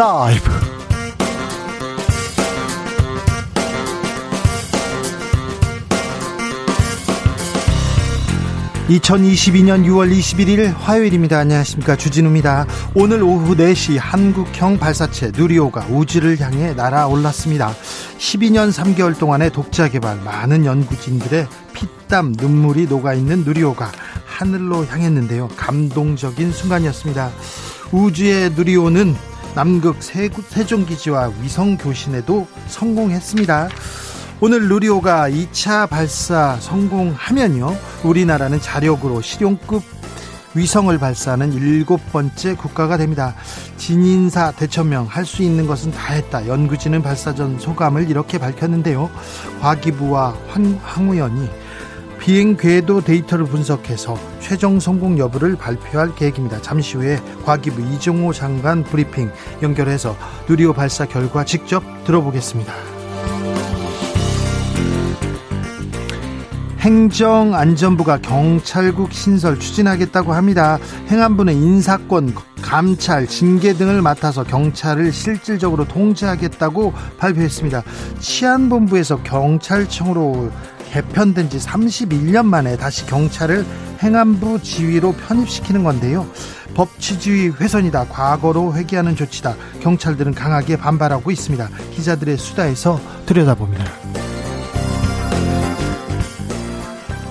라이브. 2022년 6월 21일 화요일입니다. 안녕하십니까. 주진우입니다. 오늘 오후 4시 한국형 발사체 누리호가 우주를 향해 날아올랐습니다. 12년 3개월 동안의 독자 개발, 많은 연구진들의 피땀, 눈물이 녹아있는 누리호가 하늘로 향했는데요. 감동적인 순간이었습니다. 우주의 누리호는 남극 세종기지와 위성 교신에도 성공했습니다. 오늘 누리호가 2차 발사 성공하면요. 우리나라는 자력으로 실용급 위성을 발사하는 일곱 번째 국가가 됩니다. 진인사 대천명 할 수 있는 것은 다 했다. 연구진은 발사 전 소감을 이렇게 밝혔는데요. 과기부와 황우연이 비행 궤도 데이터를 분석해서 최종 성공 여부를 발표할 계획입니다. 잠시 후에 과기부 이종호 장관 브리핑 연결해서 누리호 발사 결과 직접 들어보겠습니다. 행정안전부가 경찰국 신설 추진하겠다고 합니다. 행안부는 인사권, 감찰, 징계 등을 맡아서 경찰을 실질적으로 통제하겠다고 발표했습니다. 치안본부에서 경찰청으로 개편된 지 31년 만에 다시 경찰을 행안부 지휘로 편입시키는 건데요. 법치주의 훼손이다. 과거로 회귀하는 조치다. 경찰들은 강하게 반발하고 있습니다. 기자들의 수다에서 들여다봅니다.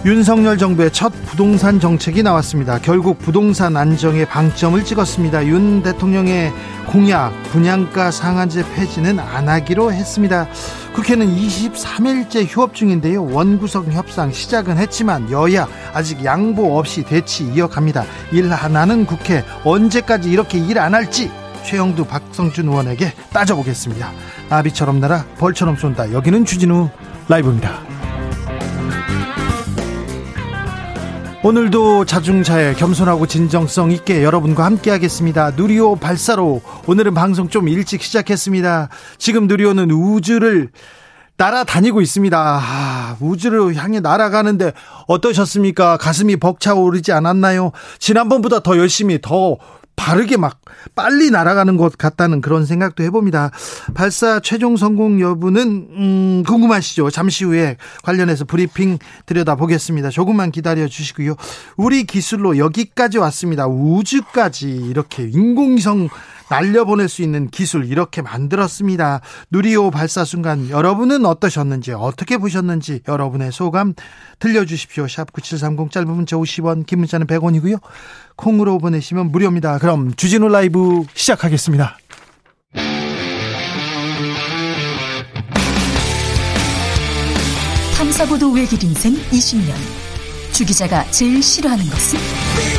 윤석열 정부의 첫 부동산 정책이 나왔습니다. 결국 부동산 안정에 방점을 찍었습니다. 윤 대통령의 공약 분양가 상한제 폐지는 안 하기로 했습니다. 국회는 23일째 휴업 중인데요. 원구성 협상 시작은 했지만 여야 아직 양보 없이 대치 이어갑니다. 일 하나는 국회 언제까지 이렇게 일 안 할지 최영두 박성준 의원에게 따져보겠습니다. 나비처럼 날아 벌처럼 쏜다. 여기는 주진우 라이브입니다. 오늘도 자중차에 겸손하고 진정성 있게 여러분과 함께 하겠습니다. 누리호 발사로 오늘은 방송 좀 일찍 시작했습니다. 지금 누리호는 우주를 날아다니고 있습니다. 아, 우주를 향해 날아가는데 어떠셨습니까? 가슴이 벅차오르지 않았나요? 지난번보다 더 열심히 더 바르게 막 빨리 날아가는 것 같다는 그런 생각도 해봅니다. 발사 최종 성공 여부는 음, 궁금하시죠? 잠시 후에 관련해서 브리핑 들여다보겠습니다. 조금만 기다려 주시고요. 우리 기술로 여기까지 왔습니다. 우주까지 이렇게 인공위성 날려보낼 수 있는 기술 이렇게 만들었습니다. 누리호 발사 순간 여러분은 어떠셨는지 어떻게 보셨는지 여러분의 소감 들려주십시오. 샵 9730 짧은 문자 50원 긴 문자는 100원이고요. 콩으로 보내시면 무료입니다. 그럼 주진우 라이브 시작하겠습니다. 탐사보도 외길 인생 20년 주 기자가 제일 싫어하는 것은?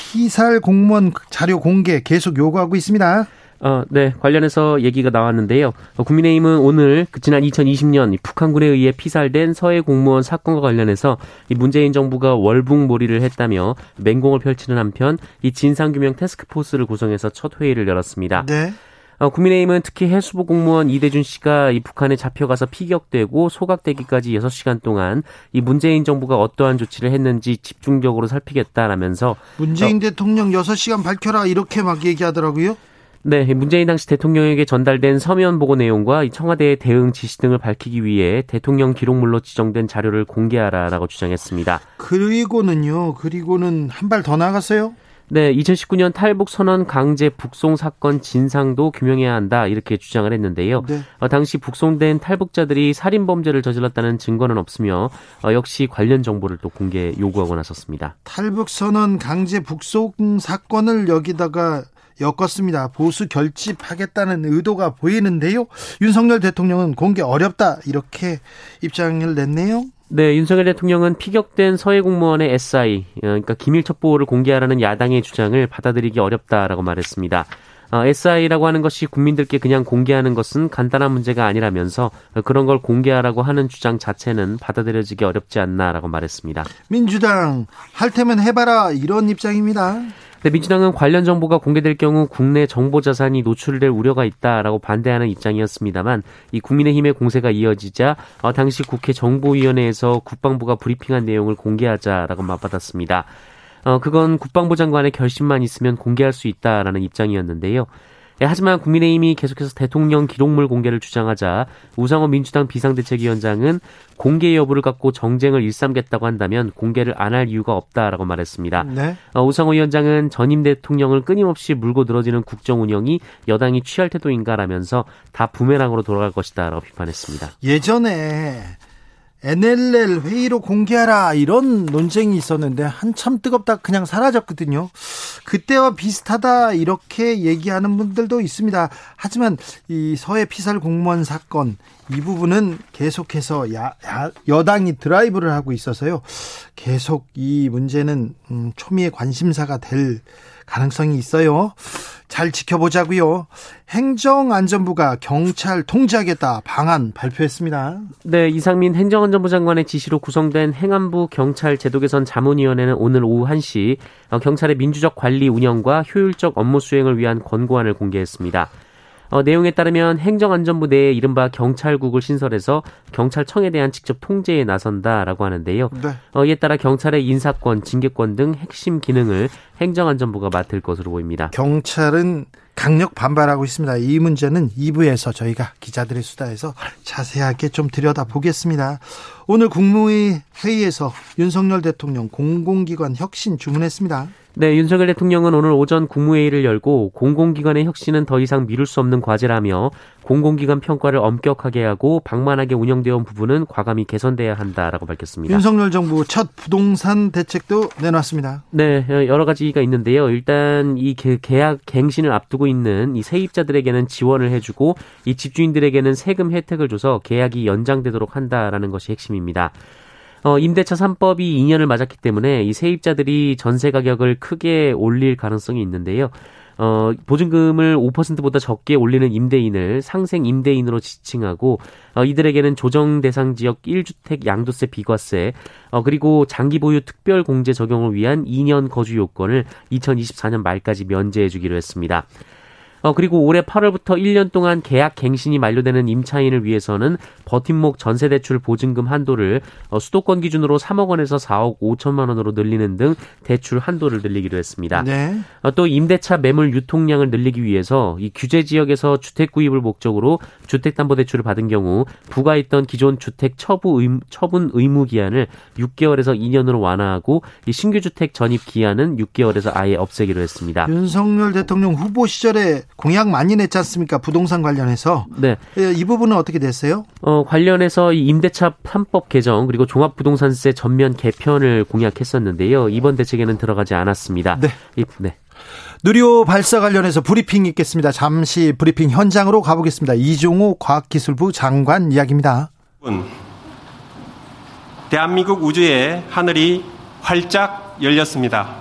살 공무원 자료 공개 계속 요구하고 있습니다. 어, 네. 관련해서 얘기가 나왔는데요. 어, 국민의힘은 오늘 그 지난 2020년 북한군에 의해 피살된 서해 공무원 사건과 관련해서 이 문재인 정부가 월북몰이를 했다며 맹공을 펼치는 한편 이 진상규명 테스크포스를 구성해서 첫 회의를 열었습니다. 네. 어, 국민의힘은 특히 해수부 공무원 이대준 씨가 이 북한에 잡혀가서 피격되고 소각되기까지 6시간 동안 이 문재인 정부가 어떠한 조치를 했는지 집중적으로 살피겠다라면서 문재인 어, 대통령 6시간 밝혀라 이렇게 막 얘기하더라고요. 네, 문재인 당시 대통령에게 전달된 서면 보고 내용과 청와대의 대응 지시 등을 밝히기 위해 대통령 기록물로 지정된 자료를 공개하라라고 주장했습니다. 그리고는요, 그리고는 한 발 더 나갔어요? 네, 2019년 탈북 선언 강제 북송 사건 진상도 규명해야 한다 이렇게 주장을 했는데요. 네. 어, 당시 북송된 탈북자들이 살인 범죄를 저질렀다는 증거는 없으며 어, 역시 관련 정보를 또 공개 요구하고 나섰습니다. 탈북 선언 강제 북송 사건을 여기다가 엮었습니다. 보수 결집하겠다는 의도가 보이는데요. 윤석열 대통령은 공개 어렵다 이렇게 입장을 냈네요. 네, 윤석열 대통령은 피격된 서해 공무원의 SI, 어, 그러니까 기밀 첩보를 공개하라는 야당의 주장을 받아들이기 어렵다라고 말했습니다. 어, SI라고 하는 것이 국민들께 그냥 공개하는 것은 간단한 문제가 아니라면서 그런 걸 공개하라고 하는 주장 자체는 받아들여지기 어렵지 않나라고 말했습니다. 민주당 할 테면 해봐라 이런 입장입니다. 네, 민주당은 관련 정보가 공개될 경우 국내 정보 자산이 노출될 우려가 있다라고 반대하는 입장이었습니다만 이 국민의힘의 공세가 이어지자 어, 당시 국회 정보위원회에서 국방부가 브리핑한 내용을 공개하자라고 맞받았습니다. 어, 그건 국방부 장관의 결심만 있으면 공개할 수 있다라는 입장이었는데요. 예, 하지만 국민의힘이 계속해서 대통령 기록물 공개를 주장하자 우상호 민주당 비상대책위원장은 공개 여부를 갖고 정쟁을 일삼겠다고 한다면 공개를 안 할 이유가 없다라고 말했습니다. 네. 어, 우상호 위원장은 전임 대통령을 끊임없이 물고 늘어지는 국정 운영이 여당이 취할 태도인가라면서 다 부메랑으로 돌아갈 것이다라고 비판했습니다. 예전에 NLL 회의로 공개하라 이런 논쟁이 있었는데 한참 뜨겁다 그냥 사라졌거든요. 그때와 비슷하다 이렇게 얘기하는 분들도 있습니다. 하지만 이 서해 피살 공무원 사건 이 부분은 계속해서 야, 야, 여당이 드라이브를 하고 있어서요. 계속 이 문제는 음, 초미의 관심사가 될 가능성이 있어요. 잘 지켜보자고요. 행정안전부가 경찰 통제하겠다 방안 발표했습니다. 네, 이상민 행정안전부 장관의 지시로 구성된 행안부 경찰 제도 개선 자문위원회는 오늘 오후 1시 어, 경찰의 민주적 관리 운영과 효율적 업무 수행을 위한 권고안을 공개했습니다. 어, 내용에 따르면 행정안전부 내에 이른바 경찰국을 신설해서 경찰청에 대한 직접 통제에 나선다라고 하는데요. 네. 어, 이에 따라 경찰의 인사권, 징계권 등 핵심 기능을 행정안전부가 맡을 것으로 보입니다. 경찰은 강력 반발하고 있습니다. 이 문제는 2부에서 저희가 기자들의 수다에서 자세하게 좀 들여다보겠습니다. 오늘 국무회의 회의에서 윤석열 대통령 공공기관 혁신 주문했습니다. 네, 윤석열 대통령은 오늘 오전 국무회의를 열고 공공기관의 혁신은 더 이상 미룰 수 없는 과제라며 공공기관 평가를 엄격하게 하고 방만하게 운영되어 온 부분은 과감히 개선돼야 한다라고 밝혔습니다. 윤석열 정부 첫 부동산 대책도 내놨습니다. 네, 여러 가지가 있는데요. 일단 이 계약 갱신을 앞두고 있는 이 세입자들에게는 지원을 해주고 이 집주인들에게는 세금 혜택을 줘서 계약이 연장되도록 한다라는 것이 핵심입니다. 어, 임대차 3법이 2년을 맞았기 때문에 이 세입자들이 전세 가격을 크게 올릴 가능성이 있는데요. 어, 보증금을 5%보다 적게 올리는 임대인을 상생 임대인으로 지칭하고 어, 이들에게는 조정 대상 지역 1주택 양도세 비과세 어, 그리고 장기 보유 특별 공제 적용을 위한 2년 거주 요건을 2024년 말까지 면제해 주기로 했습니다. 어, 그리고 올해 8월부터 1년 동안 계약 갱신이 만료되는 임차인을 위해서는 버팀목 전세대출 보증금 한도를 어, 수도권 기준으로 3억 원에서 4억 5천만 원으로 늘리는 등 대출 한도를 늘리기로 했습니다. 네. 어, 또 임대차 매물 유통량을 늘리기 위해서 이 규제 지역에서 주택 구입을 목적으로 주택담보대출을 받은 경우 부과했던 기존 주택 처부 의, 처분 의무 기한을 6개월에서 2년으로 완화하고 이 신규 주택 전입 기한은 6개월에서 아예 없애기로 했습니다. 윤석열 대통령 후보 시절에 공약 많이 냈지 않습니까? 부동산 관련해서. 네. 예, 이 부분은 어떻게 됐어요? 어, 관련해서 이 임대차 3법 개정 그리고 종합부동산세 전면 개편을 공약했었는데요. 이번 대책에는 들어가지 않았습니다. 네. 이, 네. 누리호 발사 관련해서 브리핑 있겠습니다. 잠시 브리핑 현장으로 가보겠습니다. 이종호 과학기술부 장관 이야기입니다. 대한민국 우주의 하늘이 활짝 열렸습니다.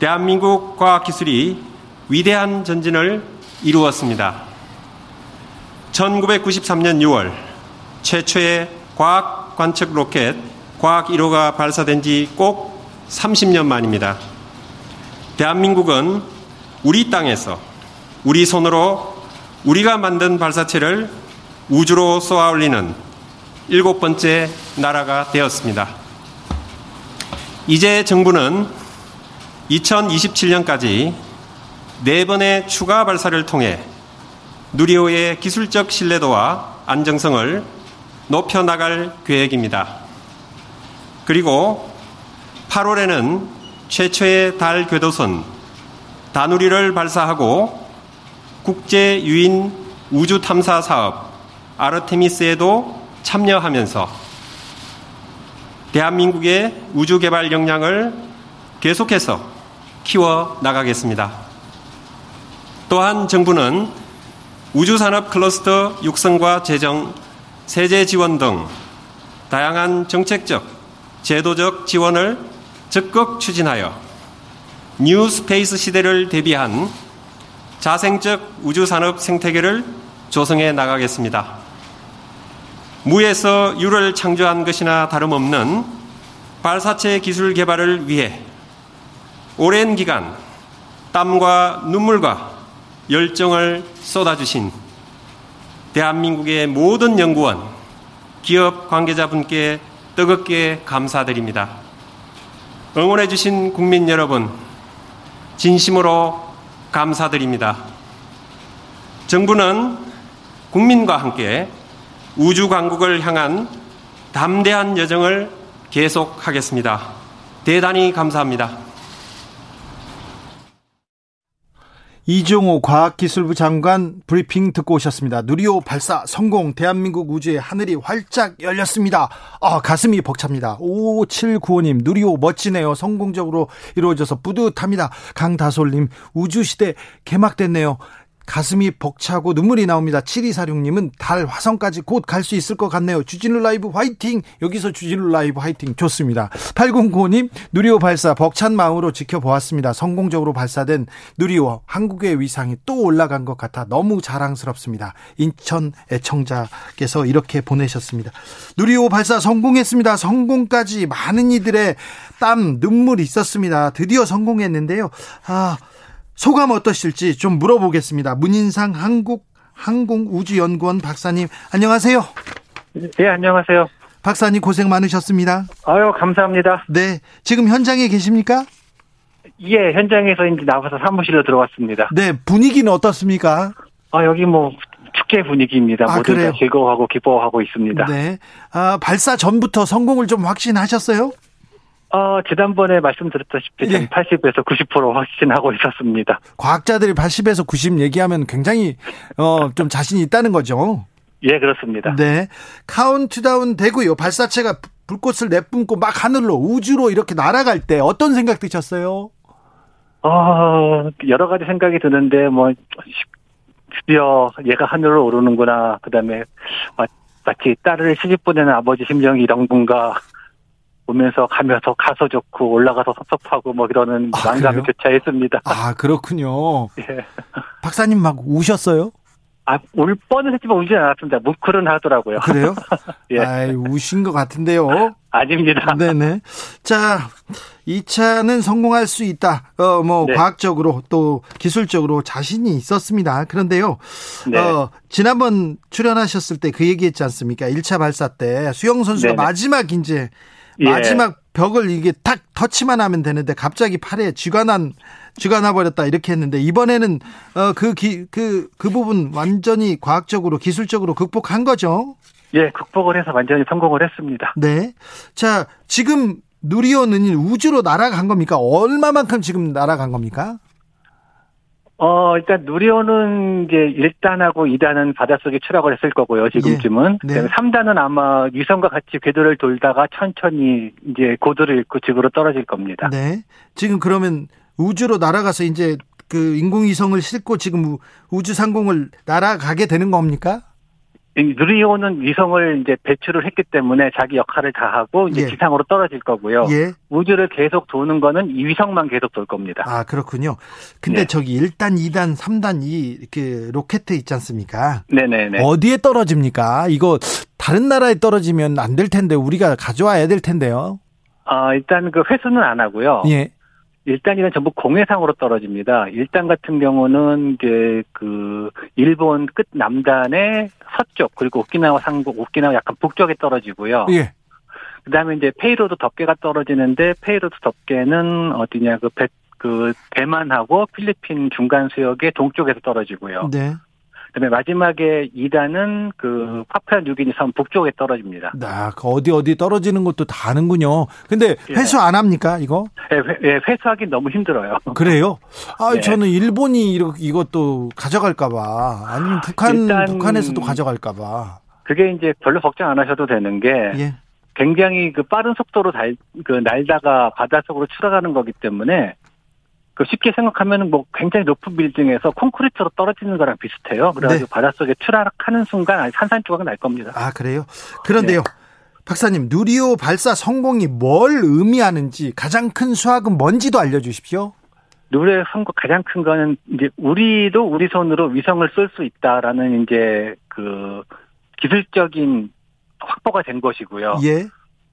대한민국 과학기술이 위대한 전진을 이루었습니다. 1993년 6월 최초의 과학 관측 로켓 과학 1호가 발사된 지 꼭 30년 만입니다. 대한민국은 우리 땅에서 우리 손으로 우리가 만든 발사체를 우주로 쏘아 올리는 일곱 번째 나라가 되었습니다. 이제 정부는 2027년까지 네 번의 추가 발사를 통해 누리호의 기술적 신뢰도와 안정성을 높여 나갈 계획입니다. 그리고 8월에는 최초의 달 궤도선 다누리를 발사하고 국제 유인 우주 탐사 사업 아르테미스에도 참여하면서 대한민국의 우주 개발 역량을 계속해서 키워 나가겠습니다. 또한 정부는 우주산업 클러스터 육성과 재정, 세제 지원 등 다양한 정책적, 제도적 지원을 적극 추진하여 New Space 시대를 대비한 자생적 우주산업 생태계를 조성해 나가겠습니다. 무에서 유를 창조한 것이나 다름없는 발사체 기술 개발을 위해 오랜 기간 땀과 눈물과 열정을 쏟아주신 대한민국의 모든 연구원, 기업 관계자분께 뜨겁게 감사드립니다. 응원해주신 국민 여러분, 진심으로 감사드립니다. 정부는 국민과 함께 우주 강국을 향한 담대한 여정을 계속하겠습니다. 대단히 감사합니다. 이종호 과학기술부 장관 브리핑 듣고 오셨습니다. 누리호 발사 성공, 대한민국 우주의 하늘이 활짝 열렸습니다. 아, 가슴이 벅찹니다. 5795님, 누리호 멋지네요. 성공적으로 이루어져서 뿌듯합니다. 강다솔님, 우주시대 개막됐네요. 가슴이 벅차고 눈물이 나옵니다. 7246님은 달 화성까지 곧 갈 수 있을 것 같네요. 주진우 라이브 화이팅! 여기서 주진우 라이브 화이팅 좋습니다. 8095님, 누리호 발사 벅찬 마음으로 지켜보았습니다. 성공적으로 발사된 누리호 한국의 위상이 또 올라간 것 같아 너무 자랑스럽습니다. 인천 애청자께서 이렇게 보내셨습니다. 누리호 발사 성공했습니다. 성공까지 많은 이들의 땀, 눈물이 있었습니다. 드디어 성공했는데요. 아, 소감 어떠실지 좀 물어보겠습니다. 문인상 한국 항공우주연구원 박사님, 안녕하세요. 네, 안녕하세요. 박사님 고생 많으셨습니다. 아유, 감사합니다. 네, 지금 현장에 계십니까? 예, 현장에서 이제 나와서 사무실로 들어왔습니다. 네, 분위기는 어떻습니까? 아, 여기 뭐 축제 분위기입니다. 아, 모두 그래요? 다 즐거워하고 기뻐하고 있습니다. 네, 아, 발사 전부터 성공을 좀 확신하셨어요? 어, 지난번에 말씀드렸다시피 예. 저는 80에서 90% 확신하고 있었습니다. 과학자들이 80에서 90 얘기하면 굉장히 어, 좀 자신이 있다는 거죠. 예, 그렇습니다. 네, 카운트다운 되고요. 발사체가 불꽃을 내뿜고 막 하늘로 우주로 이렇게 날아갈 때 어떤 생각 드셨어요? 어, 여러 가지 생각이 드는데 뭐 드디어 얘가 하늘로 오르는구나. 그다음에 마- 마치 딸을 시집 보내는 아버지 심정이 이런 건가 보면서 가면서 가서 좋고 올라가서 섭섭하고 뭐 이러는 아, 그래요? 교차했습니다. 아, 그렇군요. 예. 박사님 막 우셨어요? 아, 울 뻔은 했지만 울지 않았습니다. 뭉클은 하더라고요. 그래요? 예. 아이, 우신 것 같은데요. 아닙니다. 네네. 자, 2차는 성공할 수 있다. 어, 뭐, 네. 과학적으로 또 기술적으로 자신이 있었습니다. 그런데요. 네. 어, 지난번 출연하셨을 때 그 얘기 했지 않습니까? 1차 발사 때 수영 선수가 네네. 마지막 이제 예. 마지막 벽을 이게 탁 터치만 하면 되는데 갑자기 팔에 쥐가 난 쥐가 나버렸다 이렇게 했는데 이번에는 어그그 그 그 부분 완전히 과학적으로 기술적으로 극복한 거죠. 예, 극복을 해서 완전히 성공을 했습니다. 네. 자, 지금 누리호는 우주로 날아간 겁니까? 얼마만큼 지금 날아간 겁니까? 어, 일단 누리호는 이제 1단하고 2단은 바닷속에 추락을 했을 거고요, 지금쯤은. 네. 그다음에 3단은 아마 위성과 같이 궤도를 돌다가 천천히 이제 고도를 잃고 지구로 떨어질 겁니다. 네. 지금 그러면 우주로 날아가서 이제 그 인공위성을 싣고 지금 우- 우주 상공을 날아가게 되는 겁니까? 이 누리호는 위성을 이제 배출을 했기 때문에 자기 역할을 다 하고 이제 예. 지상으로 떨어질 거고요. 예. 우주를 계속 도는 거는 이 위성만 계속 돌 겁니다. 아, 그렇군요. 근데 네. 저기 1단, 2단, 3단 이그 로켓 있지 않습니까? 네네네. 어디에 떨어집니까? 이거 다른 나라에 떨어지면 안 될 텐데 우리가 가져와야 될 텐데요. 아, 일단 그 회수는 안 하고요. 예. 일단이는 전부 공해상으로 떨어집니다. 일단 같은 경우는 이제 그 일본 끝 남단의 서쪽 그리고 오키나와 상부 오키나와 약간 북쪽에 떨어지고요. 예. 그다음에 이제 payload 덮개가 떨어지는데 payload 덮개는 어디냐 그 배, 그 대만하고 필리핀 중간 수역의 동쪽에서 떨어지고요. 네. 그다음에 마지막에 2단은 그 파푸아 뉴기니 섬 북쪽에 떨어집니다. 나, 그 어디 어디 떨어지는 것도 다 아는군요. 근데 예. 회수 안 합니까, 이거? 예, 회, 예, 회수하기 너무 힘들어요. 그래요? 아, 네. 저는 일본이 이렇- 이것도 가져갈까봐. 아니면 북한, 일단- 북한에서도 가져갈까봐. 그게 이제 별로 걱정 안 하셔도 되는 게 예. 굉장히 그 빠른 속도로 달, 그 날다가 바닷속으로 추락하는 거기 때문에 그 쉽게 생각하면은 뭐 굉장히 높은 빌딩에서 콘크리트로 떨어지는 거랑 비슷해요. 그래가지고 네. 바닷속에 추락하는 순간 산산 조각 날 겁니다. 아, 그래요? 그런데요. 박사님, 누리호 발사 성공이 뭘 의미하는지 가장 큰 수확은 뭔지도 알려주십시오. 누리호 성공 가장 큰 거는 이제 우리도 우리 손으로 위성을 쏠 수 있다라는 이제 그 기술적인 확보가 된 것이고요. 예.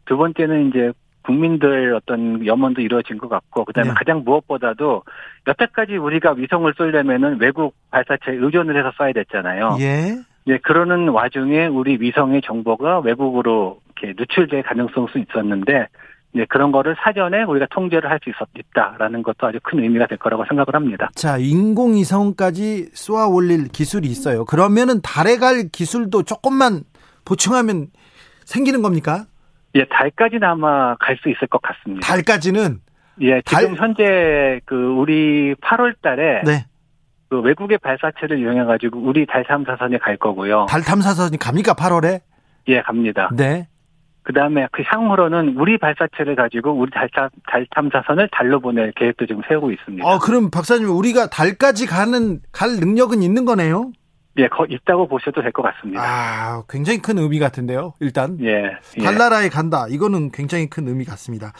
두 번째는 이제 국민들 어떤 염원도 이루어진 것 같고 그다음에 네. 가장 무엇보다도 여태까지 우리가 위성을 쏠려면은 외국 발사체에 의존을 해서 쏴야 됐잖아요. 예. 예, 그러는 와중에 우리 위성의 정보가 외국으로 이렇게 누출될 가능성이 있었는데 예, 그런 거를 사전에 우리가 통제를 할 수 있었다라는 것도 아주 큰 의미가 될 거라고 생각을 합니다. 자, 인공위성까지 쏘아 올릴 기술이 있어요. 그러면은 달에 갈 기술도 조금만 보충하면 생기는 겁니까? 예, 달까지는 아마 갈 수 있을 것 같습니다. 달까지는 예, 지금 달- 현재 그 우리 8월 달에 네. 그 외국의 발사체를 이용해 가지고 우리 달 탐사선에 갈 거고요. 달 탐사선이 갑니까? 8월에? 예, 갑니다. 네. 그다음에 그 향후로는 우리 발사체를 가지고 우리 달, 탐- 달 탐사선을 달로 보낼 계획도 지금 세우고 있습니다. 어, 그럼 박사님 우리가 달까지 가는 갈 능력은 있는 거네요. 예, 거, 있다고 보셔도 될 것 같습니다. 아, 굉장히 큰 의미 같은데요. 일단 예. 예. 달나라에 간다. 이거는 굉장히 큰 의미 같습니다.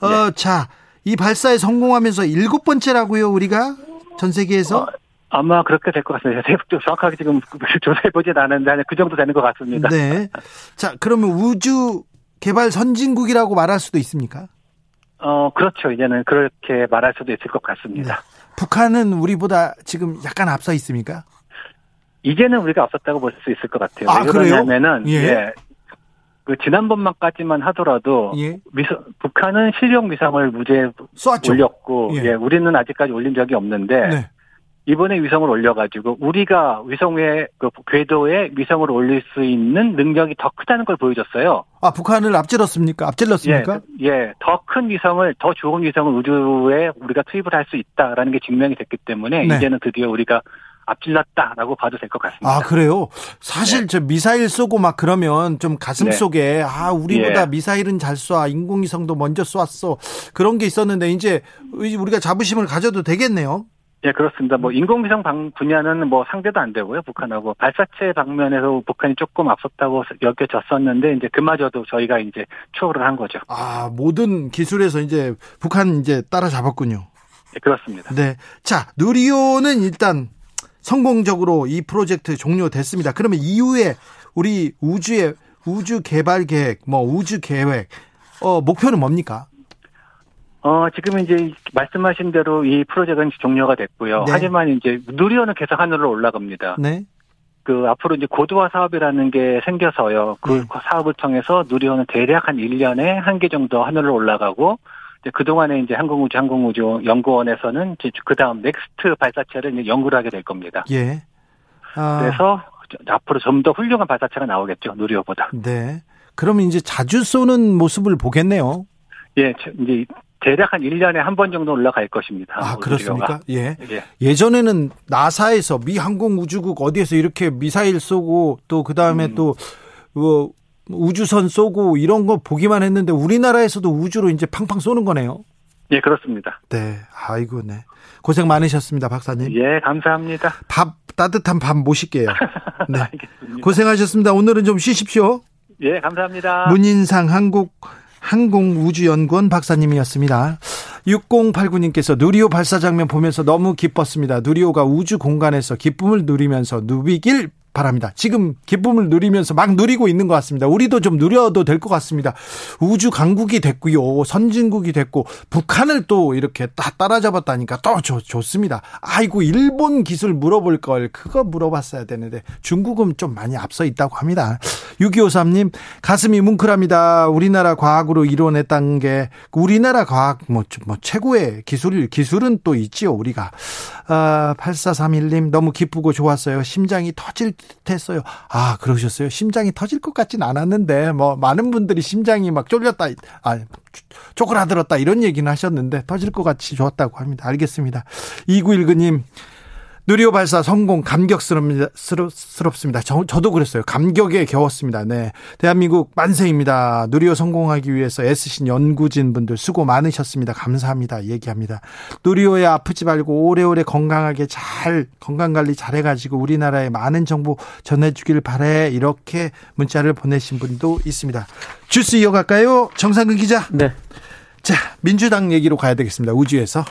어, 네. 자, 이 발사에 성공하면서 일곱 번째라고요, 우리가 전 세계에서. 어, 아마 그렇게 될 것 같습니다. 정확하게 지금 조사해 보진 않았는데 한그 정도 되는 것 같습니다. 네. 자, 그러면 우주 개발 선진국이라고 말할 수도 있습니까? 어, 그렇죠. 이제는 그렇게 말할 수도 있을 것 같습니다. 북한은 우리보다 지금 약간 앞서 있습니까? 이제는 우리가 없었다고 볼 수 있을 것 같아요. 아, 왜? 그러냐면은 예. 예. 그 지난번만까지만 하더라도 예. 위성, 북한은 실용 위성을 무죄 쏘았죠. 올렸고 예. 예. 우리는 아직까지 올린 적이 없는데 네. 이번에 위성을 올려가지고 우리가 위성의 그 궤도에 위성을 올릴 수 있는 능력이 더 크다는 걸 보여줬어요. 아, 북한을 앞질렀습니까? 앞질렀습니까? 예, 예, 더 큰 위성을 더 좋은 위성을 우주에 우리가 투입을 할 수 있다라는 게 증명이 됐기 때문에 네. 이제는 드디어 우리가 앞질렀다라고 봐도 될 것 같습니다. 아, 그래요? 사실 저 미사일 쏘고 막 그러면 좀 가슴 네. 속에 아, 우리보다 예. 미사일은 잘 쏴. 인공위성도 먼저 쏘았어. 그런 게 있었는데 이제 우리가 자부심을 가져도 되겠네요. 예, 그렇습니다. 뭐 인공위성 방 분야는 뭐 상대도 안 되고요, 북한하고 발사체 방면에서 북한이 조금 앞섰다고 여겨졌었는데 이제 그마저도 저희가 이제 추월을 한 거죠. 아, 모든 기술에서 이제 북한 이제 따라잡았군요. 예, 그렇습니다. 네. 자, 누리호는 일단 성공적으로 이 프로젝트 종료됐습니다. 그러면 이후에 우리 우주의 우주 개발 계획, 뭐 우주 계획, 어, 목표는 뭡니까? 어, 지금 이제 말씀하신 대로 이 프로젝트는 종료가 됐고요. 네. 하지만 이제 누리호는 계속 하늘로 올라갑니다. 네. 그 앞으로 이제 고도화 사업이라는 게 생겨서요. 그 네. 사업을 통해서 누리호는 대략 한 1년에 한 개 정도 하늘로 올라가고 그동안에 이제 항공우주 항공우주 연구원에서는 이제 그다음 next 발사체를 이제 연구를 하게 될 겁니다. 예. 아, 그래서 앞으로 좀 더 훌륭한 발사체가 나오겠죠. 누리호보다. 네. 그러면 이제 자주 쏘는 모습을 보겠네요. 예, 저- 이제 대략 한 1년에 한 번 정도 올라갈 것입니다. 아, 누리호가. 그렇습니까? 예. 예. 예 전에는 나사에서 미 항공우주국 어디에서 이렇게 미사일 쏘고 또 그다음에 음. 또 뭐, 우주선 쏘고 이런 거 보기만 했는데 우리나라에서도 우주로 이제 팡팡 쏘는 거네요. 예, 그렇습니다. 네. 아이고, 네. 고생 많으셨습니다, 박사님. 예, 감사합니다. 밥, 따뜻한 밥 모실게요. 네. 알겠습니다. 고생하셨습니다. 오늘은 좀 쉬십시오. 예, 감사합니다. 문인상 한국 항공우주연구원 박사님이었습니다. 6089님께서 누리호 발사 장면 보면서 너무 기뻤습니다. 누리호가 우주 공간에서 기쁨을 누리면서 누비길 바랍니다. 지금 기쁨을 누리면서 막 누리고 있는 것 같습니다. 우리도 좀 누려도 될 것 같습니다. 우주 강국이 됐고요. 선진국이 됐고 북한을 또 이렇게 딱 따라잡았다니까 또 좋, 좋습니다. 아이고 일본 기술 물어볼 걸 그거 물어봤어야 되는데 중국은 좀 많이 앞서 있다고 합니다. 6253님 가슴이 뭉클합니다. 우리나라 과학으로 이뤄냈다는 게 우리나라 과학 뭐, 뭐 최고의 기술 기술은 또 있지요 우리가. 아, 8431님 너무 기쁘고 좋았어요. 심장이 터질 듯 했어요. 아 그러셨어요. 심장이 터질 것 같진 않았는데 뭐 많은 분들이 심장이 막 쫄렸다, 아 쪼그라들었다 이런 얘기는 하셨는데 터질 것 같이 좋았다고 합니다. 알겠습니다. 2919님 누리호 발사 성공 감격스럽습니다. 스럽습니다. 저, 저도 그랬어요. 감격에 겨웠습니다. 네. 대한민국 만세입니다. 누리호 성공하기 위해서 애쓰신 연구진 분들 수고 많으셨습니다. 감사합니다. 얘기합니다. 누리호에 아프지 말고 오래오래 건강하게 잘 건강 관리 잘해 가지고 우리나라에 많은 정보 전해 주길 바래. 이렇게 문자를 보내신 분도 있습니다. 주스 이어갈까요? 정상근 기자. 네. 자, 민주당 얘기로 가야 되겠습니다. 우주에서.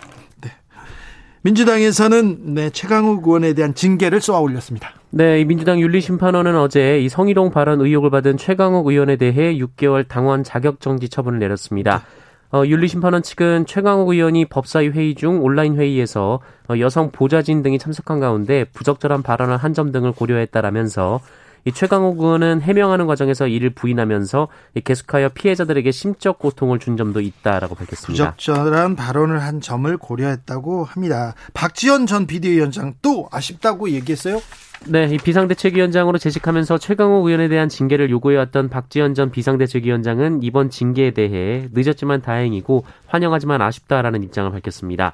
민주당에서는 네, 최강욱 의원에 대한 징계를 쏘아 올렸습니다. 네, 이 민주당 윤리심판원은 어제 이 성희롱 발언 의혹을 받은 최강욱 의원에 대해 6개월 당원 자격정지 처분을 내렸습니다. 어, 윤리심판원 측은 최강욱 의원이 법사위 회의 중 온라인 회의에서 어, 여성 보좌진 등이 참석한 가운데 부적절한 발언을 한 점 등을 고려했다라면서 이 최강욱 의원은 해명하는 과정에서 이를 부인하면서 계속하여 피해자들에게 심적 고통을 준 점도 있다라고 밝혔습니다. 부적절한 발언을 한 점을 고려했다고 합니다. 박지원 전 비대위원장 또 아쉽다고 얘기했어요? 네, 이 비상대책위원장으로 재직하면서 최강욱 의원에 대한 징계를 요구해왔던 박지원 전 비상대책위원장은 이번 징계에 대해 늦었지만 다행이고 환영하지만 아쉽다라는 입장을 밝혔습니다.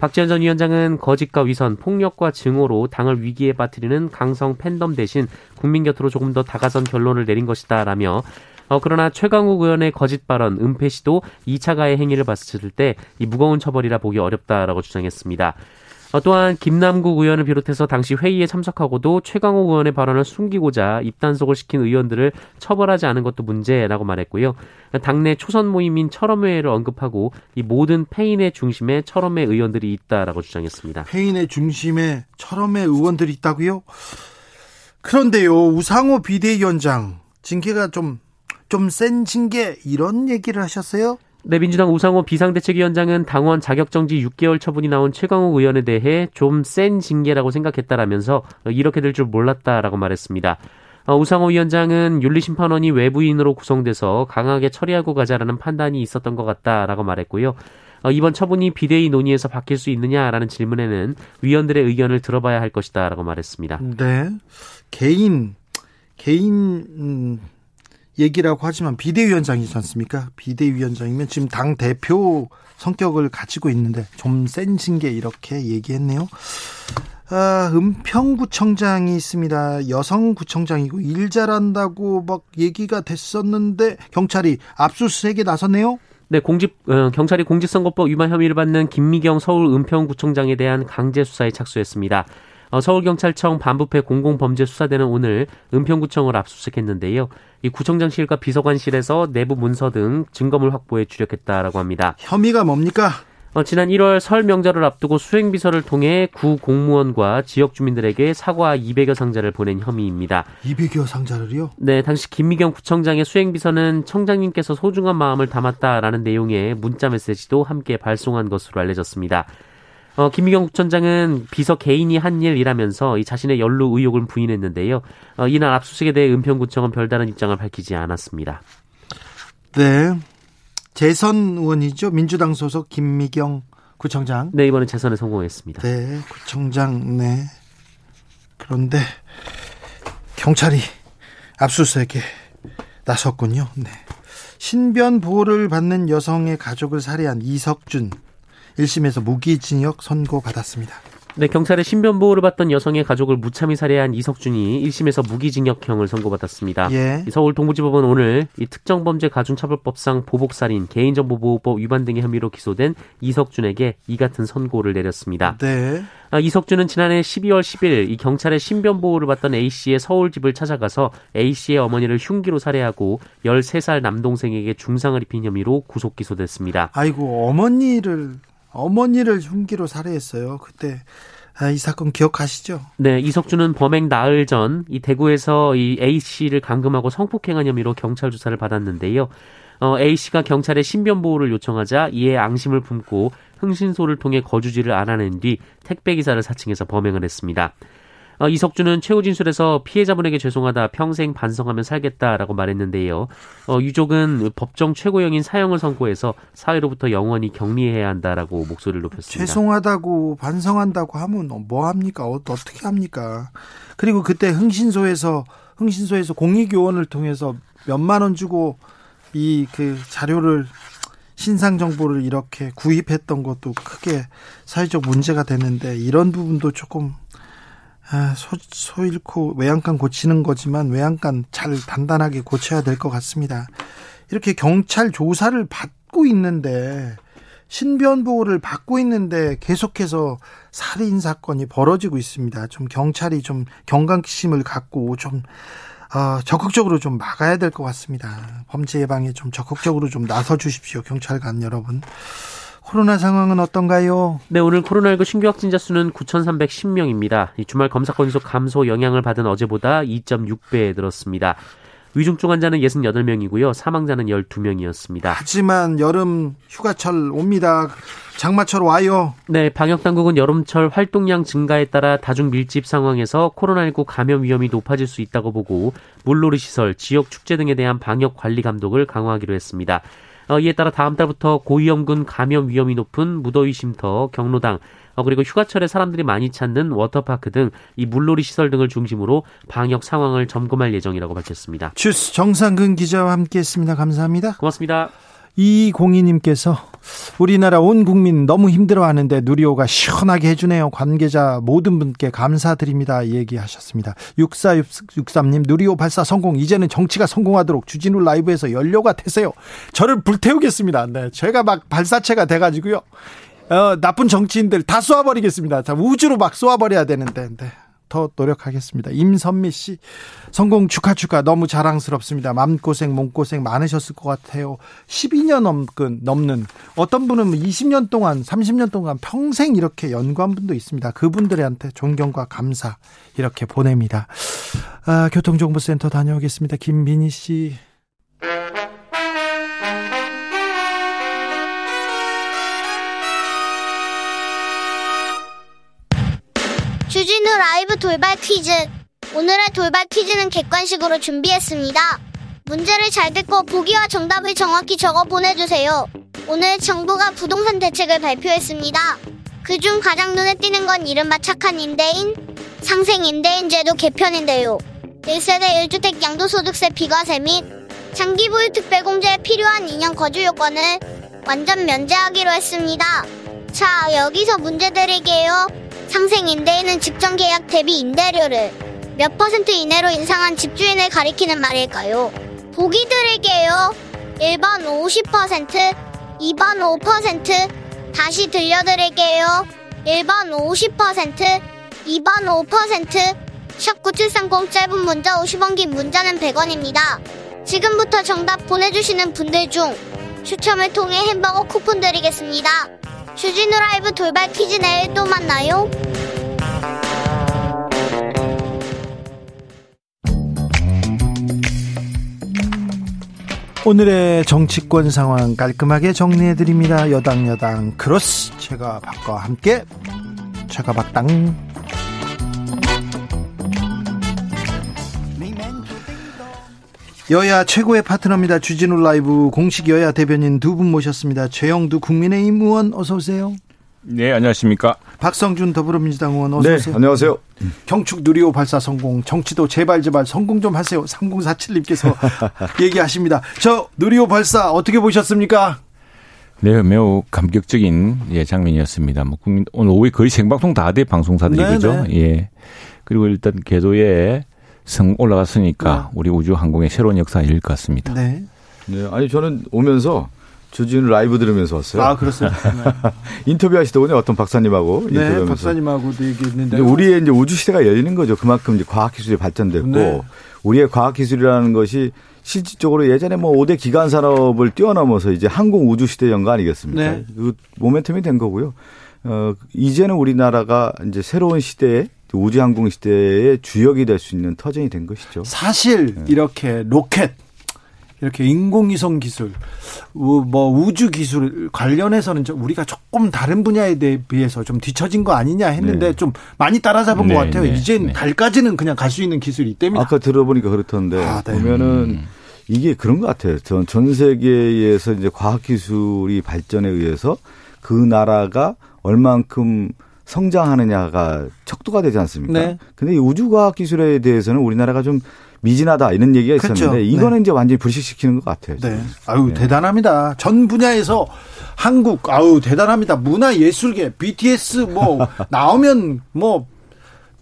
박지원 전 위원장은 거짓과 위선, 폭력과 증오로 당을 위기에 빠뜨리는 강성 팬덤 대신 국민 곁으로 조금 더 다가선 결론을 내린 것이다라며 어, 그러나 최강욱 의원의 거짓 발언, 은폐 시도 2차 가해 행위를 봤을 때 이 무거운 처벌이라 보기 어렵다라고 주장했습니다. 어, 또한 김남국 의원을 비롯해서 당시 회의에 참석하고도 최강욱 의원의 발언을 숨기고자 입단속을 시킨 의원들을 처벌하지 않은 것도 문제라고 말했고요. 당내 초선 모임인 철험회를 언급하고 이 모든 페인의 중심에 철험회 의원들이 있다라고 주장했습니다. 페인의 중심에 철험회 의원들이 있다고요? 그런데요, 우상호 비대위원장 징계가 좀 좀 센 징계 이런 얘기를 하셨어요? 네, 민주당 우상호 비상대책위원장은 당원 자격정지 6개월 처분이 나온 최강욱 의원에 대해 좀 센 징계라고 생각했다라면서 이렇게 될 줄 몰랐다라고 말했습니다. 어, 우상호 위원장은 윤리심판원이 외부인으로 구성돼서 강하게 처리하고 가자라는 판단이 있었던 것 같다라고 말했고요. 어, 이번 처분이 비대위 논의에서 바뀔 수 있느냐라는 질문에는 위원들의 의견을 들어봐야 할 것이다라고 말했습니다. 네, 개인 개인 음, 얘기라고 하지만 비대위원장이지 않습니까? 비대위원장이면 지금 당 대표 성격을 가지고 있는데 좀 센 징계 이렇게 얘기했네요. 아, 은평구청장이 있습니다. 여성 구청장이고 일 잘한다고 막 얘기가 됐었는데 경찰이 압수수색에 나섰네요. 네, 공직 어, 경찰이 공직선거법 위반 혐의를 받는 김미경 서울 은평구청장에 대한 강제 수사에 착수했습니다. 어, 서울경찰청 반부패 공공범죄수사대는 오늘 은평구청을 압수수색했는데요. 이 구청장실과 비서관실에서 내부 문서 등 증거물 확보에 주력했다라고 합니다. 혐의가 뭡니까? 어, 지난 1월 설 명절을 앞두고 수행비서를 통해 구 공무원과 지역 주민들에게 사과 200여 상자를 보낸 혐의입니다. 200여 상자를요? 네, 당시 김미경 구청장의 수행비서는 청장님께서 소중한 마음을 담았다라는 내용의 문자 메시지도 함께 발송한 것으로 알려졌습니다. 어, 김미경 구청장은 비서 개인이 한 일이라면서 이 자신의 연루 의혹을 부인했는데요. 어, 이날 압수수색에 대해 은평구청은 별다른 입장을 밝히지 않았습니다. 네. 재선 의원이죠. 민주당 소속 김미경 구청장. 네, 이번에 재선에 성공했습니다. 네, 구청장, 네. 그런데 경찰이 압수수색에 나섰군요. 네. 신변 보호를 받는 여성의 가족을 살해한 이석준 1심에서 무기징역 선고 받았습니다. 네, 경찰의 신변 보호를 받던 여성의 가족을 무참히 살해한 이석준이 1심에서 무기징역형을 선고받았습니다. 예. 서울 동부지법은 오늘 이 특정범죄 가중처벌법상 보복살인, 개인정보보호법 위반 등의 혐의로 기소된 이석준에게 이 같은 선고를 내렸습니다. 네. 아, 이석준은 지난해 12월 10일 이 경찰의 신변 보호를 받던 A 씨의 서울 집을 찾아가서 A 씨의 어머니를 흉기로 살해하고 13살 남동생에게 중상을 입힌 혐의로 구속 기소됐습니다. 아이고 어머니를 어머니를 흉기로 살해했어요. 그때 아, 이 사건 기억하시죠? 네, 이석준은 범행 나흘 전 이 대구에서 이 A 씨를 감금하고 성폭행한 혐의로 경찰 조사를 받았는데요. 어, A 씨가 경찰에 신변 보호를 요청하자 이에 앙심을 품고 흥신소를 통해 거주지를 알아낸 뒤 택배 기사를 사칭해서 범행을 했습니다. 어, 이석준은 최후 진술에서 피해자분에게 죄송하다 평생 반성하며 살겠다라고 말했는데요. 어, 유족은 법정 최고형인 사형을 선고해서 사회로부터 영원히 격리해야 한다라고 목소리를 높였습니다. 죄송하다고 반성한다고 하면 뭐 합니까? 어, 어떻게 합니까? 그리고 그때 흥신소에서 흥신소에서 공익요원을 통해서 몇만 원 주고 이 그 자료를 신상 정보를 이렇게 구입했던 것도 크게 사회적 문제가 됐는데 이런 부분도 조금 아, 소, 소 잃고 외양간 고치는 거지만 외양간 잘 단단하게 고쳐야 될 것 같습니다. 이렇게 경찰 조사를 받고 있는데 신변 보호를 받고 있는데 계속해서 살인 사건이 벌어지고 있습니다. 좀 경찰이 좀 경각심을 갖고 좀 어, 적극적으로 좀 막아야 될 것 같습니다. 범죄 예방에 좀 적극적으로 좀 나서 주십시오. 경찰관 여러분. 코로나 상황은 어떤가요? 네, 오늘 코로나19 신규 확진자 수는 9,310명입니다. 주말 검사 건수 감소 영향을 받은 어제보다 2.6배 늘었습니다. 위중증 환자는 68명이고요. 사망자는 12명이었습니다. 하지만 여름 휴가철 옵니다. 장마철 와요. 네, 방역 당국은 여름철 활동량 증가에 따라 다중 밀집 상황에서 코로나19 감염 위험이 높아질 수 있다고 보고 물놀이 시설, 지역 축제 등에 대한 방역 관리 감독을 강화하기로 했습니다. 어, 이에 따라 다음 달부터 고위험군 감염 위험이 높은 무더위 쉼터, 경로당, 어, 그리고 휴가철에 사람들이 많이 찾는 워터파크 등 이 물놀이 시설 등을 중심으로 방역 상황을 점검할 예정이라고 밝혔습니다. 주스 정상근 기자와 함께했습니다. 감사합니다. 고맙습니다. 이공희님께서 우리나라 온 국민 너무 힘들어하는데 누리호가 시원하게 해주네요. 관계자 모든 분께 감사드립니다. 얘기하셨습니다. 6463님 누리호 발사 성공 이제는 정치가 성공하도록 주진우 라이브에서 연료가 되세요. 저를 불태우겠습니다. 네, 제가 막 발사체가 돼가지고요. 어, 나쁜 정치인들 다 쏘아버리겠습니다. 자, 우주로 막 쏘아버려야 되는데. 네. 더 노력하겠습니다. 임선미 씨, 성공 축하 축하 너무 자랑스럽습니다. 마음고생, 몸고생 많으셨을 것 같아요. 12년 넘근, 넘는, 어떤 분은 20년 동안, 30년 동안 평생 이렇게 연구한 분도 있습니다. 그분들한테 존경과 감사, 이렇게 보냅니다. 아, 교통정보센터 다녀오겠습니다. 김민희 씨. 주진우 라이브 돌발 퀴즈. 오늘의 돌발 퀴즈는 객관식으로 준비했습니다. 문제를 잘 듣고 보기와 정답을 정확히 적어 보내주세요. 오늘 정부가 부동산 대책을 발표했습니다. 그중 가장 눈에 띄는 건 이른바 착한 임대인, 상생 임대인 제도 개편인데요. 1세대 1주택 양도소득세 비과세 및 장기 보유 특별공제에 필요한 2년 거주 요건을 완전 면제하기로 했습니다. 자, 여기서 문제 드릴게요. 상생 임대인은 직전 계약 대비 임대료를 몇 퍼센트 이내로 인상한 집주인을 가리키는 말일까요? 보기 드릴게요. 1번 50%, 2번 5%, 다시 들려드릴게요. 1번 50%, 2번 5%, 샵9730 짧은 문자 50원 긴 문자는 100원입니다. 지금부터 정답 보내주시는 분들 중 추첨을 통해 햄버거 쿠폰 드리겠습니다. 주진우 라이브 돌발 퀴즈 내일 또 만나요. 오늘의 정치권 상황 깔끔하게 정리해 드립니다. 여당 야당 크로스 최가박당과 함께 제가 박당 여야 최고의 파트너입니다. 주진우 라이브 공식 여야 대변인 두 분 모셨습니다. 최영두 국민의힘 의원 어서 오세요. 네, 안녕하십니까. 박성준 더불어민주당 의원 어서 네, 오세요. 안녕하세요. 경축 누리호 발사 성공, 정치도 제발 제발 성공 좀 하세요. 3047님께서 얘기하십니다. 저 누리호 발사 어떻게 보셨습니까? 네, 매우 감격적인 예, 장면이었습니다. 뭐 국민 오늘 오후에 거의 생방송 다 돼 방송사들이 네, 그죠? 네. 예. 그리고 일단 궤도에 성 올라갔으니까 우리 우주 항공의 새로운 역사 일것 같습니다. 네. 네, 아니 저는 오면서 주진우 라이브 들으면서 왔어요. 아 그렇습니다. 인터뷰 하시더군요. 어떤 박사님하고 네, 인터뷰하면서. 박사님하고도 얘기했는데 이제 우리의 이제 우주 시대가 열리는 거죠. 그만큼 이제 과학 기술이 발전됐고 네. 우리의 과학 기술이라는 것이 실질적으로 예전에 뭐 5대 기관 산업을 뛰어넘어서 이제 항공 우주 시대 연가 아니겠습니까? 네. 그 모멘텀이 된 거고요. 어 이제는 우리나라가 이제 새로운 시대에 우주 항공 시대의 주역이 될 수 있는 터전이 된 것이죠. 사실 네. 이렇게 로켓 이렇게 인공위성 기술, 우- 뭐 우주 기술 관련해서는 좀 우리가 조금 다른 분야에 비해서 좀 뒤처진 거 아니냐 했는데 네. 좀 많이 따라잡은 네, 것 같아요. 네, 이제 네. 달까지는 그냥 갈 수 있는 기술이 있답니다. 아까 들어보니까 그렇던데 아, 네. 보면은 이게 그런 것 같아요. 전, 전 세계에서 이제 과학 기술이 발전에 의해서 그 나라가 얼만큼 성장하느냐가 척도가 되지 않습니까? 네. 근데 이 우주과학 기술에 대해서는 우리나라가 좀 미진하다 이런 얘기가 있었는데 그렇죠. 이거는 네. 이제 완전히 불식시키는 것 같아요. 네. 저는. 아유, 네. 대단합니다. 전 분야에서 한국, 아유, 대단합니다. 문화 예술계, BTS 뭐, 나오면 뭐,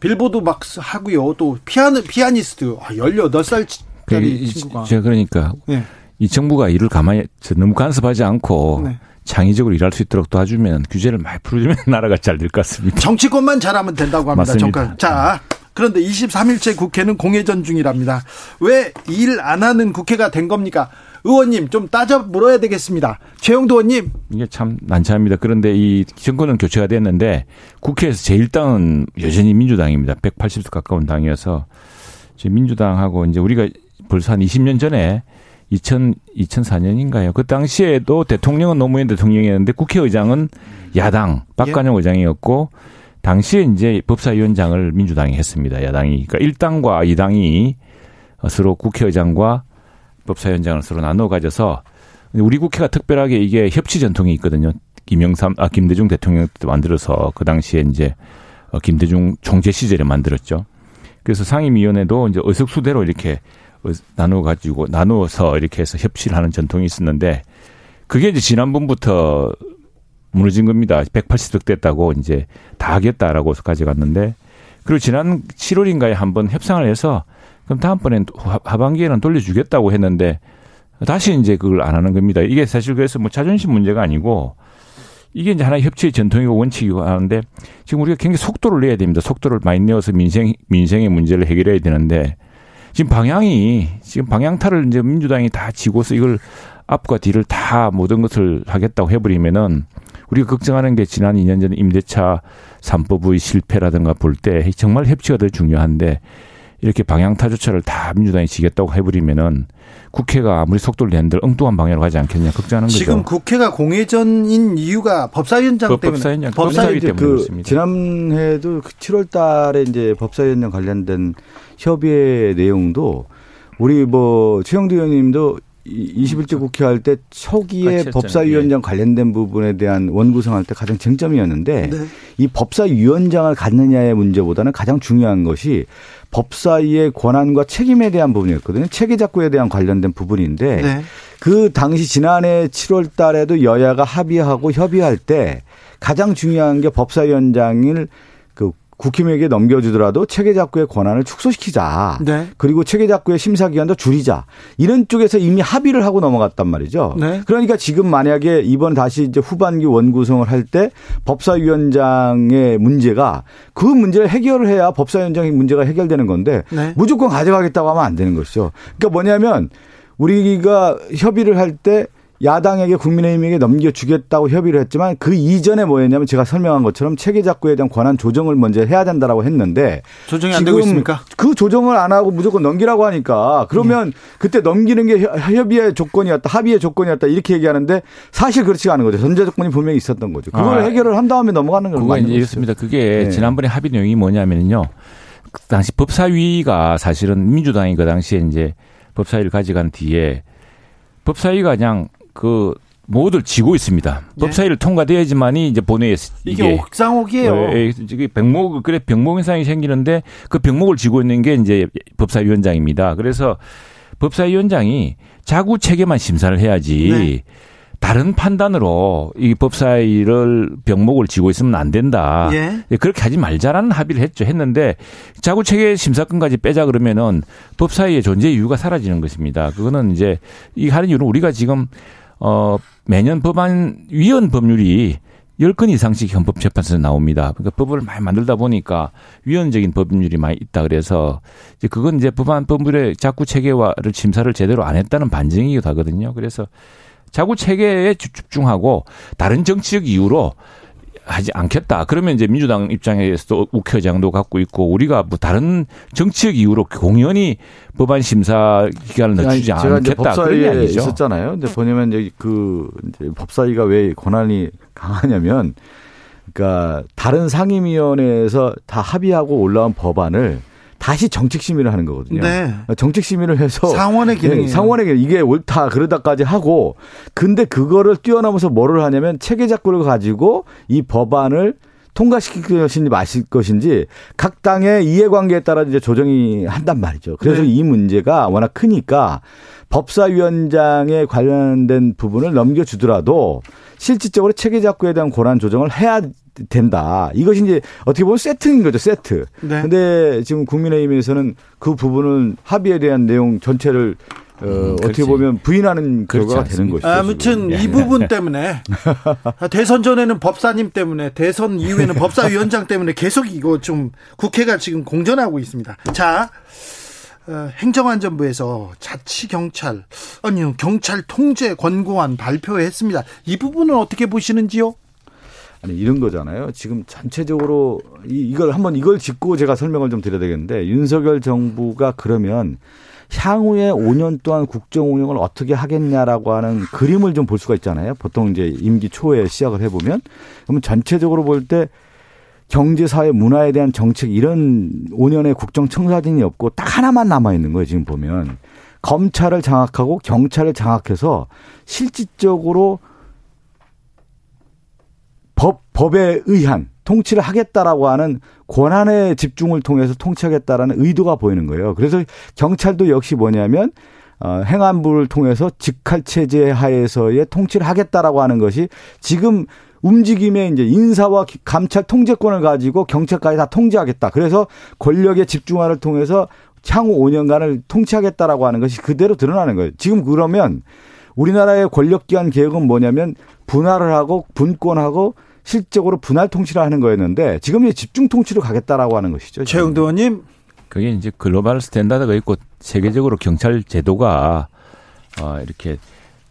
빌보드 막 하고요. 또 피아노 피아니스트 아, 18살짜리 그, 친구가 제가 그러니까 네. 이 정부가 일을 가만히 너무 간섭하지 않고 네. 창의적으로 일할 수 있도록 도와주면 규제를 많이 풀어주면 나라가 잘 될 것 같습니다. 정치권만 잘하면 된다고 합니다. 정권. 자, 그런데 23일째 국회는 공회전 중이랍니다. 왜 일 안 하는 국회가 된 겁니까? 의원님 좀 따져 물어야 되겠습니다. 최영도 의원님. 이게 참 난처합니다. 그런데 이 정권은 교체가 됐는데 국회에서 제1당은 여전히 민주당입니다. 180석 가까운 당이어서 지금 민주당하고 이제 우리가 벌써 한 20년 전에 2000, 2004년인가요? 그 당시에도 대통령은 노무현 대통령이었는데 국회의장은 야당 박관영 의장이었고 당시에 이제 법사위원장을 민주당이 했습니다. 야당이. 그러니까 1당과 2당이 서로 국회의장과 법사위원장을 서로 나눠 가져서 우리 국회가 특별하게 이게 협치 전통이 있거든요. 김영삼, 아, 김대중 대통령 때 만들어서 그 당시에 이제 어, 김대중 총재 시절에 만들었죠. 그래서 상임위원회도 이제 의석수대로 이렇게 어, 나누어 가지고 나누어서 이렇게 해서 협치를 하는 전통이 있었는데 그게 이제 지난번부터 무너진 겁니다. 180석 됐다고 이제 다 하겠다라고 해서 가져갔는데 그리고 지난 7월인가에 한번 협상을 해서 그럼 다음번엔 하- 하반기에는 돌려주겠다고 했는데 다시 이제 그걸 안 하는 겁니다. 이게 사실 그래서 뭐 자존심 문제가 아니고 이게 이제 하나의 협치의 전통이고 원칙이고 하는데 지금 우리가 굉장히 속도를 내야 됩니다. 속도를 많이 내어서 민생 민생의 문제를 해결해야 되는데 지금 방향이 지금 방향타를 이제 민주당이 다 지고서 이걸 앞과 뒤를 다 모든 것을 하겠다고 해버리면은 우리가 걱정하는 게 지난 2년 전 임대차 3법의 실패라든가 볼 때 정말 협치가 더 중요한데 이렇게 방향타조차를 다 민주당이 지겠다고 해버리면은 국회가 아무리 속도를 내는들 엉뚱한 방향으로 가지 않겠냐 걱정하는 거죠. 지금 국회가 공회전인 이유가 법사위원장 법- 때문에 법사위원장, 법사위 때문에 그 그렇습니다. 지난해도 그 7월 달에 이제 법사위원장 관련된 협의의 내용도 우리 뭐 최영두 의원님도 이- 21대 국회 할 때 초기에. 법사위원장 관련된 부분에 대한 원구성할 때 가장 쟁점이었는데 네. 이 법사위원장을 갖느냐의 문제보다는 가장 중요한 것이 법사위의 권한과 책임에 대한 부분이었거든요. 체계작구에 대한 관련된 부분인데 네. 그 당시 지난해 7월 달에도 여야가 합의하고 협의할 때 가장 중요한 게 법사위원장을 그 국힘에게 넘겨주더라도 체계작구의 권한을 축소시키자. 네. 그리고 체계작구의 심사기간도 줄이자. 이런 쪽에서 이미 합의를 하고 넘어갔단 말이죠. 네. 그러니까 지금 만약에 이번 다시 이제 후반기 원구성을 할 때 법사위원장의 문제가 그 문제를 해결을 해야 법사위원장의 문제가 해결되는 건데 네. 무조건 가져가겠다고 하면 안 되는 것이죠. 그러니까 뭐냐면 우리가 협의를 할때 야당에게 국민의힘에게 넘겨주겠다고 협의를 했지만 그 이전에 뭐였냐면 제가 설명한 것처럼 체계 작구에 대한 권한 조정을 먼저 해야 된다라고 했는데 조정이 안 되고 있습니까? 그 조정을 안 하고 무조건 넘기라고 하니까 그러면 그때 넘기는 게 협- 협의의 조건이었다 합의의 조건이었다 이렇게 얘기하는데 사실 그렇지가 않은 거죠 전제 조건이 분명히 있었던 거죠 그걸 아, 해결을 한 다음에 넘어가는 건 그거 맞는 이제 거죠. 이렇습니다. 그게 네. 지난번에 합의 내용이 뭐냐면요. 그 당시 법사위가 사실은 민주당이 그 당시에 이제 법사위를 가져간 뒤에 법사위가 그냥 그 모두를 지고 있습니다. 네. 법사위를 통과돼야지만이 이제 본회의에 이게 옥상옥이에요. 예, 이게 병목 그래 병목 현상이 생기는데 그 병목을 지고 있는 게 이제 법사위원장입니다. 그래서 법사위원장이 자구 체계만 심사를 해야지 네. 다른 판단으로 이 법사위를 병목을 지고 있으면 안 된다. 예. 예, 그렇게 하지 말자라는 합의를 했죠. 했는데 자구 체계 심사권까지 빼자 그러면은 법사위의 존재 이유가 사라지는 것입니다. 그거는 이제 이 하는 이유는 우리가 지금 어 매년 법안 위헌 법률이 10건 이상씩 헌법재판소에 나옵니다. 그러니까 법을 많이 만들다 보니까 위헌적인 법률이 많이 있다 그래서 이제 그건 이제 법안 법률의 자구 체계화를 심사를 제대로 안 했다는 반증이기도 하거든요. 그래서 자구 체계에 주- 집중하고 다른 정치적 이유로 하지 않겠다. 그러면 이제 민주당 입장에서도 국회의장도 갖고 있고 우리가 뭐 다른 정치적 이유로 공연히 법안 심사 기간을 늦추지 아니, 제가 않겠다. 게 법사위에. 있었잖아요. 근데 보냐면 이제 그 이제 법사위가 왜 권한이 강하냐면 그러니까 다른 상임위원회에서 다 합의하고 올라온 법안을 다시 정책 심의를 하는 거거든요. 네. 정책 심의를 해서 상원의 기능이에요. 네, 상원의 기능 이게 옳다 그러다까지 하고 근데 그거를 뛰어넘어서 뭐를 하냐면 체계작구를 가지고 이 법안을 통과시킬 것인지 마실 것인지 각 당의 이해관계에 따라 이제 조정이 한단 말이죠. 그래서 네. 이 문제가 워낙 크니까 법사위원장에 관련된 부분을 넘겨주더라도 실질적으로 체계 작구에 대한 권한 조정을 해야 된다. 이것이 이제 어떻게 보면 세트인 거죠, 세트. 네. 근데 지금 국민의힘에서는 그 부분은 합의에 대한 내용 전체를 어, 어떻게 그렇지. 보면 부인하는 결과가 되는. 것이죠. 아무튼 지금. 예. 이 부분 때문에 대선 전에는 법사님 때문에 대선 이후에는 법사위원장 때문에 계속 이거 좀 국회가 지금 공전하고 있습니다. 자, 어, 행정안전부에서 자치경찰 아니요 경찰 통제 권고안 발표했습니다. 이 부분은 어떻게 보시는지요? 아니 이런 거잖아요. 지금 전체적으로 이, 이걸 한번 이걸 짚고 제가 설명을 좀 드려야 되겠는데 윤석열 정부가 그러면 향후에 5년 동안 국정 운영을 어떻게 하겠냐라고 하는 그림을 좀 볼 수가 있잖아요. 보통 이제 임기 초에 시작을 해보면 그러면 전체적으로 볼때 경제, 사회, 문화에 대한 정책 이런 5년의 국정 청사진이 없고 딱 하나만 남아 있는 거예요. 지금 보면 검찰을 장악하고 경찰을 장악해서 실질적으로 법, 법에 의한 통치를 하겠다라고 하는 권한의 집중을 통해서 통치하겠다라는 의도가 보이는 거예요. 그래서 경찰도 역시 뭐냐면 어, 행안부를 통해서 직할 체제 하에서의 통치를 하겠다라고 하는 것이 지금 움직임의 이제 인사와 기- 감찰 통제권을 가지고 경찰까지 다 통제하겠다. 그래서 권력의 집중화를 통해서 향후 5년간을 통치하겠다라고 하는 것이 그대로 드러나는 거예요. 지금 그러면 우리나라의 권력기관 개혁은 뭐냐면 분할을 하고 분권하고 실질적으로 분할 통치를 하는 거였는데 지금 이제 집중 통치로 가겠다라고 하는 것이죠. 최형두 의원님 그게 이제 global standard가 있고 세계적으로 경찰 제도가 어 이렇게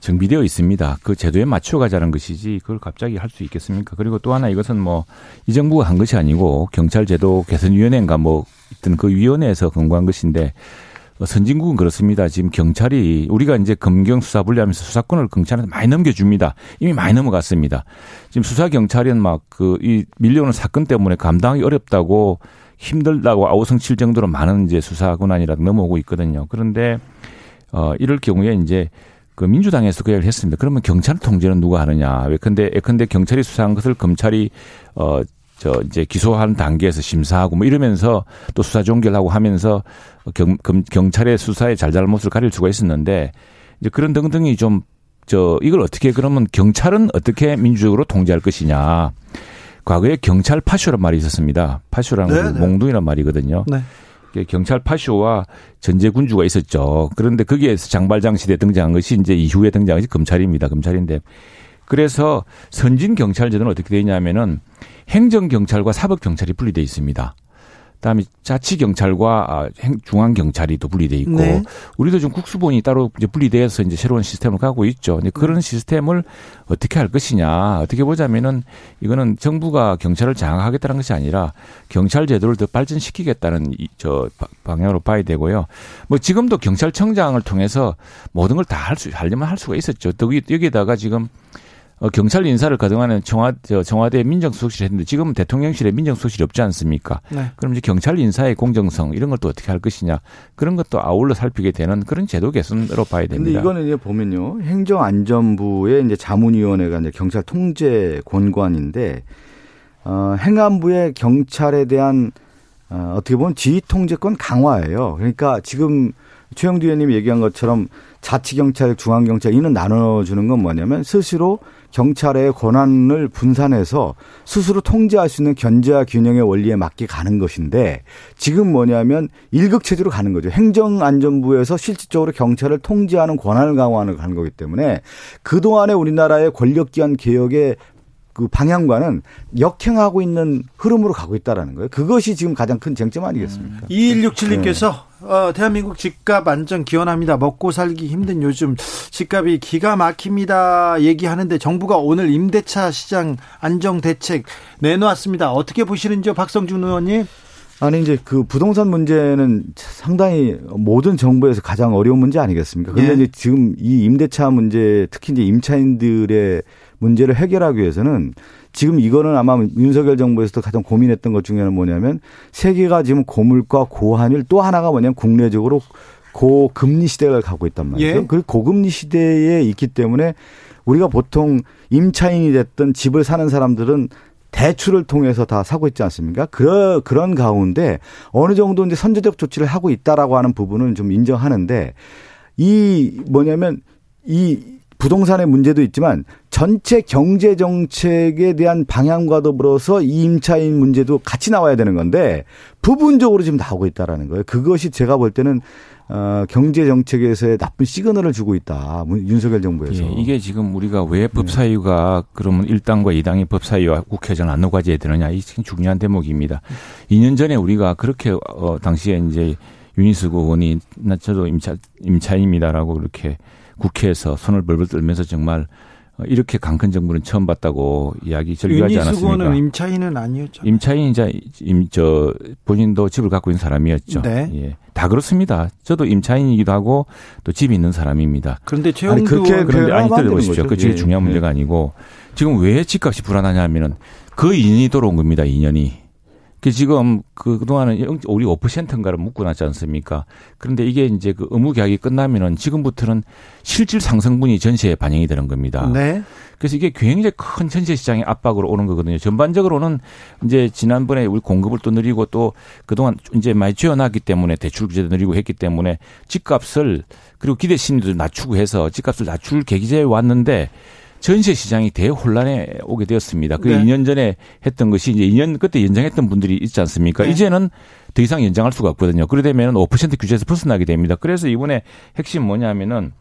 정비되어 있습니다. 그 제도에 맞춰 가자는 것이지 그걸 갑자기 할 수 있겠습니까? 그리고 또 하나 이것은 뭐 이 정부가 한 것이 아니고 경찰 제도 개선 위원회인가 뭐 있던 그 위원회에서 권고한 것인데 어, 선진국은 그렇습니다. 지금 경찰이 우리가 이제 검경 수사 분리하면서 수사권을 경찰한테 많이 넘겨줍니다. 이미 많이 넘어갔습니다. 지금 수사 경찰은 막 그 이 밀려오는 사건 때문에 감당하기 어렵다고 힘들다고 아우성칠 정도로 많은 이제 수사 권한이라 넘어오고 있거든요. 그런데 어 이럴 경우에 이제 그 민주당에서 그 얘기를 했습니다. 그러면 경찰 통제는 누가 하느냐? 왜컨대 예컨대 경찰이 수사한 것을 검찰이 어 저 이제 기소하는 단계에서 심사하고 뭐 이러면서 또 수사 종결하고 하면서 경, 검, 경찰의 수사의 잘잘못을 가릴 수가 있었는데 이제 그런 등등이 좀 저 이걸 어떻게 그러면 경찰은 어떻게 민주적으로 통제할 것이냐? 과거에 경찰 파쇼란 말이 있었습니다. 파쇼라는 네, 건 네. 몽둥이란 말이거든요. 네. 경찰 파쇼와 전제군주가 있었죠. 그런데 거기에서 장발장 시대 등장한 것이 이제 이후에 등장한 것이 검찰입니다. 검찰인데 그래서 선진 경찰제도는 어떻게 되어 있냐면은 행정 경찰과 사법 경찰이 분리돼 있습니다. 그다음에 자치 경찰과 아, 행- 중앙 경찰이 또 분리돼 있고 네. 우리도 지금 국수본이 따로 이제 분리돼서 이제 새로운 시스템을 가고 있죠. 근데 그런 시스템을 어떻게 할 것이냐 어떻게 보자면은 이거는 정부가 경찰을 장악하겠다는 것이 아니라 경찰 제도를 더 발전시키겠다는 이, 저 바- 방향으로 봐야 되고요. 뭐 지금도 경찰청장을 통해서 모든 걸 다 할 수 하려면 할 수가 있었죠. 또 여기- 여기다가 지금 어, 경찰 인사를 그동안은 청와, 저 청와대 민정수석실에 했는데 지금 대통령실에 민정수석실이 없지 않습니까? 네. 그럼 이제 경찰 인사의 공정성 이런 걸 또 어떻게 할 것이냐 그런 것도 아울러 살피게 되는 그런 제도 개선으로 봐야 근데 됩니다. 이거는 이제 보면요. 행정안전부의 이제 자문위원회가 이제 경찰 통제 권관인데, 어, 행안부의 경찰에 대한, 어, 어떻게 보면 지휘 통제권 강화예요. 그러니까 지금 최영두 의원님이 얘기한 것처럼 자치경찰, 중앙경찰 이는 나눠주는 건 뭐냐면 스스로 경찰의 권한을 분산해서 스스로 통제할 수 있는 견제와 균형의 원리에 맞게 가는 것인데 지금 뭐냐면 일극체제로 가는 거죠. 행정안전부에서 실질적으로 경찰을 통제하는 권한을 강화하는 가는 거기 때문에 그동안의 우리나라의 권력기관 개혁의 그 방향과는 역행하고 있는 흐름으로 가고 있다라는 거예요. 그것이 지금 가장 큰 쟁점 아니겠습니까? 2167님께서 어, 대한민국 집값 안정 기원합니다. 먹고 살기 힘든 요즘 집값이 기가 막힙니다. 얘기하는데 정부가 오늘 임대차 시장 안정 대책 내놓았습니다. 어떻게 보시는지요, 박성준 의원님? 아니 이제 그 부동산 문제는 상당히 모든 정부에서 가장 어려운 문제 아니겠습니까? 그런데 예. 이제 지금 이 임대차 문제 특히 이제 임차인들의 문제를 해결하기 위해서는 지금 이거는 아마 윤석열 정부에서도 가장 고민했던 것 중에는 뭐냐면 세계가 지금 고물가 고환율 또 하나가 뭐냐면 국내적으로 고금리 시대를 가고 있단 말이죠. 예. 그 고금리 시대에 있기 때문에 우리가 보통 임차인이 됐든 집을 사는 사람들은 대출을 통해서 다 사고 있지 않습니까? 그런 그런 가운데 어느 정도 이제 선제적 조치를 하고 있다라고 하는 부분은 좀 인정하는데 이 뭐냐면 이 부동산의 문제도 있지만 전체 경제 정책에 대한 방향과 더불어서 이 임차인 문제도 같이 나와야 되는 건데 부분적으로 지금 나오고 있다라는 거예요. 그것이 제가 볼 때는 어, 경제 정책에서의 나쁜 시그널을 주고 있다. 윤석열 정부에서. 예, 이게 지금 우리가 왜 법사위가 네. 그러면 1당과 2당의 법사위와 국회의장 안노 가져야 되느냐. 이 중요한 대목입니다. 2년 전에 우리가 그렇게 어, 당시에 이제 윤희숙 의원이 나 저도 임차 임차인입니다라고 그렇게 국회에서 손을 벌벌 떨면서 정말 어, 이렇게 강큰 정부는 처음 봤다고 이야기 절규하지 않았습니까? 의원은 임차인은 아니었죠. 임차인 이제 임저 본인도 집을 갖고 있는 사람이었죠. 네. 예. 다 그렇습니다. 저도 임차인이기도 하고 또 집이 있는 사람입니다. 그런데 최영두 그렇게 그런데 아니 들어보십시오. 그게 예. 중요한 문제가 아니고 지금 왜 집값이 불안하냐면은 그 2년이 돌아온 겁니다. 2년이. 그 지금 그 그동안은 우리 5%인가를 묶어놨지 않습니까? 그런데 이게 이제 그 의무 계약이 끝나면은 지금부터는 실질 상승분이 전세에 반영이 되는 겁니다. 네. 그래서 이게 굉장히 큰 전세 시장의 압박으로 오는 거거든요. 전반적으로는 이제 지난번에 우리 공급을 또 늘리고 또 그동안 이제 많이 지어놨기 때문에 대출 규제도 늘리고 했기 때문에 집값을 그리고 기대 심리도 낮추고 해서 집값을 낮출 계기제에 왔는데 전세 시장이 대혼란에 오게 되었습니다. 그 네. 2년 전에 했던 것이 이제 2년 그때 연장했던 분들이 있지 않습니까? 네. 이제는 더 이상 연장할 수가 없거든요. 그러다 되면 5% 규제에서 벗어나게 됩니다. 그래서 이번에 핵심 뭐냐면은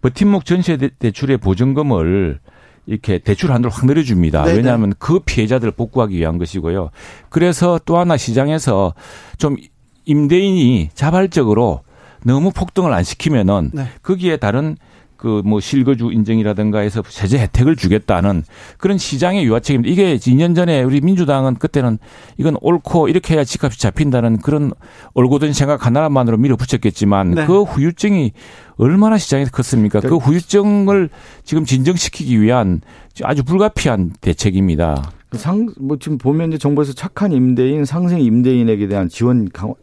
버팀목 전세 대출의 보증금을 이렇게 대출 한도를 확 늘려줍니다. 네네. 왜냐하면 그 피해자들을 복구하기 위한 것이고요. 그래서 또 하나 시장에서 좀 임대인이 자발적으로 너무 폭등을 안 시키면은 네. 거기에 다른 그 뭐 실거주 인증이라든가 해서 세제 혜택을 주겠다는 그런 시장의 유화책입니다. 이게 2년 전에 우리 민주당은 그때는 이건 옳고 이렇게 해야 집값이 잡힌다는 그런 올고든 생각 하나만으로 밀어붙였겠지만 네. 그 후유증이 얼마나 시장에서 컸습니까? 그 후유증을 지금 진정시키기 위한 아주 불가피한 대책입니다. 그 상, 뭐 지금 보면 이제 정부에서 착한 임대인, 상생 임대인에게 대한 지원 강,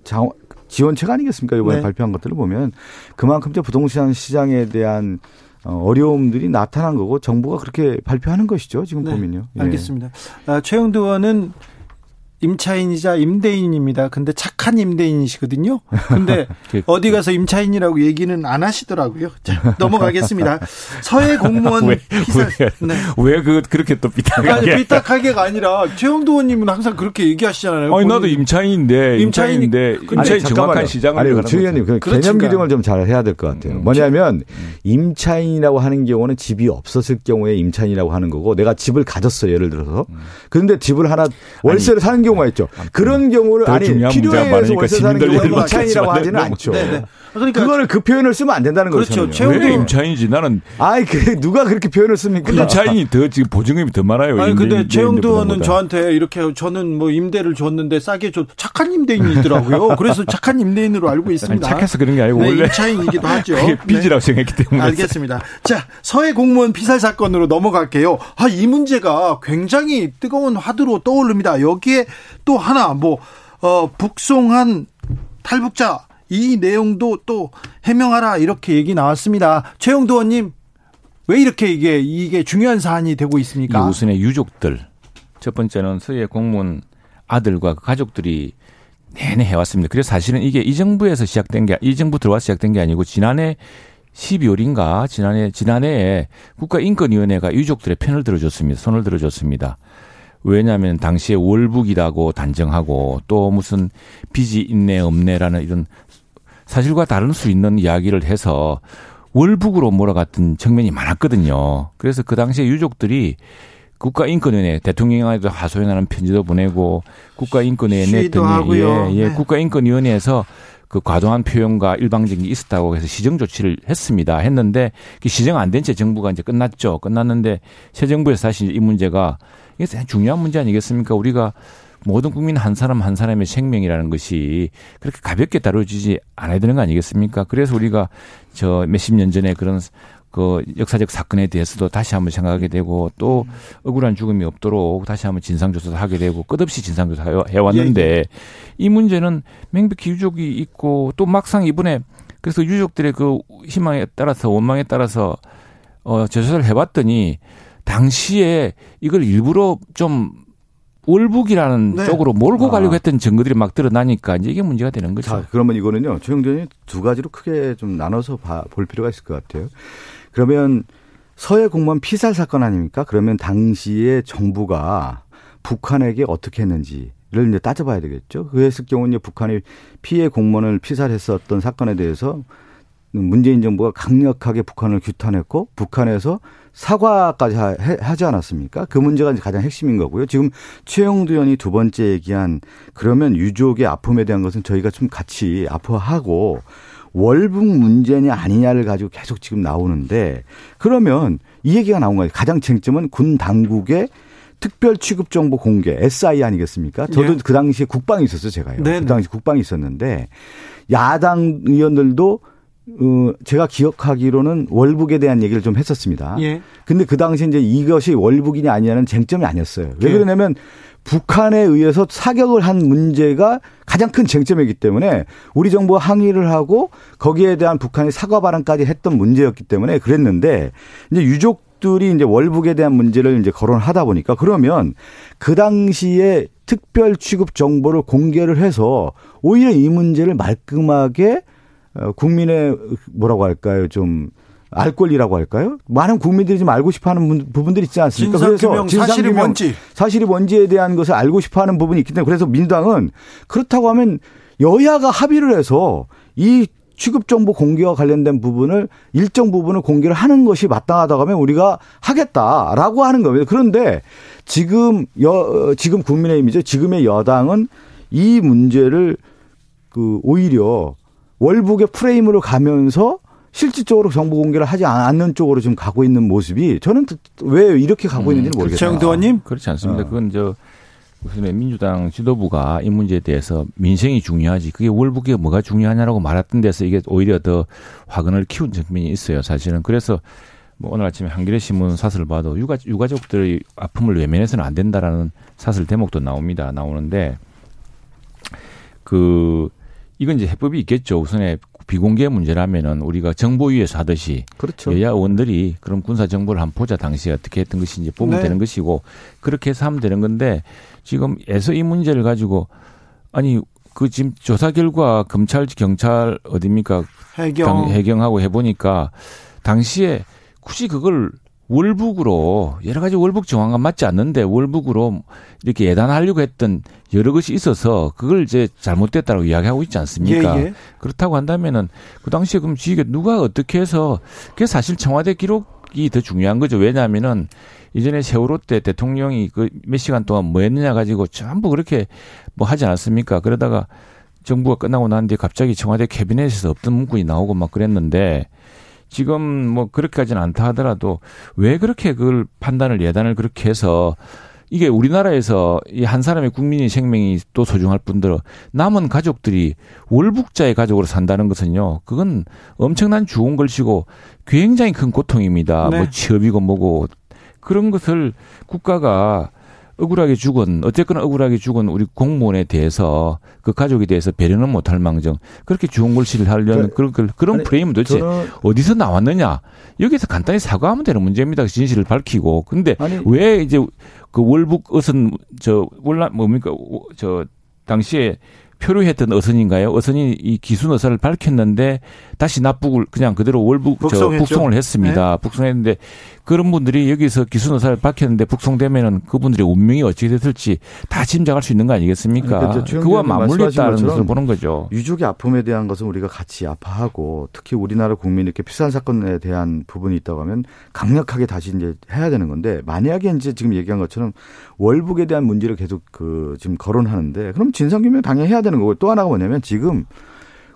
지원책 아니겠습니까? 이번에 네. 발표한 것들을 보면 그만큼 이제 부동산 시장에 대한 어, 어려움들이 나타난 거고 정부가 그렇게 발표하는 것이죠. 지금 네. 보면요. 예. 알겠습니다. 아, 최영두 의원은 임차인이자 임대인입니다. 근데 착한 임대인이시거든요. 근데 그 어디 가서 임차인이라고 얘기는 안 하시더라고요. 자, 넘어가겠습니다. 서해 공무원 왜, 피살. 왜, 네. 왜 그, 그렇게 또 삐딱하게. 아니, 삐딱하게가 아니라 최영도 의원님은 항상 그렇게 얘기하시잖아요. 아니, 나도 임차인인데, 임차인인데, 임차인 정확한 시장을. 아니, 최 의원님, 그 개념 기능을 좀 잘 해야 될 것 같아요. 음. 뭐냐면, 음. 임차인이라고 하는 경우는 집이 없었을 경우에 임차인이라고 하는 거고, 내가 집을 가졌어요, 예를 들어서. 음. 그런데 집을 하나, 월세를 사는 경우 가 있죠. 그런 경우를 아니 필요에 의해서 월세 사는 경우는 임차인이라고 하지는 않죠. 네네. 네. 그러니까 그거를 그 표현을 쓰면 안 된다는 거죠. 그렇죠. 왜 임차인이지? 나는 아이 그 누가 그렇게 표현을 씁니까? 임차인이 더 지금 보증금이 더 많아요. 아니 근데 최영도는 저한테 이렇게 저는 뭐 임대를 줬는데 싸게 줘 착한 임대인이더라고요. 그래서 착한 임대인으로 알고 있습니다. 아니, 착해서 그런 게 아니고 네, 원래 임차인이기도 하죠. 빚이라고 네. 생각했기 때문에. 알겠습니다. 자 서해 공무원 피살 사건으로 넘어갈게요. 아 이 문제가 굉장히 뜨거운 화두로 떠오릅니다. 여기에 또 하나 뭐 어, 북송한 탈북자 이 내용도 또 해명하라 이렇게 얘기 나왔습니다. 최영도 의원님 왜 이렇게 이게 이게 중요한 사안이 되고 있습니까? 이우선의 유족들 첫 번째는 서해 공무원 아들과 그 가족들이 내내 해왔습니다. 그래서 사실은 이게 이 정부에서 시작된 게, 이 정부 들어와서 시작된 게 아니고 지난해 12월인가 지난해 지난해에 국가인권위원회가 유족들의 편을 들어줬습니다. 손을 들어줬습니다. 왜냐하면 당시에 월북이라고 단정하고 또 무슨 빚이 있네 없네라는 이런 사실과 다를 수 있는 이야기를 해서 월북으로 몰아갔던 측면이 많았거든요. 그래서 그 당시에 유족들이 국가인권위원회 대통령에도 하소연하는 편지도 보내고 국가인권위에 냈더니 예, 예, 네. 국가인권위원회에서 그 과도한 표현과 일방적인 게 있었다고 해서 시정 조치를 했습니다. 했는데 그 시정 안 된 채 정부가 이제 끝났죠. 끝났는데 새 정부에서 사실 이 문제가 이게 중요한 문제 아니겠습니까? 우리가 모든 국민 한 사람 한 사람의 생명이라는 것이 그렇게 가볍게 다뤄지지 않아야 되는 거 아니겠습니까? 그래서 우리가 저 몇십 년 전에 그런 그 역사적 사건에 대해서도 다시 한번 생각하게 되고 또 억울한 죽음이 없도록 다시 한번 진상조사도 하게 되고 끝없이 진상조사 해왔는데 예, 예. 이 문제는 명백히 유족이 있고 또 막상 이번에 그래서 유족들의 그 희망에 따라서 원망에 따라서 어, 재조사를 해봤더니 당시에 이걸 일부러 좀 월북이라는 네. 쪽으로 몰고 아. 가려고 했던 증거들이 막 드러나니까 이제 이게 문제가 되는 거죠. 자, 그러면 이거는요, 최영도 의원이 두 가지로 크게 좀 나눠서 봐- 볼 필요가 있을 것 같아요. 그러면 서해 공무원 피살 사건 아닙니까? 그러면 당시에 정부가 북한에게 어떻게 했는지 를 이제 따져봐야 되겠죠. 그랬을 경우는 북한이 피해 공무원을 피살했었던 사건에 대해서 문재인 정부가 강력하게 북한을 규탄했고 북한에서 사과까지 하- 해- 하지 않았습니까? 그 문제가 이제 가장 핵심인 거고요. 지금 최영두 의원이 두 번째 얘기한 그러면 유족의 아픔에 대한 것은 저희가 좀 같이 아파하고 월북 문제냐 아니냐를 가지고 계속 지금 나오는데 그러면 이 얘기가 나온 거예요. 가장 쟁점은 군 당국의 특별 취급 정보 공개 SI 아니겠습니까? 저도 예. 그 당시에 국방이 있었어요, 제가요. 네네. 그 당시 국방이 있었는데 야당 의원들도 어, 제가 기억하기로는 월북에 대한 얘기를 좀 했었습니다. 예. 근데 그 당시 이제 이것이 월북이냐 아니냐는 쟁점이 아니었어요. 왜 예. 그러냐면 북한에 의해서 사격을 한 문제가 가장 큰 쟁점이기 때문에 우리 정부가 항의를 하고 거기에 대한 북한이 사과 발언까지 했던 문제였기 때문에 그랬는데 이제 유족들이 이제 월북에 대한 문제를 이제 거론하다 보니까 그러면 그 당시에 특별 취급 정보를 공개를 해서 오히려 이 문제를 말끔하게 어, 국민의 뭐라고 할까요? 좀 알 권리라고 할까요? 많은 국민들이 좀 알고 싶어하는 문- 부분들이 있지 않습니까? 진상규명, 사실이 뭔지. 사실이 뭔지에 대한 것을 알고 싶어하는 부분이 있기 때문에 그래서 민주당은 그렇다고 하면 여야가 합의를 해서 이 취급 정보 공개와 관련된 부분을 일정 부분을 공개를 하는 것이 마땅하다고 하면 우리가 하겠다라고 하는 겁니다. 그런데 지금 여 지금 국민의힘이죠. 지금의 여당은 이 문제를 그 오히려 월북의 프레임으로 가면서 실질적으로 정보 공개를 하지 않는 쪽으로 좀 가고 있는 모습이 저는 왜 이렇게 가고 있는지는 모르겠어요. 최영도 의원님. 그렇지 않습니다. 어. 그건 저 무슨 민주당 지도부가 이 문제에 대해서 민생이 중요하지 그게 월북이 뭐가 중요하냐라고 말했던 데서 이게 오히려 더 화근을 키운 측면이 있어요. 사실은 그래서 뭐 오늘 아침에 한겨레 신문 사설을 봐도 유가 유가족들의 아픔을 외면해서는 안 된다라는 사설 대목도 나옵니다. 나오는데 그 이건 이제 해법이 있겠죠. 우선에 비공개 문제라면은 우리가 정보위에서 하듯이 그렇죠. 여야 의원들이 그럼 군사 정보를 한번 보자 당시에 어떻게 했던 것인지 보면 네. 되는 것이고 그렇게 해서 하면 되는 건데 지금 에서 이 문제를 가지고 아니 그 지금 조사 결과 검찰 경찰 어딥니까 해경. 당- 해경하고 해보니까 당시에 굳이 그걸 월북으로 여러 가지 월북 정황과 맞지 않는데 월북으로 이렇게 예단하려고 했던 여러 것이 있어서 그걸 이제 잘못됐다고 이야기하고 있지 않습니까? 예, 예. 그렇다고 한다면은 그 당시에 그럼 지게 누가 어떻게 해서 그게 사실 청와대 기록이 더 중요한 거죠. 왜냐하면은 이전에 세월호 때 대통령이 그 몇 시간 동안 뭐 했느냐 가지고 전부 그렇게 뭐 하지 않았습니까? 그러다가 정부가 끝나고 난 뒤에 갑자기 청와대 캐비넷에서 없던 문구이 나오고 막 그랬는데 지금 뭐 그렇게까지는 않다 하더라도 왜 그렇게 그걸 판단을 예단을 그렇게 해서 이게 우리나라에서 이 한 사람의 국민의 생명이 또 소중할 뿐더러 남은 가족들이 월북자의 가족으로 산다는 것은요, 그건 엄청난 죽은 걸치고 굉장히 큰 고통입니다. 네. 뭐 취업이고 뭐고 그런 것을 국가가 억울하게 죽은 어쨌거나 억울하게 죽은 우리 공무원에 대해서 그 가족에 대해서 배려는 못할 망정. 그렇게 죽은 걸치를 하려는 그런 그런, 그런 아니, 프레임은 도대체 저는 어디서 나왔느냐? 여기서 간단히 사과하면 되는 문제입니다. 진실을 밝히고. 근데 아니 왜 이제 그 월북 어선 저 월남 뭡니까? 오- 저 당시에 표류했던 어선인가요? 어선이 이 기순 의사를 밝혔는데 다시 납북을 그냥 그대로 월북 저 북송했죠. 북송을 했습니다. 북송했는데 그런 분들이 여기서 기순 의사를 밝혔는데 북송되면은 그분들의 운명이 어떻게 됐을지 다 짐작할 수 있는 거 아니겠습니까? 아니, 그와 맞물렸다는 것을 보는 거죠. 유족의 아픔에 대한 것은 우리가 같이 아파하고 특히 우리나라 국민이 이렇게 피살 사건에 대한 부분이 있다고 하면 강력하게 다시 이제 해야 되는 건데 만약에 이제 지금 얘기한 것처럼 월북에 대한 문제를 계속 그 지금 거론하는데 그럼 진상규명 당연히 해야 되는 거고 또 하나가 뭐냐면 지금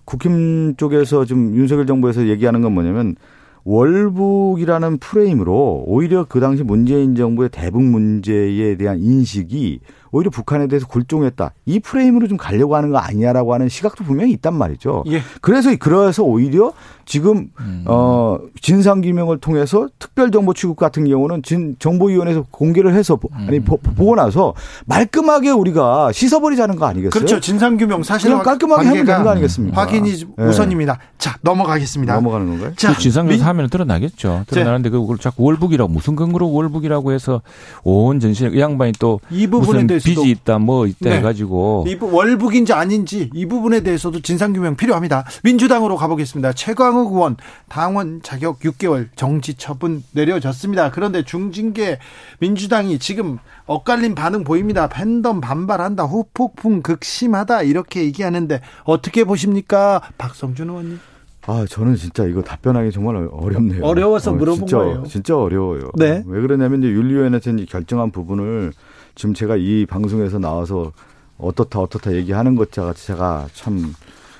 국힘 쪽에서 지금 윤석열 정부에서 얘기하는 건 뭐냐면 월북이라는 프레임으로 오히려 그 당시 문재인 정부의 대북 문제에 대한 인식이 오히려 북한에 대해서 굴종했다. 이 프레임으로 좀 가려고 하는 거 아니냐라고 하는 시각도 분명히 있단 말이죠. 예. 그래서 그래서 오히려 지금 어 진상 규명을 통해서 특별 정보 취급 같은 경우는 진 정보위원회에서 공개를 해서 보- 아니 보, 보고 나서 말끔하게 우리가 씻어버리자는 거 아니겠어요? 그렇죠. 진상 규명 사실 그냥 깔끔하게 하면 되는 거 아니겠습니까? 확인이 예. 우선입니다. 자, 넘어가겠습니다. 넘어가는 건가요? 자, 그 진상조사 민- 하면 드러나겠죠. 드러나는데 그걸 자꾸 월북이라고 무슨 근거로 월북이라고 해서 온 전신 이 양반이 또 이 부분에 대해서 빚이 있다 뭐 있다 네. 해가지고 이 부- 월북인지 아닌지 이 부분에 대해서도 진상규명 필요합니다. 민주당으로 가보겠습니다. 최광욱 의원 당원 자격 6개월 정지 처분 내려졌습니다. 그런데 중징계 민주당이 지금 엇갈린 반응 보입니다. 팬덤 반발한다. 후폭풍 극심하다. 이렇게 얘기하는데 어떻게 보십니까? 박성준 의원님. 아, 저는 진짜 이거 답변하기 정말 어렵네요. 어려워서 물어본 진짜, 거예요. 진짜 어려워요. 네. 왜 그러냐면 이제 윤리위원회에서 결정한 부분을 지금 제가 이 방송에서 나와서 어떻다 어떻다 얘기하는 것 자체가 참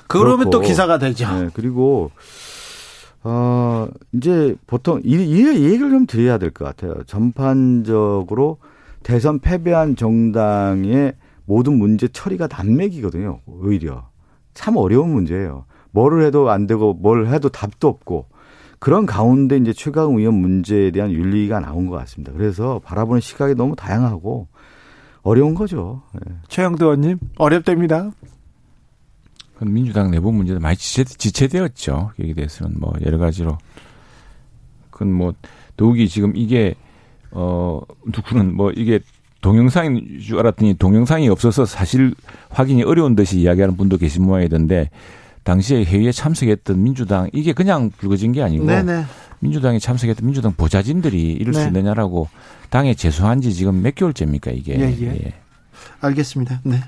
그러면 또 그렇고. 기사가 되죠. 네, 그리고 어 이제 보통 이, 이 얘기를 좀 드려야 될 것 같아요. 전반적으로 대선 패배한 정당의 모든 문제 처리가 난맥이거든요. 오히려 참 어려운 문제예요. 뭐를 해도 안 되고 뭘 해도 답도 없고 그런 가운데 이제 최강 의원 문제에 대한 윤리가 나온 것 같습니다. 그래서 바라보는 시각이 너무 다양하고 어려운 거죠. 예. 최영도 의원님 어렵답니다. 그건 민주당 내부 문제도 많이 지체, 지체 되었죠. 여기에 대해서는 뭐 여러 가지로. 그건 뭐 더욱이 지금 이게 어 누구는 뭐 이게 동영상인 줄 알았더니 동영상이 없어서 사실 확인이 어려운 듯이 이야기하는 분도 계신 모양이던데 당시에 회의에 참석했던 민주당 이게 그냥 불거진 게 아니고 네네. 민주당에 참석했던 민주당 보좌진들이 이럴 네. 수 있느냐라고 당에 제소한 지 지금 몇 개월째입니까 이게. 예, 예. 알겠습니다. 네.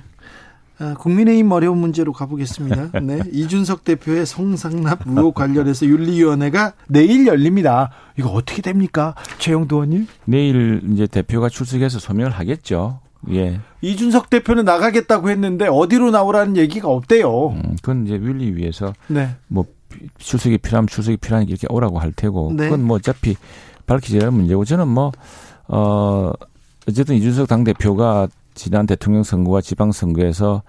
아, 국민의힘 어려운 문제로 가보겠습니다. 네. 이준석 대표의 성상납 의혹 관련해서 윤리위원회가 내일 열립니다. 이거 어떻게 됩니까? 최영도 의원님? 내일 이제 대표가 출석해서 소명을 하겠죠. 예. 이준석 대표는 나가겠다고 했는데 어디로 나오라는 얘기가 없대요. 음, 그건 이제 윤리위에서 네. 뭐 출석이 필요하면 출석이 필요하니까 이렇게 오라고 할 테고 네. 그건 뭐 어차피 밝히지 않을 문제고 저는 뭐 어 어쨌든 이준석 당 대표가 지난 대통령 선거와 지방 선거에서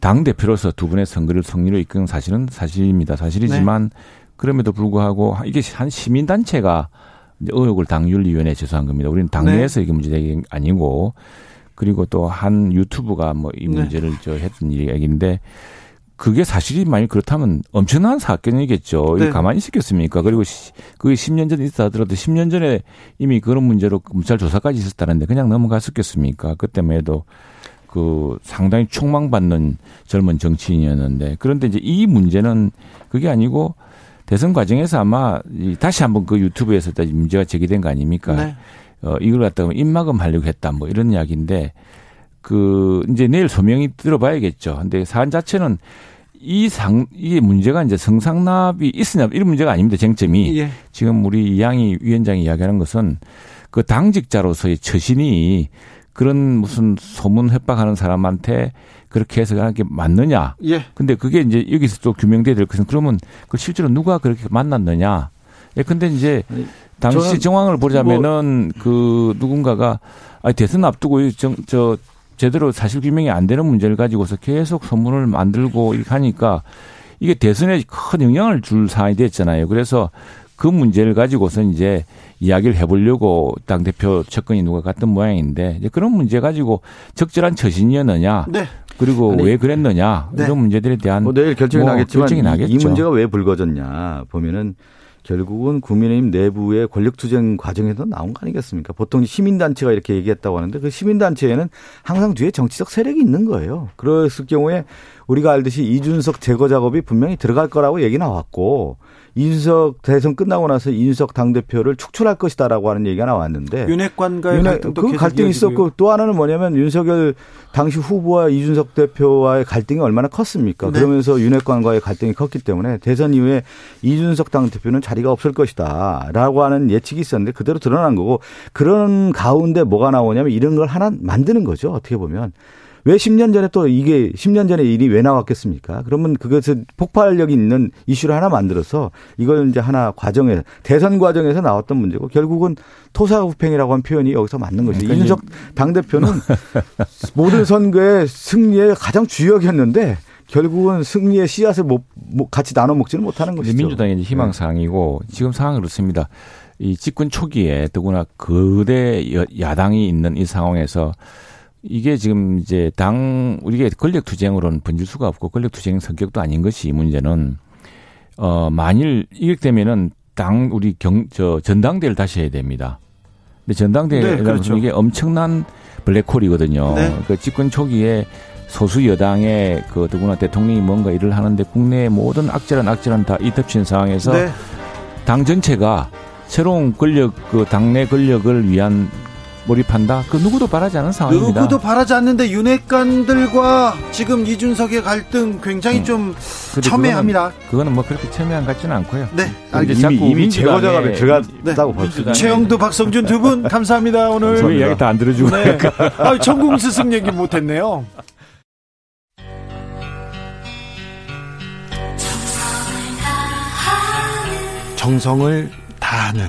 당 대표로서 두 분의 선거를 승리로 이끈 사실은 사실입니다. 사실이지만 네. 그럼에도 불구하고 이게 한 시민 단체가 의혹을 당윤리위원회에 제소한 겁니다. 우리는 네. 당내에서 이게 문제된 게 아니고 그리고 또 한 유튜브가 뭐이 네. 문제를 저 했던 얘기인데 그게 사실이 만약 그렇다면 엄청난 사건이겠죠. 네. 가만히 있었겠습니까? 그리고 시- 그게 10년 전에 있다 하더라도 10년 전에 이미 그런 문제로 검찰 조사까지 있었다는데 그냥 넘어갔었겠습니까? 그때만 해도 그 상당히 촉망받는 젊은 정치인이었는데 그런데 이제 이 문제는 그게 아니고 대선 과정에서 아마 이 다시 한번 그 유튜브에서 다시 문제가 제기된 거 아닙니까? 네. 어, 이걸 갖다가 입막음 하려고 했다 뭐 이런 이야기인데 그 이제 내일 소명이 들어봐야겠죠. 근데 사안 자체는 이 상, 이게 문제가 이제 성상납이 있으냐 이런 문제가 아닙니다. 쟁점이. 예. 지금 우리 이양희 위원장이 이야기하는 것은 그 당직자로서의 처신이 그런 무슨 소문 협박하는 사람한테 그렇게 해서 하는 게 맞느냐. 예. 근데 그게 이제 여기서 또 규명돼야 될 것은 그러면 그 실제로 누가 그렇게 만났느냐. 예, 근데 이제 당시 정황을 보자면은 그 누군가가 아니 대선 앞두고 이 정, 저 제대로 사실 규명이 안 되는 문제를 가지고서 계속 소문을 만들고 이렇게 하니까 이게 대선에 큰 영향을 줄 사안이 됐잖아요. 그래서 그 문제를 가지고서 이제 이야기를 해보려고 당 대표 측근이 누가 갔던 모양인데 이제 그런 문제 가지고 적절한 처신이었느냐. 네. 그리고 아니, 왜 그랬느냐. 네. 이런 문제들에 대한 뭐 내일 결정이 뭐 나겠지만 결정이 이- 나겠죠. 이 문제가 왜 불거졌냐 보면은 결국은 국민의힘 내부의 권력투쟁 과정에서 나온 거 아니겠습니까? 보통 시민단체가 이렇게 얘기했다고 하는데 그 시민단체에는 항상 뒤에 정치적 세력이 있는 거예요. 그랬을 경우에 우리가 알듯이 이준석 제거 작업이 분명히 들어갈 거라고 얘기 나왔고 이준석 대선 끝나고 나서 이준석 당대표를 축출할 것이다라고 하는 얘기가 나왔는데 윤핵관과의 윤핵- 갈등도 그 갈등이. 있었고 또 하나는 뭐냐면 윤석열 당시 후보와 이준석 대표와의 갈등이 얼마나 컸습니까? 네. 그러면서 윤핵관과의 갈등이 컸기 때문에 대선 이후에 이준석 당 대표는 자리가 없을 것이다라고 하는 예측이 있었는데 그대로 드러난 거고 그런 가운데 뭐가 나오냐면 이런 걸 하나 만드는 거죠. 어떻게 보면. 왜 10년 전에 또 이게 10년 전에 일이 왜 나왔겠습니까? 그러면 그것은 폭발력이 있는 이슈를 하나 만들어서 이걸 이제 하나 과정에 대선 과정에서 나왔던 문제고 결국은 토사구팽이라고 하는 표현이 여기서 맞는 것이죠. 그러니까 이준석 당 대표는 모든 선거의 승리의 가장 주역이었는데 결국은 승리의 씨앗을 못, 못 같이 나눠 먹지는 못하는 것이죠. 민주당의 이제 희망 사항이고 지금 상황은 그렇습니다. 이 집권 초기에 더구나 거대 여- 야당이 있는 이 상황에서 이게 지금 이제 당 우리가 권력 투쟁으로는 번질 수가 없고 권력 투쟁 성격도 아닌 것이 이 문제는 어 만일 이렇게 되면은 당 우리 경 저 전당대를 다시 해야 됩니다. 근데 전당대회라는 네, 그렇죠. 이게 엄청난 블랙홀이거든요. 네. 그 집권 초기에 소수 여당의 그 더구나 대통령이 뭔가 일을 하는데 국내의 모든 악재란 악재란 다 이덮친 상황에서 네. 당 전체가 새로운 권력 그 당내 권력을 위한 몰입한다. 그 누구도 바라지 않은 상황입니다. 누구도 바라지 않는데 윤핵관들과 지금 이준석의 갈등 굉장히 음. 좀 첨예합니다. 그거는, 그거는 뭐 그렇게 첨예한 것 같지는 않고요. 네, 알겠습니다. 이미 이미 민주당의- 제거 작업에 들어갔다고 네. 볼수 있어요. 최영두, 박성준 두 분 감사합니다. 오늘 왜 이야기 다 안 들어주고 네. 아, 전공 스승 얘기 못했네요. 정성을 다하는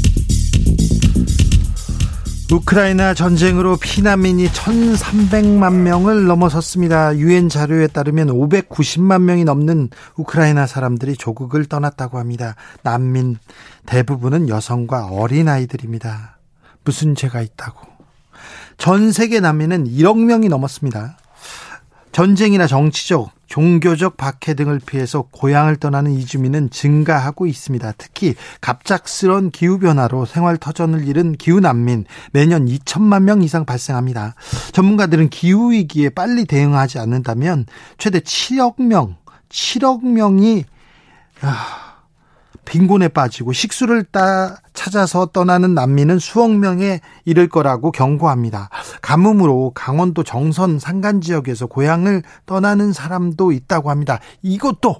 우크라이나 전쟁으로 피난민이 1,300만 명을 넘어섰습니다. 유엔 자료에 따르면 590만 명이 넘는 우크라이나 사람들이 조국을 떠났다고 합니다. 난민 대부분은 여성과 어린아이들입니다. 무슨 죄가 있다고. 전 세계 난민은 1억 명이 넘었습니다. 전쟁이나 정치적, 종교적 박해 등을 피해서 고향을 떠나는 이주민은 증가하고 있습니다. 특히 갑작스런 기후변화로 생활 터전을 잃은 기후난민 매년 2천만 명 이상 발생합니다. 전문가들은 기후위기에 빨리 대응하지 않는다면 최대 7억 명, 7억 명이 아, 빈곤에 빠지고 식수를 따 찾아서 떠나는 난민은 수억 명에 이를 거라고 경고합니다. 가뭄으로 강원도 정선 산간 지역에서 고향을 떠나는 사람도 있다고 합니다. 이것도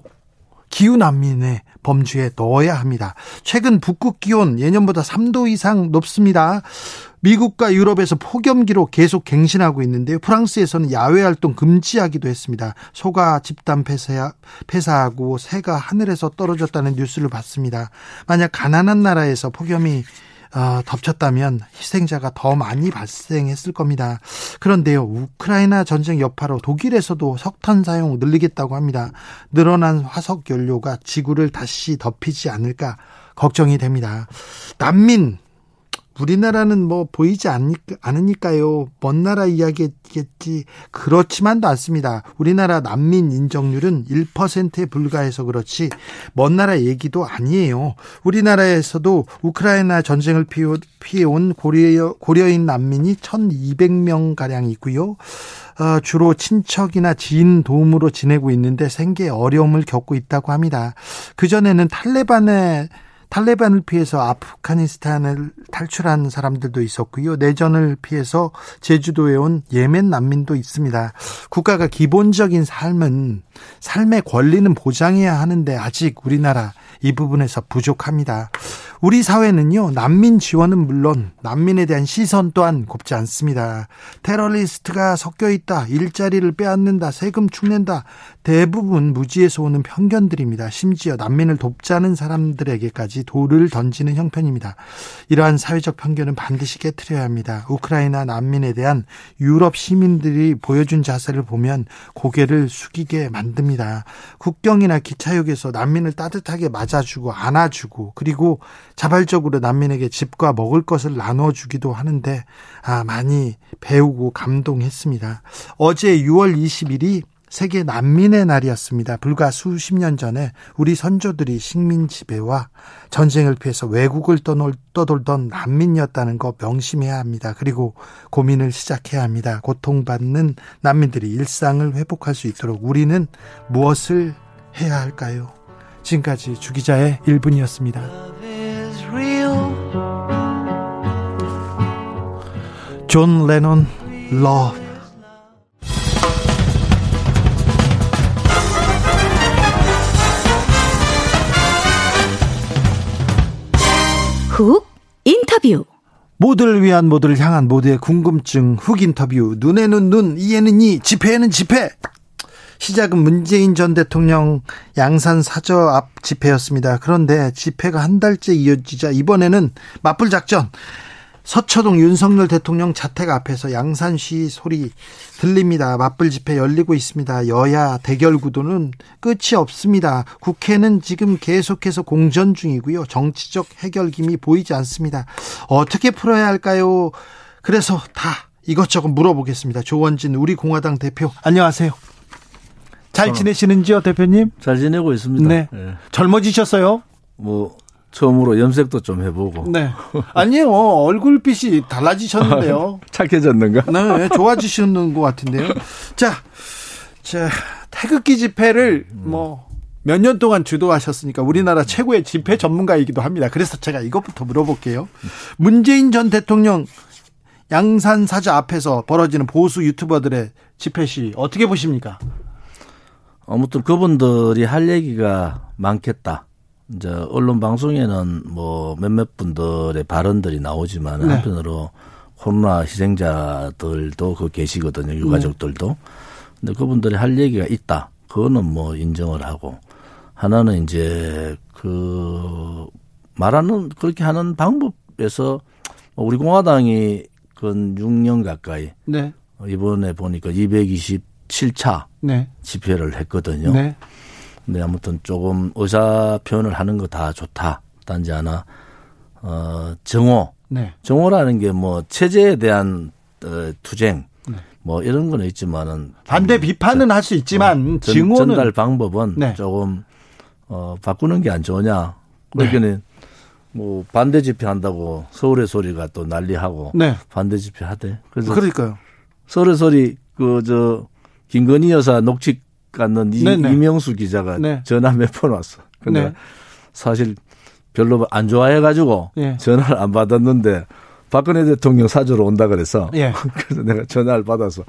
기후 난민의 범주에 넣어야 합니다. 최근 북극 기온 예년보다 3도 이상 높습니다. 미국과 유럽에서 폭염기로 계속 갱신하고 있는데요. 프랑스에서는 야외 활동 금지하기도 했습니다. 소가 집단 폐사, 폐사하고 새가 하늘에서 떨어졌다는 뉴스를 봤습니다. 만약 가난한 나라에서 폭염이 어, 덮쳤다면 희생자가 더 많이 발생했을 겁니다. 그런데요, 우크라이나 전쟁 여파로 독일에서도 석탄 사용 늘리겠다고 합니다. 늘어난 화석 연료가 지구를 다시 덮이지 않을까 걱정이 됩니다. 난민 우리나라는 뭐 보이지 않으니까, 않으니까요. 먼 나라 이야기겠지. 그렇지만도 않습니다. 우리나라 난민 인정률은 1%에 불과해서 그렇지 먼 나라 얘기도 아니에요. 우리나라에서도 우크라이나 전쟁을 피해온 고려, 고려인 난민이 1,200명 가량 있고요. 어, 주로 친척이나 지인 도움으로 지내고 있는데 생계 어려움을 겪고 있다고 합니다. 그전에는 탈레반의 탈레반을 피해서 아프가니스탄을 탈출한 사람들도 있었고요. 내전을 피해서 제주도에 온 예멘 난민도 있습니다. 국가가 기본적인 삶은 삶의 권리는 보장해야 하는데 아직 우리나라 이 부분에서 부족합니다. 우리 사회는요, 난민 지원은 물론 난민에 대한 시선 또한 곱지 않습니다. 테러리스트가 섞여 있다, 일자리를 빼앗는다, 세금 축낸다, 대부분 무지에서 오는 편견들입니다. 심지어 난민을 돕자는 사람들에게까지 돌을 던지는 형편입니다. 이러한 사회적 편견은 반드시 깨트려야 합니다. 우크라이나 난민에 대한 유럽 시민들이 보여준 자세를 보면 고개를 숙이게 만듭니다. 국경이나 기차역에서 난민을 따뜻하게 맞아주고 안아주고 그리고 자발적으로 난민에게 집과 먹을 것을 나눠주기도 하는데 아 많이 배우고 감동했습니다. 어제 6월 20일이 세계 난민의 날이었습니다. 불과 수십 년 전에 우리 선조들이 식민 지배와 전쟁을 피해서 외국을 떠놀, 떠돌던 난민이었다는 거 명심해야 합니다. 그리고 고민을 시작해야 합니다. 고통받는 난민들이 일상을 회복할 수 있도록 우리는 무엇을 해야 할까요? 지금까지 주기자의 1분이었습니다. 존 레논 Love 훅 인터뷰. 모두를 위한 모두를 향한 모두의 궁금증 훅 인터뷰. 눈에는 눈 이에는 이 집회에는 집회. 시작은 문재인 전 대통령 양산 사저 앞 집회였습니다. 그런데 집회가 한 달째 이어지자 이번에는 맞불 작전 서초동 윤석열 대통령 자택 앞에서 양산시 소리 들립니다. 맞불 집회 열리고 있습니다. 여야 대결 구도는 끝이 없습니다. 국회는 지금 계속해서 공전 중이고요. 정치적 해결김이 보이지 않습니다. 어떻게 풀어야 할까요? 그래서 다 이것저것 물어보겠습니다. 조원진 우리 공화당 대표 안녕하세요. 잘 지내시는지요, 대표님? 잘 지내고 있습니다. 네. 예. 젊어지셨어요? 뭐 처음으로 염색도 좀 해보고 네. 아니요, 얼굴빛이 달라지셨는데요. 착해졌는가? 네, 좋아지시는 것 같은데요. 자, 자, 태극기 집회를 뭐, 몇 년 동안 주도하셨으니까 우리나라 최고의 집회 전문가이기도 합니다. 그래서 제가 이것부터 물어볼게요. 문재인 전 대통령 양산 사자 앞에서 벌어지는 보수 유튜버들의 집회 시 어떻게 보십니까? 아무튼 그분들이 할 얘기가 많겠다. 이제 언론 방송에는 뭐 몇몇 분들의 발언들이 나오지만 네. 한편으로 코로나 희생자들도 그 계시거든요. 유가족들도. 근데 그분들이 할 얘기가 있다. 그거는 뭐 인정을 하고 하나는 이제 그 말하는 그렇게 하는 방법에서 뭐 우리 공화당이 근 6년 가까이 네, 이번에 보니까 227차 네, 집회를 했거든요. 네, 근데 아무튼 조금 의사 표현을 하는 거 다 좋다. 단지 하나 어 정오. 네, 정오라는 게 뭐 체제에 대한 어, 투쟁 뭐 이런 거는 있지만은 반대 비판은 할 수 있지만 전, 증오는 전달 방법은 네. 조금 어 바꾸는 게 안 좋으냐. 네. 그러니까는 뭐 반대 집회 한다고 서울의 소리가 또 난리하고 네, 반대 집회 하대. 그래서 그러니까요. 서울의 소리 그 저 김건희 여사 녹취 갖는 이, 네네. 이명수 기자가 네. 전화 몇 번 왔어. 근데 네. 사실 별로 안 좋아해가지고 예. 전화를 안 받았는데 박근혜 대통령 사저로 온다 그래서 예. 그래서 내가 전화를 받아서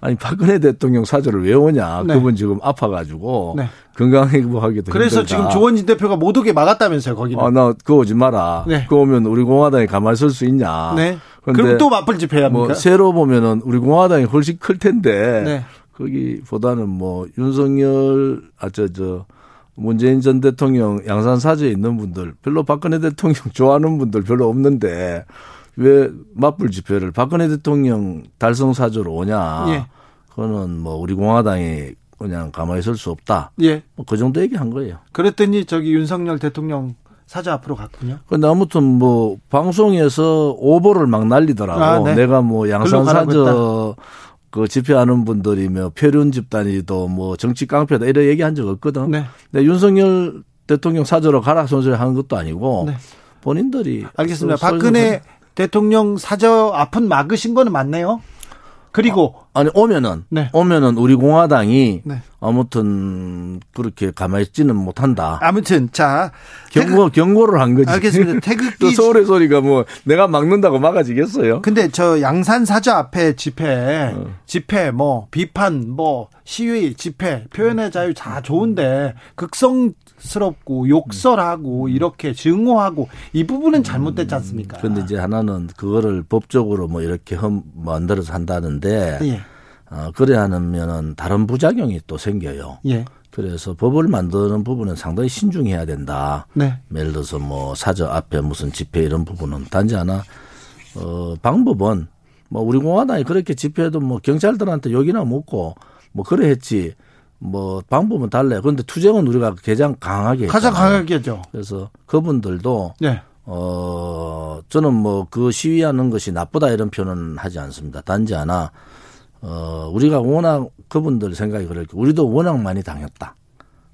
아니 박근혜 대통령 사저를 왜 오냐 네. 그분 지금 아파가지고 네. 건강 회복하기도 그래서 힘들다. 지금 조원진 대표가 못 오게 막았다면서요, 거기는. 아, 나 그거 오지 마라. 네. 그거 오면 우리 공화당이 가만히 설 수 있냐. 네. 그럼 또 맞불 집회 합니까? 뭐 새로 보면은 우리 공화당이 훨씬 클 텐데 네. 거기보다는 뭐 윤석열 아저저 문재인 전 대통령 양산 사저에 있는 분들 별로 박근혜 대통령 좋아하는 분들 별로 없는데 왜 맞불 집회를 박근혜 대통령 달성 사저로 오냐? 예. 그거는 뭐 우리 공화당이 그냥 가만히 있을 수 없다. 예. 뭐 그 정도 얘기한 거예요. 그랬더니 저기 윤석열 대통령 사자 앞으로 갔군요. 근데 아무튼 뭐 방송에서 오보를 막 날리더라고. 아, 네. 내가 뭐 양산 사저 그 집회하는 분들이며 표륜 집단이도 뭐 정치 깡패다 이런 얘기한 적 없거든. 네. 근데 윤석열 대통령 사저로 가라 소리 하는 것도 아니고 네. 본인들이 알겠습니다. 박근혜 대통령 사저 앞은 막으신 거는 맞네요. 그리고 아니 오면은 네. 오면은 우리 공화당이 네. 아무튼 그렇게 가만히 있지는 못한다. 아무튼 자 경고 경고를 한 거지. 알겠습니다. 또 태극기 서울의 소리가 뭐 내가 막는다고 막아지겠어요? 근데 저 양산 사저 앞에 집회, 어. 집회 뭐 비판 뭐 시위, 집회, 표현의 자유 다 좋은데 극성 스럽고 욕설하고 이렇게 증오하고 이 부분은 잘못됐지 않습니까? 근데 이제 하나는 그거를 법적으로 뭐 이렇게 험 만들어서 한다는데 예, 어, 그래 하면은 다른 부작용이 또 생겨요. 예, 그래서 법을 만드는 부분은 상당히 신중해야 된다. 네, 예를 들어서 뭐 사저 앞에 무슨 집회 이런 부분은 단지 하나 어 방법은 뭐 우리 공화당이 그렇게 집회해도 뭐 경찰들한테 욕이나 먹고 뭐 그래 했지 뭐 방법은 달라요. 그런데 투쟁은 우리가 가장 강하게 가장 했잖아요. 강하게죠. 그래서 그분들도 네, 어, 저는 뭐 그 시위하는 것이 나쁘다 이런 표현은 하지 않습니다. 단지 하나, 어, 우리가 워낙 그분들 생각이 그렇게 우리도 워낙 많이 당했다.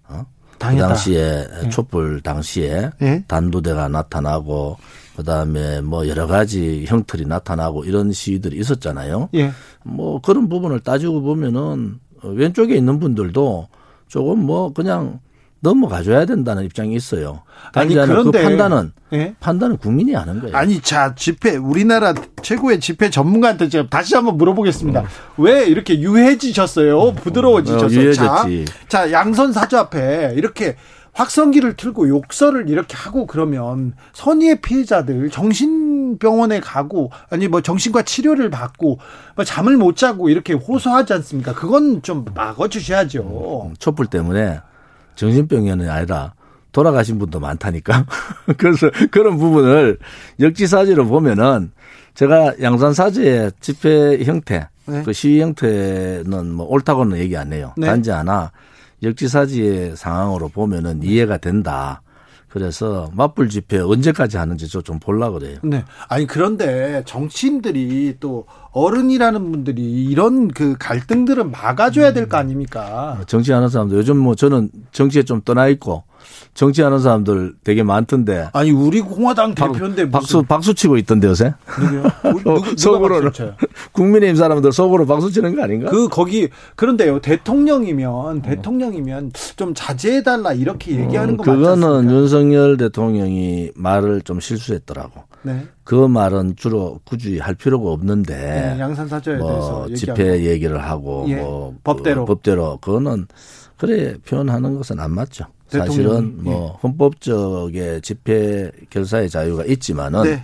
어? 당했다. 그 당시에 촛불 당시에 예. 단두대가 나타나고 그다음에 뭐 여러 가지 형틀이 나타나고 이런 시위들이 있었잖아요. 예, 뭐 그런 부분을 따지고 보면은 어, 왼쪽에 있는 분들도 조금 뭐 그냥 넘어가줘야 된다는 입장이 있어요. 아니, 그 그런데- 판단은 예. 판단은 국민이 하는 거예요. 아니 자 집회 우리나라 최고의 집회 전문가한테 제가 다시 한번 물어보겠습니다. 왜 이렇게 유해지셨어요? 부드러워지셨어요? 어, 유해졌지. 자, 자 양선 사저 앞에 이렇게 확성기를 틀고 욕설을 이렇게 하고 그러면 선의의 피해자들 정신병원에 가고 아니 뭐 정신과 치료를 받고 뭐 잠을 못 자고 이렇게 호소하지 않습니까? 그건 좀 막아 주셔야죠. 촛불 때문에 정신병이 아니라 돌아가신 분도 많다니까. 그래서 그런 부분을 역지사지로 보면은 제가 양산사지의 집회 형태, 네. 그 시위 형태는 뭐 옳다고는 얘기 안 해요. 네. 단지 하나 역지사지의 상황으로 보면은 이해가 된다. 그래서 맞불 집회 언제까지 하는지 저 좀 볼라 그래요. 네. 아니 그런데 정치인들이 또 어른이라는 분들이 이런 그 갈등들은 막아줘야 될 거 아닙니까? 정치 하는 사람들 요즘 뭐 저는 정치에 좀 떠나 있고 정치하는 사람들 되게 많던데 아니 우리 공화당 박- 대표인데 박수 박수 치고 있던데 요새 누구요? 누구, 쳐요? 국민의힘 사람들 속으로 박수 치는 거 아닌가? 그 거기 그런데요 대통령이면 대통령이면 좀 자제해 달라 이렇게 얘기하는 거 맞지 어. 그거는 않습니까? 윤석열 대통령이 말을 좀 실수했더라고. 네. 그 말은 주로 굳이 할 필요가 없는데 네, 양산사저에 뭐 대해서 얘기하고. 집회 얘기를 하고 예, 뭐 법대로. 그 법대로 그거는 그래 표현하는 것은 안 맞죠. 사실은 뭐 헌법적의 집회 결사의 자유가 있지만은 네.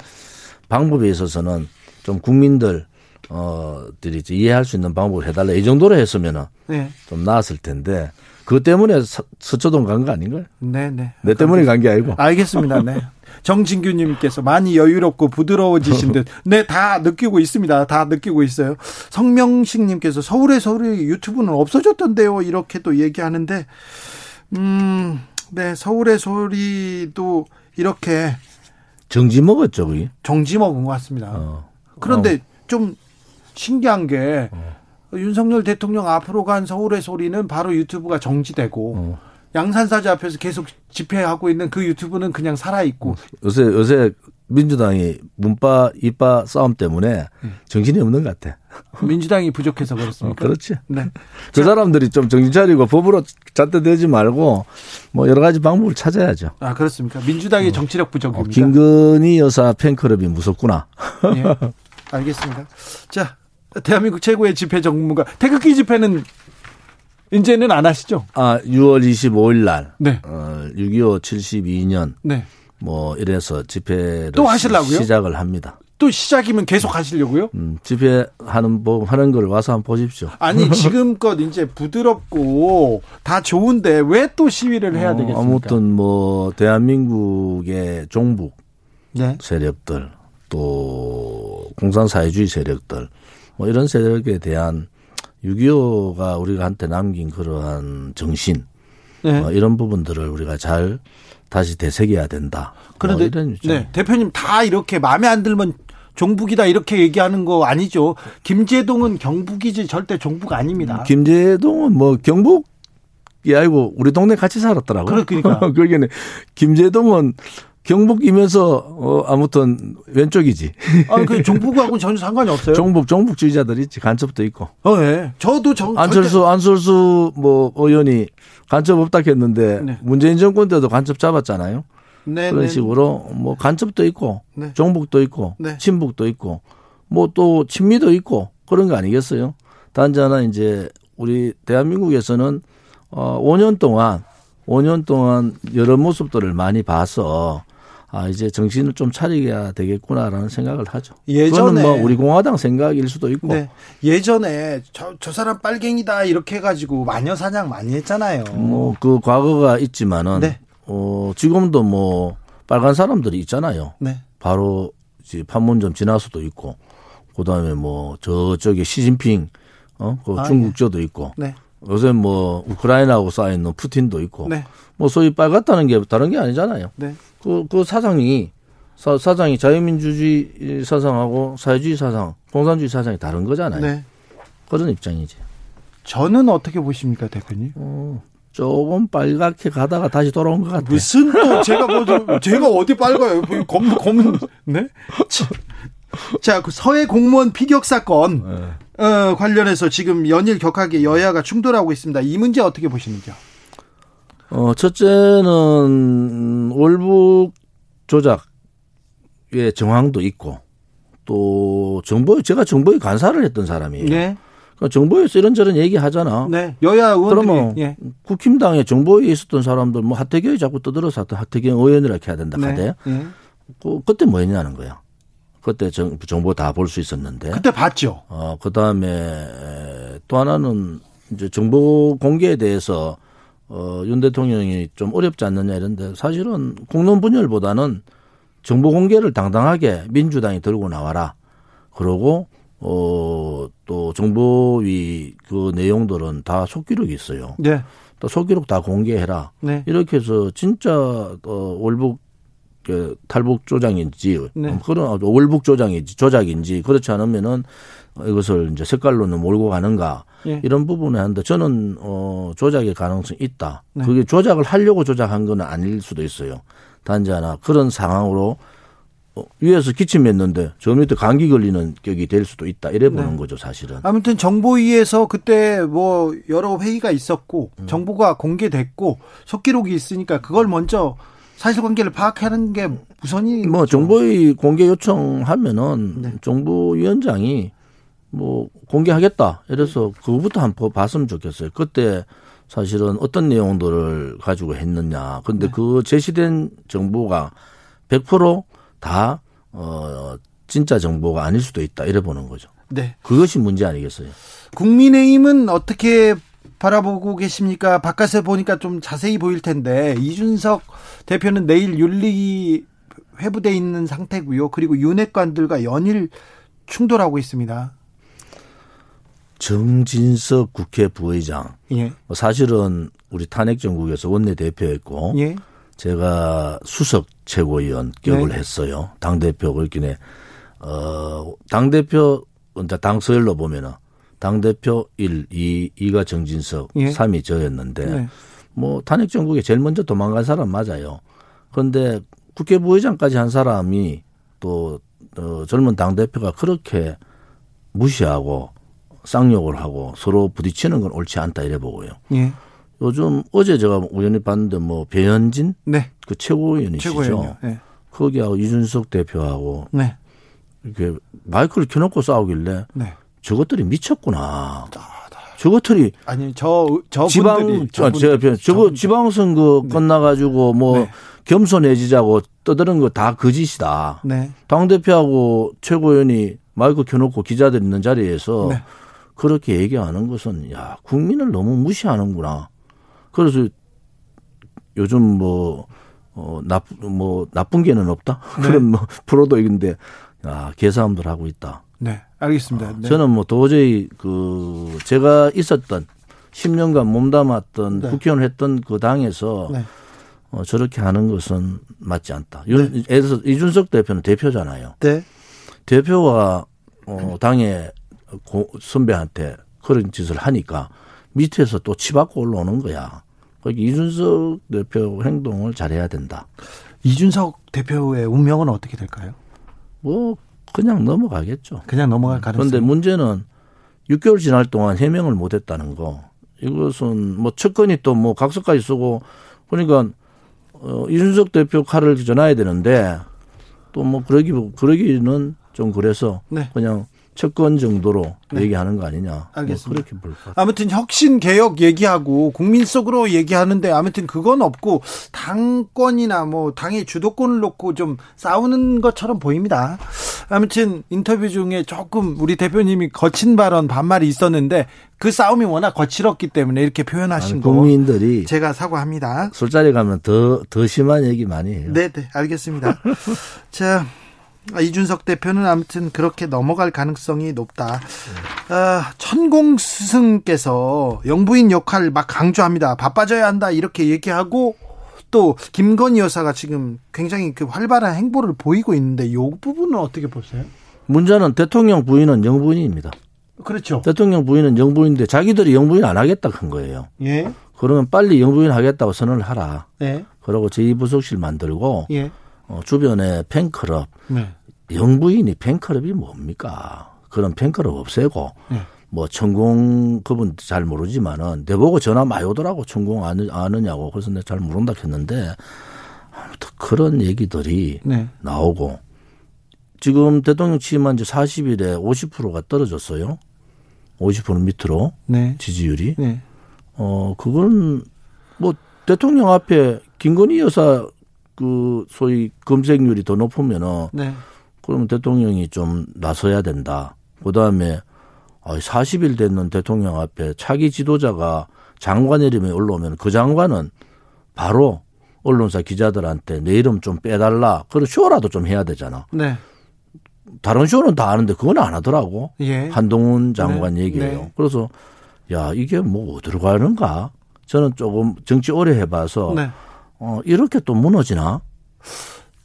방법에 있어서는 좀 국민들 어들이 이해할 수 있는 방법을 해달라 이 정도로 했으면은 네. 좀 나았을 텐데 그것 때문에 서, 서초동 간 거 아닌가요? 네, 네. 내 때문에 간 게 아니고. 알겠습니다. 네. 정진규님께서 많이 여유롭고 부드러워지신 듯. 네, 다 느끼고 있습니다. 다 느끼고 있어요. 성명식님께서 서울의 서울의 유튜브는 없어졌던데요. 이렇게 또 얘기하는데, 음, 네, 서울의 소리도 이렇게 정지 먹었죠, 그게. 정지 먹은 것 같습니다. 어. 그런데 좀 신기한 게 윤석열 대통령 앞으로 간 서울의 소리는 바로 유튜브가 정지되고 어. 양산사지 앞에서 계속 집회하고 있는 그 유튜브는 그냥 살아 있고 요새 요새 민주당이 문파 이파 싸움 때문에 정신이 없는 것 같아. 민주당이 부족해서 어, 그렇습니까? 그렇지. 네. 그 사람들이 좀 정신 차리고 법으로 잣대대지 말고 뭐 여러 가지 방법을 찾아야죠. 아 그렇습니까? 민주당의 정치력 어, 부족입니다. 김건희 여사 팬클럽이 무섭구나. 예. 알겠습니다. 자, 대한민국 최고의 집회 전문가 태극기 집회는 이제는 안 하시죠? 아, 6월 25일 날 네. 어, 6.25 72년 네. 뭐 이래서 집회를 또 하시려고요? 시작을 합니다. 또 시작이면 계속 하시려고요? 음, 집회하는 법 하는 걸 와서 한번 보십시오. 아니 지금껏 이제 부드럽고 다 좋은데 왜 또 시위를 해야 어, 되겠습니까? 아무튼 뭐 대한민국의 종북 네. 세력들 또 공산사회주의 세력들 뭐 이런 세력에 대한 6.25가 우리가 한테 남긴 그러한 정신 네. 어, 이런 부분들을 우리가 잘 다시 되새겨야 된다. 그런데 뭐 이런 입장. 네, 대표님 다 이렇게 마음에 안 들면 종북이다 이렇게 얘기하는 거 아니죠? 김재동은 경북이지 절대 종북 아닙니다. 김재동은 뭐 경북 이 아니고 우리 동네 같이 살았더라고. 그러니까. 그러니까 경제동은 경북이면서 어 아무튼 왼쪽이지. 아, 그 종북하고는 전혀 상관이 없어요. 종북 종북주의자들 있지 간첩도 있고. 어, 예. 저도 정 안철수 안철수 뭐 의원이 간첩 없다 했는데 네. 문재인 정권 때도 간첩 잡았잖아요. 네, 그런 네. 식으로 뭐 간첩도 있고 네. 종북도 있고 네. 친북도 있고 뭐 또 친미도 있고 그런 거 아니겠어요? 단지 하나 이제 우리 대한민국에서는 어 5년 동안 5년 동안 여러 모습들을 많이 봐서 아 이제 정신을 좀 차리게 되겠구나라는 생각을 하죠. 예전에- 뭐 우리 공화당 생각일 수도 있고 네. 예전에 저, 저 사람 빨갱이다 이렇게 해가지고 마녀 사냥 많이 했잖아요. 뭐 그 과거가 있지만은 네. 어 지금도 뭐 빨간 사람들이 있잖아요. 네. 바로 이제 판문점 지나서도 있고 그다음에 뭐 저쪽에 시진핑 어그 아, 중국저도 있고 네. 요새 뭐 우크라이나하고 쌓여 있는 푸틴도 있고 네. 뭐 소위 빨갛다는 게 다른 게 아니잖아요. 네. 그, 그 사상이 사, 사장이 자유민주주의 사상하고 사회주의 사상, 공산주의 사상이 다른 거잖아요. 네. 그런 입장이지. 저는 어떻게 보십니까, 대표님? 어, 조금 빨갛게 가다가 다시 돌아온 것 같아요. 무슨 또 제가 뭐 좀- 제가 어디 빨가요? 뭐검 검은 네? 자, 그 서해 공무원 피격 사건 네. 어, 관련해서 지금 연일 격하게 여야가 충돌하고 있습니다. 이 문제 어떻게 보시는지요? 어, 첫째는 월북 조작의 정황도 있고 또 정보에 제가 정보에 간사를 했던 사람이에요. 네. 그러니까 정보에서 이런저런 얘기 하잖아. 네. 여야 의원들이 그러면 예. 국힘당에 정보에 있었던 사람들 뭐 하태경이 자꾸 떠들어서 하태경 의원이라고 해야 된다 하대. 네. 예. 그, 그때 뭐 했냐는 거야. 그때 정, 정보 다 볼 수 있었는데. 그때 봤죠. 어, 그 다음에 또 하나는 이제 정보 공개에 대해서 어, 윤 대통령이 좀 어렵지 않느냐 이런데 사실은 공론 분열보다는 정보 공개를 당당하게 민주당이 들고 나와라. 그러고 어, 또 정보위 그 내용들은 다 속기록이 있어요. 네. 또 속기록 다 공개해라. 네. 이렇게 해서 진짜 어, 월북 그 탈북 조장인지 네. 그런 월북 조장인지 조작인지 그렇지 않으면은 이것을 이제 색깔로는 몰고 가는가 예. 이런 부분에 한데 저는 어 조작의 가능성이 있다. 네. 그게 조작을 하려고 조작한 건 아닐 수도 있어요. 단지 하나 그런 상황으로 어, 위에서 기침했는데 저 밑에 감기 걸리는 격이 될 수도 있다. 이래 보는 네. 거죠, 사실은. 아무튼 정보위에서 그때 뭐 여러 회의가 있었고 음. 정보가 공개됐고 속기록이 있으니까 그걸 먼저 사실관계를 파악하는 게 우선이 뭐 정보위 공개 요청하면은 네. 정보위원장이 뭐 공개하겠다. 이래서 그거부터 한번 봤으면 좋겠어요. 그때 사실은 어떤 내용들을 가지고 했느냐. 근데 네. 그 제시된 정보가 100%다 어, 진짜 정보가 아닐 수도 있다. 이래 보는 거죠. 네. 그것이 문제 아니겠어요? 국민의힘은 어떻게 바라보고 계십니까? 바깥에 보니까 좀 자세히 보일 텐데 이준석 대표는 내일 윤리 회부돼 있는 상태고요. 그리고 윤핵관들과 연일 충돌하고 있습니다. 정진석 국회 부의장. 예. 뭐 사실은 우리 탄핵 정국에서 원내 대표였고 예. 제가 수석 최고위원 격을 네. 했어요. 당 대표 그렇긴 어, 당 대표 이제 당 서열로 보면은 당 대표 1, 2, 2가 정진석, 예. 3이 저였는데 네. 뭐 탄핵 정국에 제일 먼저 도망간 사람 맞아요. 그런데 국회 부의장까지 한 사람이 또 어, 젊은 당 대표가 그렇게 무시하고 쌍욕을 하고 서로 부딪히는 건 옳지 않다 이래 보고요. 예. 요즘 어제 제가 우연히 봤는데 뭐 배현진 네. 그 최고위원이시죠. 네. 거기하고 이준석 대표하고 네. 이렇게 마이크를 켜놓고 싸우길래 네. 저것들이 미쳤구나. 저것들이 아니 저저 지방 저, 저, 저, 저거 지방선거 끝나가지고 뭐 네. 겸손해지자고 떠드는 거 다 거짓이다. 네. 당 대표하고 최고위원이 마이크 켜놓고 기자들 있는 자리에서 네. 그렇게 얘기하는 것은 야 국민을 너무 무시하는구나. 그래서 요즘 뭐 어, 나쁜 뭐 나쁜 게는 없다 네. 그런 뭐 프로도 있는데 야 개사함들 하고 있다. 네. 알겠습니다. 네. 저는 뭐 도저히 그 제가 있었던 10년간 몸담았던 네. 국회의원 했던 그 당에서 네. 어, 저렇게 하는 것은 맞지 않다. 예를 들어서 이준석 대표는 대표잖아요. 네. 대표가 어, 당의 고, 선배한테 그런 짓을 하니까 밑에서 또 치받고 올라오는 거야. 그러니까 이준석 대표 행동을 잘해야 된다. 이준석 대표의 운명은 어떻게 될까요? 뭐 그냥 넘어가겠죠. 그냥 넘어갈 가능성. 그런데 문제는 6개월 지날 동안 해명을 못했다는 거. 이것은 뭐 측근이 또 뭐 각서까지 쓰고 그러니까 어, 이준석 대표 칼을 전화야 되는데 또 뭐 그러기 그러기는 좀 그래서 네. 그냥 측근 정도로 네. 얘기하는 거 아니냐. 뭐 알겠습니다. 그렇게 볼까. 아무튼 혁신 개혁 얘기하고 국민 속으로 얘기하는데 아무튼 그건 없고 당권이나 뭐 당의 주도권을 놓고 좀 싸우는 것처럼 보입니다. 아무튼 인터뷰 중에 조금 우리 대표님이 거친 발언 반말이 있었는데 그 싸움이 워낙 거칠었기 때문에 이렇게 표현하신 아니, 거 국민들이 제가 사과합니다. 술자리 가면 더더 심한 얘기 많이 해요. 네, 네, 알겠습니다. 자, 아, 이준석 대표는 아무튼 그렇게 넘어갈 가능성이 높다. 아, 천공 스승께서 영부인 역할 막 강조합니다. 바빠져야 한다 이렇게 얘기하고 또 김건희 여사가 지금 굉장히 그 활발한 행보를 보이고 있는데 이 부분은 어떻게 보세요? 문제는 대통령 부인은 영부인입니다. 그렇죠. 대통령 부인은 영부인인데 자기들이 영부인 안 하겠다 한 거예요. 예, 그러면 빨리 영부인 하겠다고 선언을 하라. 네, 그러고 제2부속실 만들고 예, 어, 주변에 팬클럽. 네, 영부인이 팬클럽이 뭡니까? 그런 팬클럽 없애고. 네. 뭐 천공 그분 잘 모르지만은 내보고 전화 많이 오더라고. 천공 아느, 아느냐고. 그래서 내가 잘 모른다 했는데 아무튼 그런 얘기들이 네, 나오고. 지금 대통령 취임한 지 40일에 50%가 떨어졌어요. 50% 밑으로 네, 지지율이. 네, 어, 그건 뭐 대통령 앞에 김건희 여사 그 소위 검색률이 더 높으면은 네, 그러면 대통령이 좀 나서야 된다. 그 다음에 40일 됐는 대통령 앞에 차기 지도자가 장관 이름이 올라오면 그 장관은 바로 언론사 기자들한테 내 이름 좀 빼달라. 그리고 쇼라도 좀 해야 되잖아. 네. 다른 쇼는 다 아는데 그건 안 하더라고. 예. 한동훈 장관 네. 얘기예요. 네. 그래서 야 이게 뭐 어디로 가는가? 저는 조금 정치 오래 해봐서 네. 어, 이렇게 또 무너지나?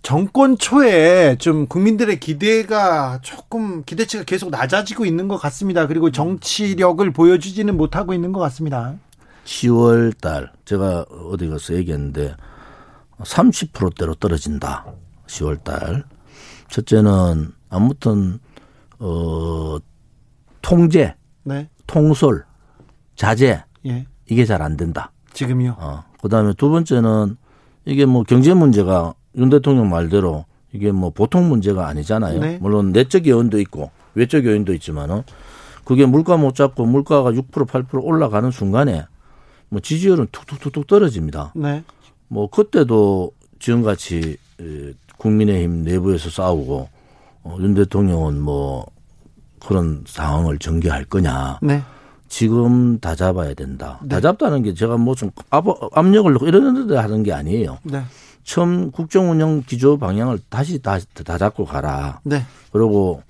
정권 초에 좀 국민들의 기대가 조금 기대치가 계속 낮아지고 있는 것 같습니다. 그리고 정치력을 보여주지는 못하고 있는 것 같습니다. 10월 달 제가 어디 가서 얘기했는데 30%대로 떨어진다. 10월 달. 첫째는 아무튼 어 통제, 네. 통솔, 자제 예. 이게 잘 안 된다. 지금요. 어. 그다음에 두 번째는 이게 뭐 경제 문제가 윤 대통령 말대로 이게 뭐 보통 문제가 아니잖아요. 네. 물론 내적 요인도 있고 외적 요인도 있지만은 그게 물가 못 잡고 물가가 6% 8% 올라가는 순간에 뭐 지지율은 툭툭툭툭 떨어집니다. 네. 뭐 그때도 지금같이 에, 국민의힘 내부에서 싸우고 어, 윤 대통령은 뭐 그런 상황을 전개할 거냐. 네. 지금 다 잡아야 된다. 네. 다 잡다는 게 제가 뭐좀 압력을 넣고 이러는데 하는 게 아니에요. 네. 처음 국정 운영 기조 방향을 다시 다, 다 잡고 가라. 네. 그리고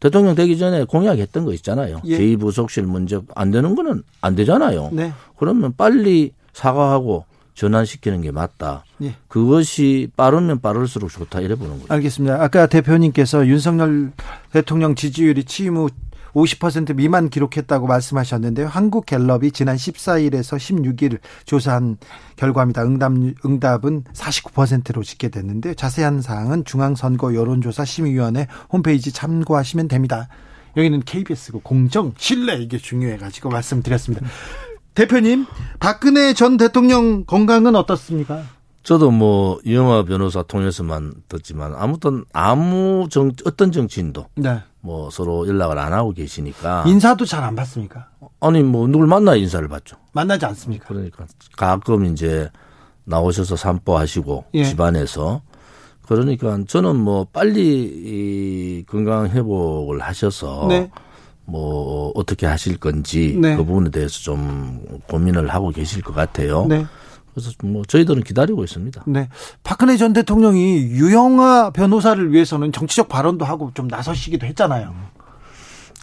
대통령 되기 전에 공약했던 거 있잖아요. 예. 제2부속실 문제 안 되는 거는 안 되잖아요. 네. 그러면 빨리 사과하고 전환시키는 게 맞다. 예. 그것이 빠르면 빠를수록 좋다 이래 보는 거죠. 알겠습니다. 아까 대표님께서 윤석열 대통령 지지율이 취임 후 50% 미만 기록했다고 말씀하셨는데요. 한국갤럽이 지난 14일에서 16일 조사한 결과입니다. 응답, 응답은 49%로 집계됐는데 자세한 사항은 중앙선거 여론조사 심의위원회 홈페이지 참고하시면 됩니다. 여기는 KBS고 공정, 신뢰 이게 중요해가지고 말씀드렸습니다. 대표님, 박근혜 전 대통령 건강은 어떻습니까? 저도 뭐 이영화 변호사 통해서만 듣지만 아무튼 아무 정 어떤 정치인도 네. 뭐 서로 연락을 안 하고 계시니까 인사도 잘 안 받습니까? 아니 뭐 누굴 만나 인사를 받죠. 만나지 않습니까? 그러니까 가끔 이제 나오셔서 산보하시고 예. 집안에서 그러니까 저는 뭐 빨리 이 건강 회복을 하셔서 네. 뭐 어떻게 하실 건지 네. 그 부분에 대해서 좀 고민을 하고 계실 것 같아요. 네. 그래서 뭐 저희들은 기다리고 있습니다. 네. 박근혜 전 대통령이 유영아 변호사를 위해서는 정치적 발언도 하고 좀 나서시기도 했잖아요.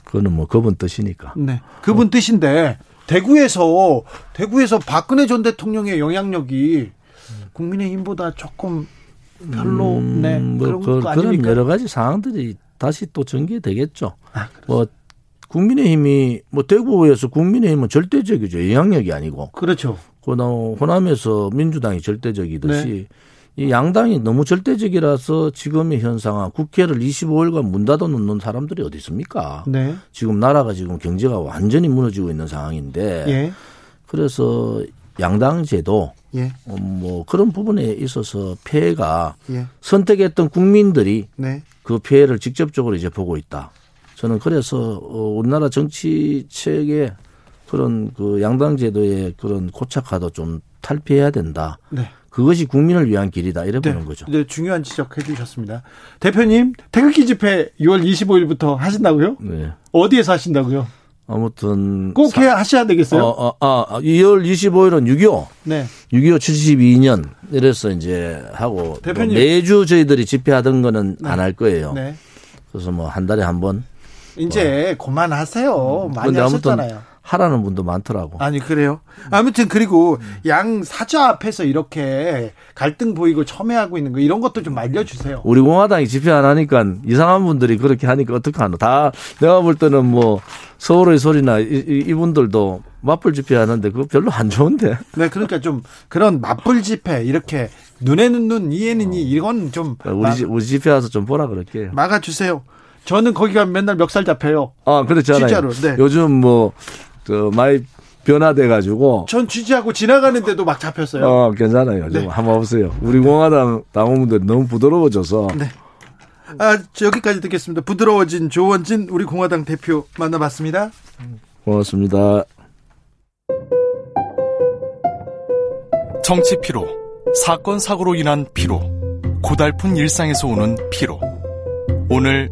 그거는 뭐 그분 뜻이니까. 네. 그분 뜻인데 대구에서 대구에서 박근혜 전 대통령의 영향력이 국민의힘보다 조금 별로 네. 뭐 그런 그, 아닙니까? 여러 가지 상황들이 다시 또 전개되겠죠. 아, 뭐 국민의힘이 뭐 대구에서 국민의힘은 절대적이죠. 영향력이 아니고. 그렇죠. 그다음 호남에서 민주당이 절대적이듯이 네. 이 양당이 너무 절대적이라서 지금의 현상은 국회를 25일간 문 닫아 놓는 사람들이 어디 있습니까? 네. 지금 나라가 지금 경제가 완전히 무너지고 있는 상황인데 예. 그래서 양당제도 예. 어, 뭐 그런 부분에 있어서 피해가 예. 선택했던 국민들이 네. 그 피해를 직접적으로 이제 보고 있다. 저는 그래서 어, 우리나라 정치체계 그런 그 양당 제도의 그런 고착화도 좀 탈피해야 된다. 네. 그것이 국민을 위한 길이다. 이래 네. 보는 거죠. 네, 중요한 지적해 주셨습니다. 대표님, 태극기 집회 6월 25일부터 하신다고요? 네. 어디에서 하신다고요? 아무튼 꼭 해야 하셔야 되겠어요? 어, 어, 아, 2월 25일은 6.25. 네. 6.25 72년 이래서 이제 하고 대표님. 뭐 매주 저희들이 집회하던 거는 안할 거예요. 네. 그래서 뭐 한 달에 한 번. 이제 그만하세요. 많이 근데 아무튼 하셨잖아요. 하라는 분도 많더라고. 아니 그래요. 아무튼 그리고 양 사자 앞에서 이렇게 갈등 보이고 첨예하고 있는 거 이런 것도 좀 알려주세요. 우리 공화당이 집회 안 하니까 이상한 분들이 그렇게 하니까 어떡하노. 다 내가 볼 때는 뭐 서울의 소리나 이, 이- 이 분들도 맞불 집회 하는데 그거 별로 안 좋은데. 네, 그러니까 좀 그런 맞불 집회 이렇게 눈에는 눈, 이에는 이 이건 좀 우리, 집- 우리 집회 와서 좀 보라 그럴게요. 막아주세요. 저는 거기 가면 맨날 멱살 잡혀요. 아, 그렇잖아요. 진짜로, 네. 요즘 뭐, 저, 많이 변화돼가지고. 전 취재하고 지나가는데도 막 잡혔어요. 어, 괜찮아요. 좀 네. 한번 오세요. 우리 공화당 당원분들 너무 부드러워져서. 네. 아, 저 여기까지 듣겠습니다. 부드러워진 조원진 우리 공화당 대표 만나봤습니다. 고맙습니다. 정치 피로, 사건 사고로 인한 피로, 고달픈 일상에서 오는 피로. 오늘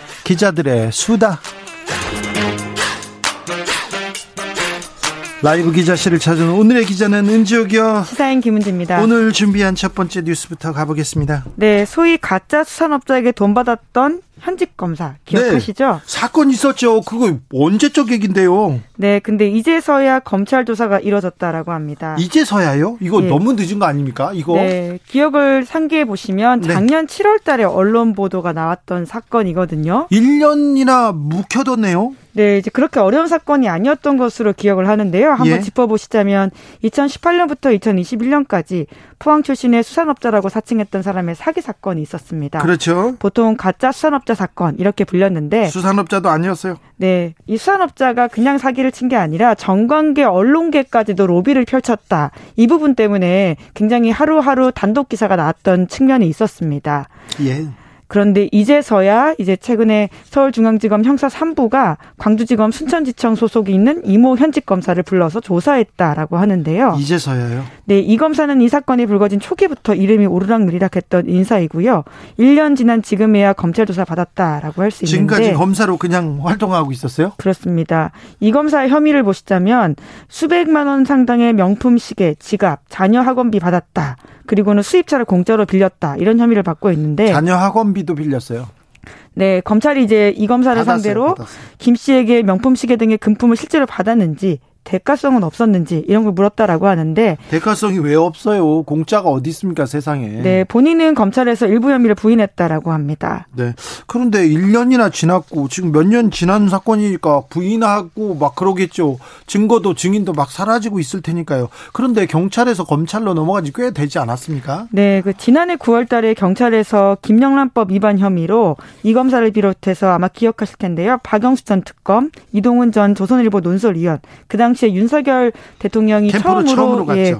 기자들의 수다. 라이브 기자실을 찾은 오늘의 기자는 은지옥이요. 시사인 김은지입니다. 오늘 준비한 첫 번째 뉴스부터 가보겠습니다. 네, 소위 가짜 수산업자에게 돈 받았던 현직 검사 기억하시죠? 네, 사건 있었죠. 그거 언제적 얘긴데요. 네, 근데 이제서야 검찰 조사가 이뤄졌다라고 합니다. 이제서야요? 이거 예. 너무 늦은 거 아닙니까? 이거 네, 기억을 상기해 보시면 네. 작년 7월 달에 언론 보도가 나왔던 사건이거든요. 1년이나 묵혀뒀네요. 네, 이제 그렇게 어려운 사건이 아니었던 것으로 기억을 하는데요. 한번 예. 짚어보시자면 2018년부터 2021년까지 포항 출신의 수산업자라고 사칭했던 사람의 사기 사건이 있었습니다. 그렇죠. 보통 가짜 수산업자 사건 이렇게 불렸는데 수산업자도 아니었어요. 네, 이 수산업자가 그냥 사기를 친 게 아니라 정관계, 언론계까지도 로비를 펼쳤다. 이 부분 때문에 굉장히 하루하루 단독 기사가 나왔던 측면이 있었습니다. 예. 그런데 이제서야 이제 최근에 서울중앙지검 형사 3부가 광주지검 순천지청 소속이 있는 이모 현직 검사를 불러서 조사했다라고 하는데요. 이제서야요. 네, 이 검사는 이 사건이 불거진 초기부터 이름이 오르락내리락 했던 인사이고요. 1년 지난 지금에야 검찰 조사 받았다라고 할 수 있는데 지금까지 검사로 그냥 활동하고 있었어요? 그렇습니다. 이 검사의 혐의를 보시자면 수백만 원 상당의 명품 시계, 지갑, 자녀 학원비 받았다. 그리고는 수입차를 공짜로 빌렸다. 이런 혐의를 받고 있는데 자녀 학원비도 빌렸어요. 네, 검찰이 이제 이 검사를 받았어요, 상대로 받았어요. 김 씨에게 명품 시계 등의 금품을 실제로 받았는지 대가성은 없었는지 이런 걸 물었다라고 하는데 대가성이 왜 없어요? 공짜가 어디 있습니까, 세상에. 네, 본인은 검찰에서 일부 혐의를 부인했다라고 합니다. 네. 그런데 1년이나 지났고 지금 몇 년 지난 사건이니까 부인하고 막 그러겠죠. 증거도 증인도 막 사라지고 있을 테니까요. 그런데 경찰에서 검찰로 넘어간 지 꽤 되지 않았습니까? 네, 그 지난해 9월 달에 경찰에서 김영란법 위반 혐의로 이 검사를 비롯해서 아마 기억하실 텐데요. 박영수 전 특검, 이동훈 전 조선일보 논설위원, 그당 시에 윤석열 대통령이 처음으로, 처음으로 갔죠. 예,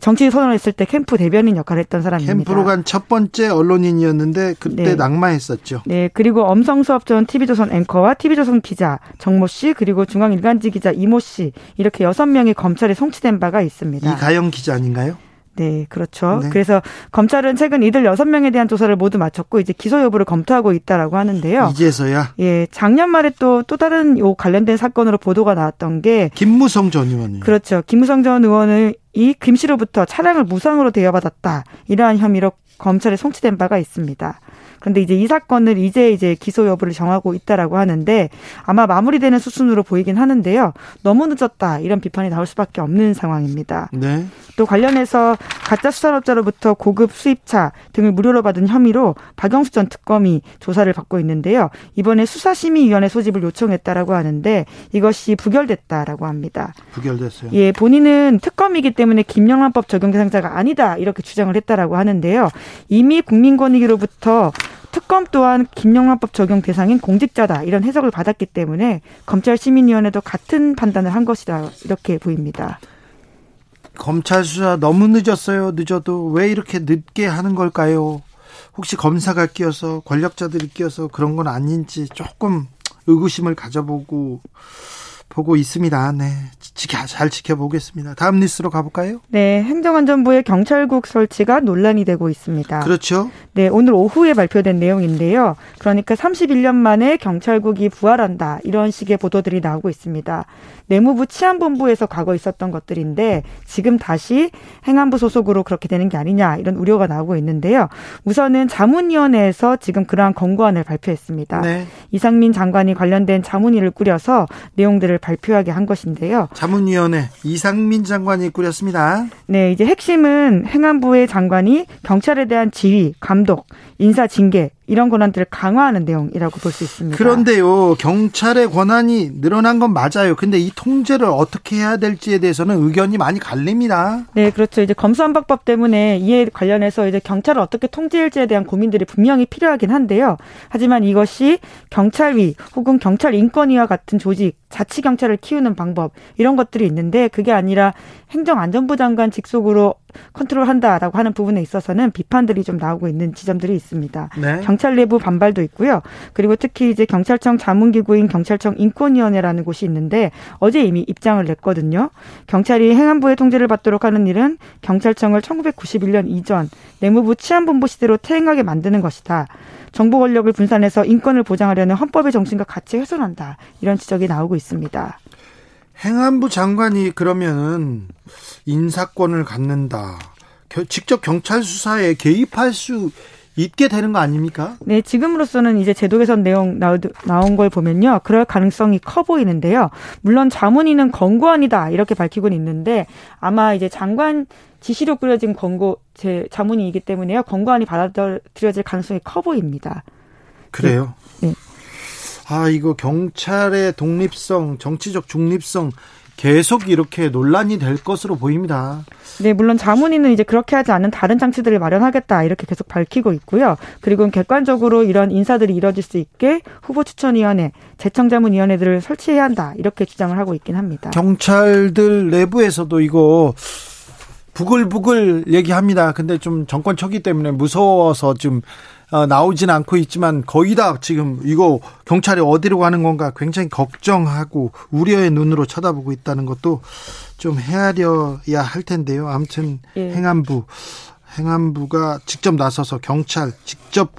정치 선언했을 때 캠프 대변인 역할을 했던 사람입니다. 캠프로 간 첫 번째 언론인이었는데 그때 네. 낙마했었죠. 네, 그리고 엄성수업 전 TV조선 앵커와 TV조선 기자 정모 씨, 그리고 중앙일간지 기자 이모 씨 이렇게 여섯 명이 검찰에 송치된 바가 있습니다. 이가영 기자 아닌가요? 네, 그렇죠. 네. 그래서 검찰은 최근 이들 여섯 명에 대한 조사를 모두 마쳤고 이제 기소 여부를 검토하고 있다라고 하는데요. 이제서야 예, 작년 말에 또또 다른 요 관련된 사건으로 보도가 나왔던 게 김무성 전 의원이 그렇죠. 김무성 전 의원을 이김 씨로부터 차량을 무상으로 대여받았다. 이러한 혐의로 검찰에 송치된 바가 있습니다. 그런데 이제 이 사건을 이제 이제 기소 여부를 정하고 있다라고 하는데 아마 마무리되는 수순으로 보이긴 하는데요. 너무 늦었다. 이런 비판이 나올 수밖에 없는 상황입니다. 네. 또 관련해서 가짜 수산업자로부터 고급 수입차 등을 무료로 받은 혐의로 박영수 전 특검이 조사를 받고 있는데요. 이번에 수사심의위원회 소집을 요청했다라고 하는데 이것이 부결됐다라고 합니다. 부결됐어요. 예, 본인은 특검이기 때문에 김영란법 적용 대상자가 아니다 이렇게 주장을 했다라고 하는데요. 이미 국민권익위로부터 특검 또한 김영란법 적용 대상인 공직자다 이런 해석을 받았기 때문에 검찰 시민위원회도 같은 판단을 한 것이다 이렇게 보입니다. 검찰 수사 너무 늦었어요. 늦어도 왜 이렇게 늦게 하는 걸까요? 혹시 검사가 끼어서 권력자들이 끼어서 그런 건 아닌지 조금 의구심을 가져보고 보고 있습니다. 네. 지켜, 잘 지켜보겠습니다. 다음 뉴스로 가볼까요? 네, 행정안전부의 경찰국 설치가 논란이 되고 있습니다. 그렇죠. 네, 오늘 오후에 발표된 내용인데요. 그러니까 31년 만에 경찰국이 부활한다. 이런 식의 보도들이 나오고 있습니다. 내무부 치안본부에서 과거 있었던 것들인데 지금 다시 행안부 소속으로 그렇게 되는 게 아니냐 이런 우려가 나오고 있는데요. 우선은 자문위원회에서 지금 그러한 권고안을 발표했습니다. 네. 이상민 장관이 관련된 자문위를 꾸려서 내용들을 발표하게 한 것인데요. 자문위원회 이상민 장관이 꾸렸습니다. 네, 이제 핵심은 행안부의 장관이 경찰에 대한 지휘, 감독, 인사 징계 이런 권한들을 강화하는 내용이라고 볼 수 있습니다. 그런데요, 경찰의 권한이 늘어난 건 맞아요. 근데 이 통제를 어떻게 해야 될지에 대해서는 의견이 많이 갈립니다. 네, 그렇죠. 이제 검수완박법 때문에 이에 관련해서 이제 경찰을 어떻게 통제할지에 대한 고민들이 분명히 필요하긴 한데요. 하지만 이것이 경찰위 혹은 경찰 인권위와 같은 조직, 자치 경찰을 키우는 방법 이런 것들이 있는데 그게 아니라 행정안전부 장관 직속으로 컨트롤한다라고 하는 부분에 있어서는 비판들이 좀 나오고 있는 지점들이 있습니다. 네. 경찰 내부 반발도 있고요. 그리고 특히 이제 경찰청 자문기구인 경찰청 인권위원회라는 곳이 있는데 어제 이미 입장을 냈거든요. 경찰이 행안부의 통제를 받도록 하는 일은 경찰청을 1991년 이전 내무부 치안본부 시대로 퇴행하게 만드는 것이다. 정보 권력을 분산해서 인권을 보장하려는 헌법의 정신과 같이 훼손한다. 이런 지적이 나오고 있습니다. 행안부 장관이 그러면은 인사권을 갖는다. 겨- 직접 경찰 수사에 개입할 수 있게 되는 거 아닙니까? 네, 지금으로서는 이제 제도 개선 내용 나온 걸 보면요. 그럴 가능성이 커 보이는데요. 물론 자문위는 권고안이다. 이렇게 밝히고는 있는데 아마 이제 장관 지시로 꾸려진 권고 제 자문위이기 때문에요. 권고안이 받아들여질 가능성이 커 보입니다. 그래요. 네. 아, 이거 경찰의 독립성, 정치적 중립성 계속 이렇게 논란이 될 것으로 보입니다. 네, 물론 자문위는 이제 그렇게 하지 않는 다른 장치들을 마련하겠다 이렇게 계속 밝히고 있고요. 그리고 객관적으로 이런 인사들이 이뤄질 수 있게 후보 추천위원회, 재청자문위원회들을 설치해야 한다 이렇게 주장을 하고 있긴 합니다. 경찰들 내부에서도 이거 부글부글 얘기합니다. 근데 좀 정권 초기 때문에 무서워서 좀 어, 나오진 않고 있지만 거의 다 지금 이거 경찰이 어디로 가는 건가 굉장히 걱정하고 우려의 눈으로 쳐다보고 있다는 것도 좀 헤아려야 할 텐데요. 아무튼 예. 행안부 행안부가 직접 나서서 경찰 직접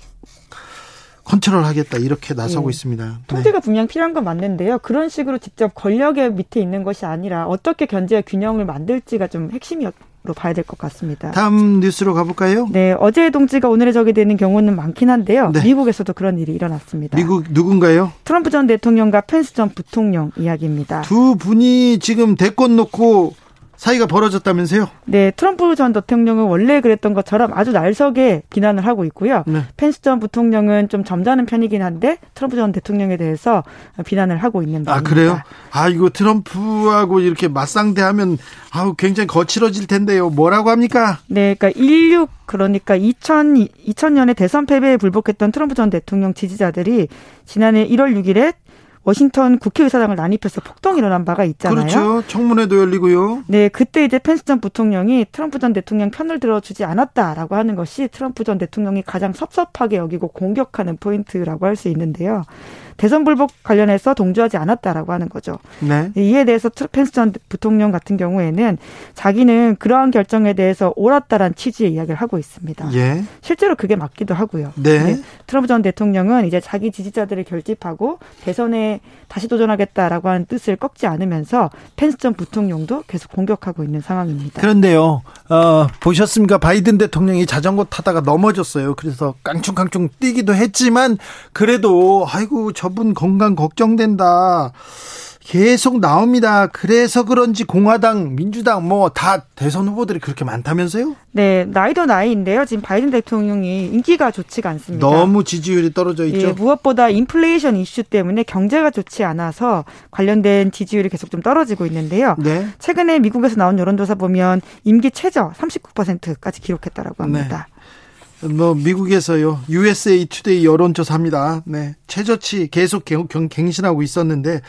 컨트롤하겠다 이렇게 나서고 예. 있습니다. 네. 통제가 분명 필요한 건 맞는데요. 그런 식으로 직접 권력의 밑에 있는 것이 아니라 어떻게 견제와 균형을 만들지가 좀 핵심으 로 봐야 될 것 같습니다. 다음 뉴스로 가볼까요? 네, 어제의 동지가 오늘의 적이 되는 경우는 많긴 한데요. 네. 미국에서도 그런 일이 일어났습니다. 미국 누군가요? 트럼프 전 대통령과 펜스 전 부통령 이야기입니다. 두 분이 지금 대권 놓고 사이가 벌어졌다면서요? 네, 트럼프 전 대통령은 원래 그랬던 것처럼 아주 날석에 비난을 하고 있고요. 네. 펜스 전 부통령은 좀 점잖은 편이긴 한데 트럼프 전 대통령에 대해서 비난을 하고 있는 아 바입니다. 그래요? 아 이거 트럼프하고 이렇게 맞상대하면 아우 굉장히 거칠어질 텐데요. 뭐라고 합니까? 네, 그러니까 16 그러니까 2000 2000년에 대선 패배에 불복했던 트럼프 전 대통령 지지자들이 지난해 1월 6일에 워싱턴 국회의사당을 난입해서 폭동이 일어난 바가 있잖아요. 그렇죠. 청문회도 열리고요. 네, 그때 이제 펜스 전 부통령이 트럼프 전 대통령 편을 들어주지 않았다라고 하는 것이 트럼프 전 대통령이 가장 섭섭하게 여기고 공격하는 포인트라고 할 수 있는데요. 대선 불복 관련해서 동조하지 않았다라고 하는 거죠. 네. 이에 대해서 트러- 펜스 전 부통령 같은 경우에는 자기는 그러한 결정에 대해서 옳았다란 취지의 이야기를 하고 있습니다. 예. 실제로 그게 맞기도 하고요. 네. 트럼프 전 대통령은 이제 자기 지지자들을 결집하고 대선에 다시 도전하겠다라고 하는 뜻을 꺾지 않으면서 펜스 전 부통령도 계속 공격하고 있는 상황입니다. 그런데요, 어, 보셨습니까? 바이든 대통령이 자전거 타다가 넘어졌어요. 그래서 깡충깡충 뛰기도 했지만, 그래도, 아이고, 저분 건강 걱정된다. 계속 나옵니다. 그래서 그런지 공화당, 민주당 뭐 다 대선 후보들이 그렇게 많다면서요? 네, 나이도 나이인데요. 지금 바이든 대통령이 인기가 좋지가 않습니다. 너무 지지율이 떨어져 있죠. 예, 무엇보다 인플레이션 이슈 때문에 경제가 좋지 않아서 관련된 지지율이 계속 좀 떨어지고 있는데요. 네. 최근에 미국에서 나온 여론조사 보면 임기 최저 39%까지 기록했다라고 합니다. 뭐 미국에서요 USA 투데이 여론조사입니다. 네 최저치 계속 갱신하고 있었는데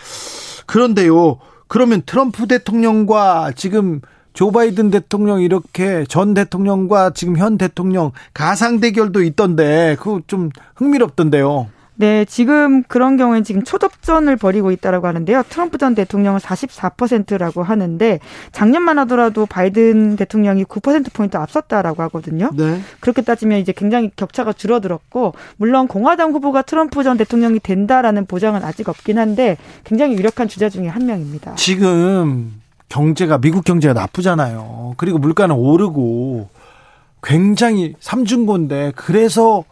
그런데요 그러면 트럼프 대통령과 지금 조 바이든 대통령 이렇게 전 대통령과 지금 현 대통령 가상 대결도 있던데 그거 좀 흥미롭던데요. 네, 지금 그런 경우엔 지금 초접전을 벌이고 있다라고 하는데요. 트럼프 전 대통령은 44%라고 하는데 작년만 하더라도 바이든 대통령이 9%포인트 앞섰다라고 하거든요. 네. 그렇게 따지면 이제 굉장히 격차가 줄어들었고 물론 공화당 후보가 트럼프 전 대통령이 된다라는 보장은 아직 없긴 한데 굉장히 유력한 주자 중에 한 명입니다. 지금 경제가 미국 경제가 나쁘잖아요. 그리고 물가는 오르고 굉장히 삼중고인데 그래서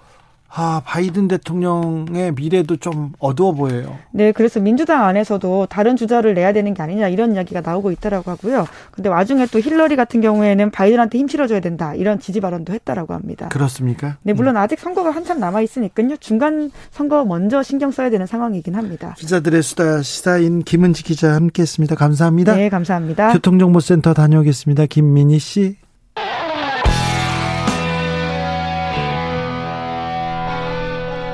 아, 바이든 대통령의 미래도 좀 어두워 보여요. 네, 그래서 민주당 안에서도 다른 주자를 내야 되는 게 아니냐 이런 이야기가 나오고 있다라고 하고요. 근데 와중에 또 힐러리 같은 경우에는 바이든한테 힘 실어줘야 된다 이런 지지 발언도 했다라고 합니다. 그렇습니까? 네, 물론 아직 선거가 한참 남아 있으니까요. 중간 선거 먼저 신경 써야 되는 상황이긴 합니다. 기자들의 수다 시사인 김은지 기자 함께했습니다. 감사합니다. 네, 감사합니다. 교통정보센터 다녀오겠습니다. 김민희 씨.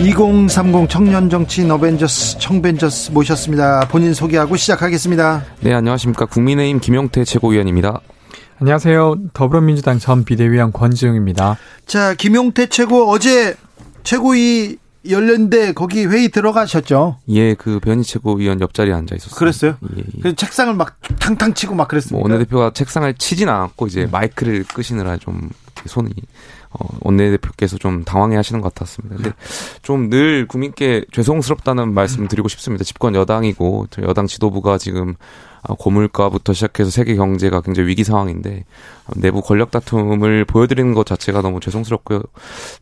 2030 청년 정치인 어벤져스 청벤져스 모셨습니다. 본인 소개하고 시작하겠습니다. 네, 안녕하십니까. 국민의힘 김용태 최고위원입니다. 안녕하세요. 더불어민주당 전 비대위원 권지웅입니다. 자, 김용태 최고 어제 최고위 열렸는데 거기 회의 들어가셨죠? 예, 그 변희 최고위원 옆자리에 앉아 있었어요. 그랬어요? 예, 예. 그 책상을 막 탕탕 치고 막 그랬습니다. 뭐 원내대표가 책상을 치진 않았고 이제 음. 마이크를 끄시느라 좀 손이 어, 원내대표께서 좀 당황해 하시는 것 같았습니다. 근데 좀 늘 국민께 죄송스럽다는 말씀 을 드리고 싶습니다. 집권 여당이고 저 여당 지도부가 지금 아, 고물가부터 시작해서 세계 경제가 굉장히 위기 상황인데 어, 내부 권력 다툼을 보여드리는 것 자체가 너무 죄송스럽고요.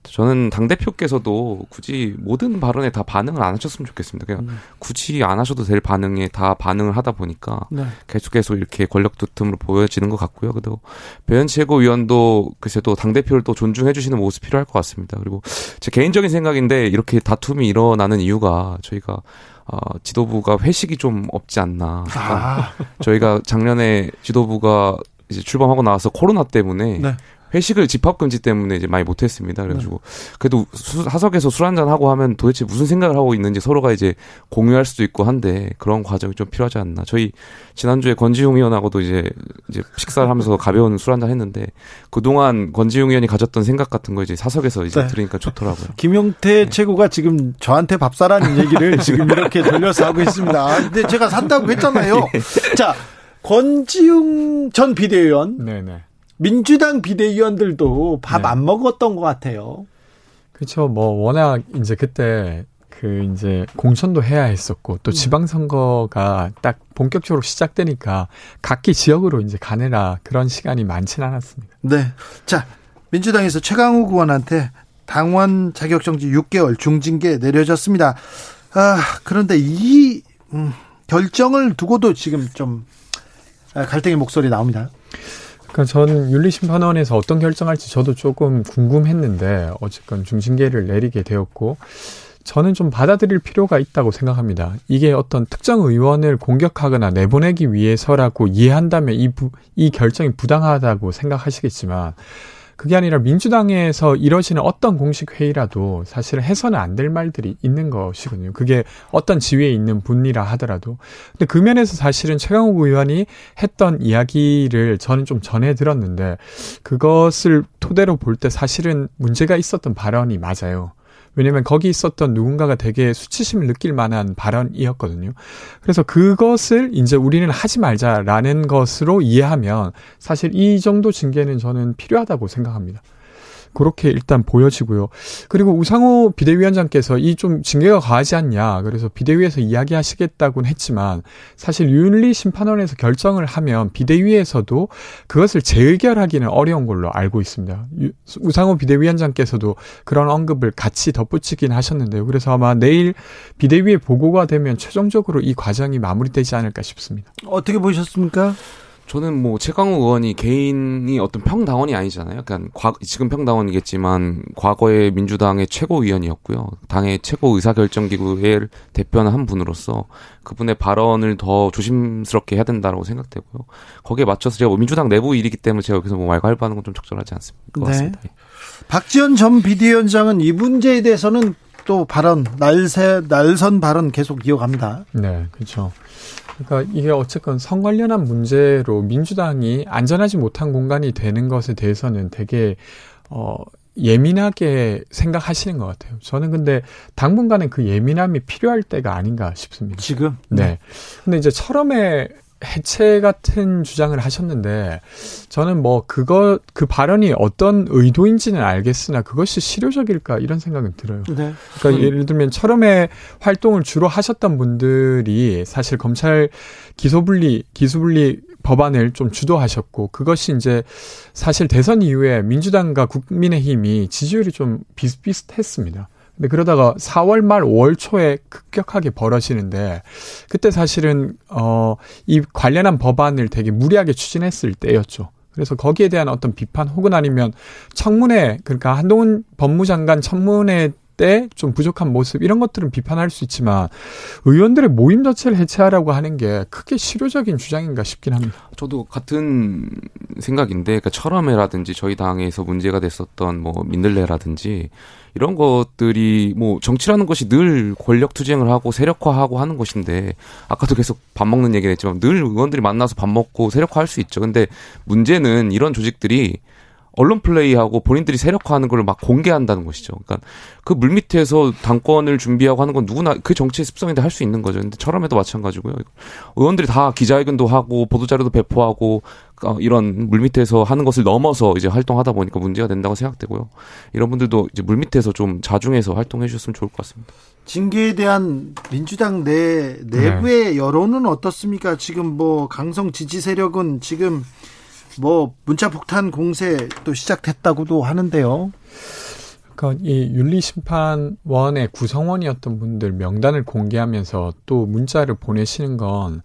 저는 당 대표께서도 굳이 모든 발언에 다 반응을 안 하셨으면 좋겠습니다. 그냥 음. 굳이 안 하셔도 될 반응에 다 반응을 하다 보니까 네. 계속 계속 이렇게 권력 다툼으로 보여지는 것 같고요. 그리고 배현 최고위원도 글쎄 또당 대표를 또 존중해 주시는 모습 필요할 것 같습니다. 그리고 제 개인적인 생각인데 이렇게 다툼이 일어나는 이유가 저희가 어, 지도부가 회식이 좀 없지 않나. 아. 저희가 작년에 지도부가 이제 출범하고 나와서 코로나 때문에 네. 회식을 집합 금지 때문에 이제 많이 못했습니다. 그래가지고 그래도 수, 사석에서 술 한잔 하고 하면 도대체 무슨 생각을 하고 있는지 서로가 이제 공유할 수도 있고 한데 그런 과정이 좀 필요하지 않나. 저희 지난주에 권지용 의원하고도 이제 이제 식사를 하면서 가벼운 술 한잔 했는데 그 동안 권지용 의원이 가졌던 생각 같은 거 이제 사석에서 이제 네. 들으니까 좋더라고요. 김용태 최고가 지금 저한테 밥 사라는 얘기를 지금 이렇게 돌려서 하고 있습니다. 아, 근데 제가 산다고 했잖아요. 자, 권지웅 전 비대위원, 네네. 민주당 비대위원들도 밥 네. 안 먹었던 것 같아요. 그렇죠. 뭐 워낙 이제 그때 그 이제 공천도 해야 했었고 또 지방선거가 딱 본격적으로 시작되니까 각기 지역으로 이제 가느라 그런 시간이 많지는 않았습니다. 네. 자, 민주당에서 최강욱 의원한테 당원 자격정지 6개월 중징계 내려졌습니다. 아, 그런데 이 음, 결정을 두고도 지금 좀 아, 갈등의 목소리 나옵니다. 그러니까 전 윤리심판원에서 어떤 결정할지 저도 조금 궁금했는데 어쨌건 중징계를 내리게 되었고 저는 좀 받아들일 필요가 있다고 생각합니다. 이게 어떤 특정 의원을 공격하거나 내보내기 위해서라고 이해한다면 이, 부, 이 결정이 부당하다고 생각하시겠지만 그게 아니라 민주당에서 이뤄지는 어떤 공식 회의라도 사실은 해서는 안 될 말들이 있는 것이거든요. 그게 어떤 지위에 있는 분이라 하더라도. 근데 그 면에서 사실은 최강욱 의원이 했던 이야기를 저는 좀 전해 들었는데 그것을 토대로 볼 때 사실은 문제가 있었던 발언이 맞아요. 왜냐면 거기 있었던 누군가가 되게 수치심을 느낄 만한 발언이었거든요. 그래서 그것을 이제 우리는 하지 말자라는 것으로 이해하면 사실 이 정도 징계는 저는 필요하다고 생각합니다. 그렇게 일단 보여지고요. 그리고 우상호 비대위원장께서 이 좀 징계가 과하지 않냐. 그래서 비대위에서 이야기하시겠다고는 했지만 사실 윤리 심판원에서 결정을 하면 비대위에서도 그것을 재의결하기는 어려운 걸로 알고 있습니다. 유- 우상호 비대위원장께서도 그런 언급을 같이 덧붙이긴 하셨는데요. 그래서 아마 내일 비대위에 보고가 되면 최종적으로 이 과정이 마무리되지 않을까 싶습니다. 어떻게 보셨습니까? 저는 뭐 최강욱 의원이 개인이 어떤 평당원이 아니잖아요. 그러니까 과, 지금 평당원이겠지만 과거의 민주당의 최고위원이었고요. 당의 최고 의사결정기구의 대표는 한 분으로서 그분의 발언을 더 조심스럽게 해야 된다고 생각되고요. 거기에 맞춰서 제가 뭐 민주당 내부 일이기 때문에 제가 여기서 뭐 말갈바하는 건 좀 적절하지 않습니다. 것 네. 같습니다. 박지원 전 비대위원장은 이 문제에 대해서는 또 발언, 날새, 날선 발언 계속 이어갑니다. 네, 그렇죠. 그러니까 이게 어쨌건 성 관련한 문제로 민주당이 안전하지 못한 공간이 되는 것에 대해서는 되게 어 예민하게 생각하시는 것 같아요. 저는 근데 당분간은 그 예민함이 필요할 때가 아닌가 싶습니다. 지금? 네. 근데 이제 철험의 해체 같은 주장을 하셨는데 저는 뭐 그거 그 발언이 어떤 의도인지는 알겠으나 그것이 실효적일까 이런 생각은 들어요. 네. 그러니까 예를 들면 철험의 활동을 주로 하셨던 분들이 사실 검찰 기소분리 기소분리 법안을 좀 주도하셨고 그것이 이제 사실 대선 이후에 민주당과 국민의힘이 지지율이 좀 비슷비슷했습니다. 근데 그러다가 4월 말 5월 초에 급격하게 벌어지는데 그때 사실은 어이 관련한 법안을 되게 무리하게 추진했을 때였죠. 그래서 거기에 대한 어떤 비판 혹은 아니면 청문회 그러니까 한동훈 법무장관 청문회 때 좀 부족한 모습 이런 것들은 비판할 수 있지만 의원들의 모임 자체를 해체하라고 하는 게 크게 실효적인 주장인가 싶긴 합니다. 저도 같은 생각인데, 그러니까 철험회라든지 저희 당에서 문제가 됐었던 뭐 민들레라든지 이런 것들이 뭐 정치라는 것이 늘 권력 투쟁을 하고 세력화하고 하는 것인데 아까도 계속 밥 먹는 얘기를 했지만 늘 의원들이 만나서 밥 먹고 세력화할 수 있죠. 근데 문제는 이런 조직들이 언론 플레이하고 본인들이 세력화하는 걸 막 공개한다는 것이죠. 그러니까 그 물밑에서 당권을 준비하고 하는 건 누구나 그 정치의 습성인데 할 수 있는 거죠. 근데 철험에도 마찬가지고요. 의원들이 다 기자회견도 하고 보도자료도 배포하고 어, 이런 물밑에서 하는 것을 넘어서 이제 활동하다 보니까 문제가 된다고 생각되고요. 이런 분들도 이제 물밑에서 좀 자중해서 활동해 주셨으면 좋을 것 같습니다. 징계에 대한 민주당 내 내부의 네. 여론은 어떻습니까? 지금 뭐 강성 지지 세력은 지금 뭐 문자 폭탄 공세 또 시작됐다고도 하는데요. 그러니까 이 윤리심판원의 구성원이었던 분들 명단을 공개하면서 또 문자를 보내시는 건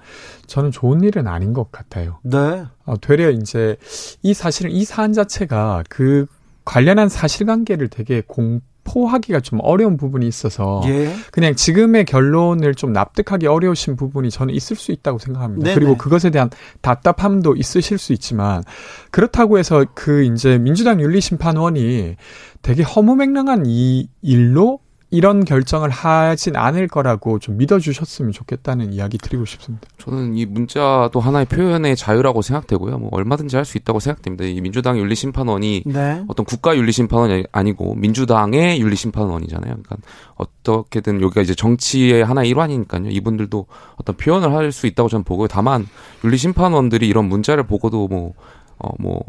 저는 좋은 일은 아닌 것 같아요. 네. 어, 되려 이제 이 사실은 이 사안 자체가 그 관련한 사실관계를 되게 공 포하기가 좀 어려운 부분이 있어서 예. 그냥 지금의 결론을 좀 납득하기 어려우신 부분이 저는 있을 수 있다고 생각합니다. 네네. 그리고 그것에 대한 답답함도 있으실 수 있지만 그렇다고 해서 그 이제 민주당 윤리심판원이 되게 허무맹랑한 이 일로 이런 결정을 하진 않을 거라고 좀 믿어주셨으면 좋겠다는 이야기 드리고 싶습니다. 저는 이 문자도 하나의 표현의 자유라고 생각되고요. 뭐 얼마든지 할 수 있다고 생각됩니다. 이 민주당 윤리심판원이 네. 어떤 국가 윤리심판원이 아니고 민주당의 윤리심판원이잖아요. 그러니까 어떻게든 여기가 이제 정치의 하나의 일환이니까요. 이분들도 어떤 표현을 할 수 있다고 저는 보고요. 다만 윤리심판원들이 이런 문자를 보고도 뭐, 어, 뭐,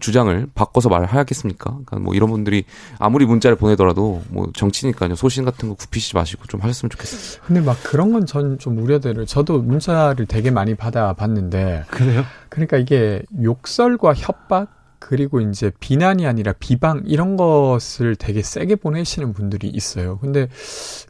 주장을 바꿔서 말하겠습니까? 그러니까 뭐 이런 분들이 아무리 문자를 보내더라도 뭐 정치니까요. 소신 같은 거 굽히시지 마시고 좀 하셨으면 좋겠습니다. 근데 막 그런 건 전 좀 우려대를 저도 문자를 되게 많이 받아 봤는데 그래요? 그러니까 이게 욕설과 협박 그리고 이제 비난이 아니라 비방 이런 것을 되게 세게 보내시는 분들이 있어요. 근데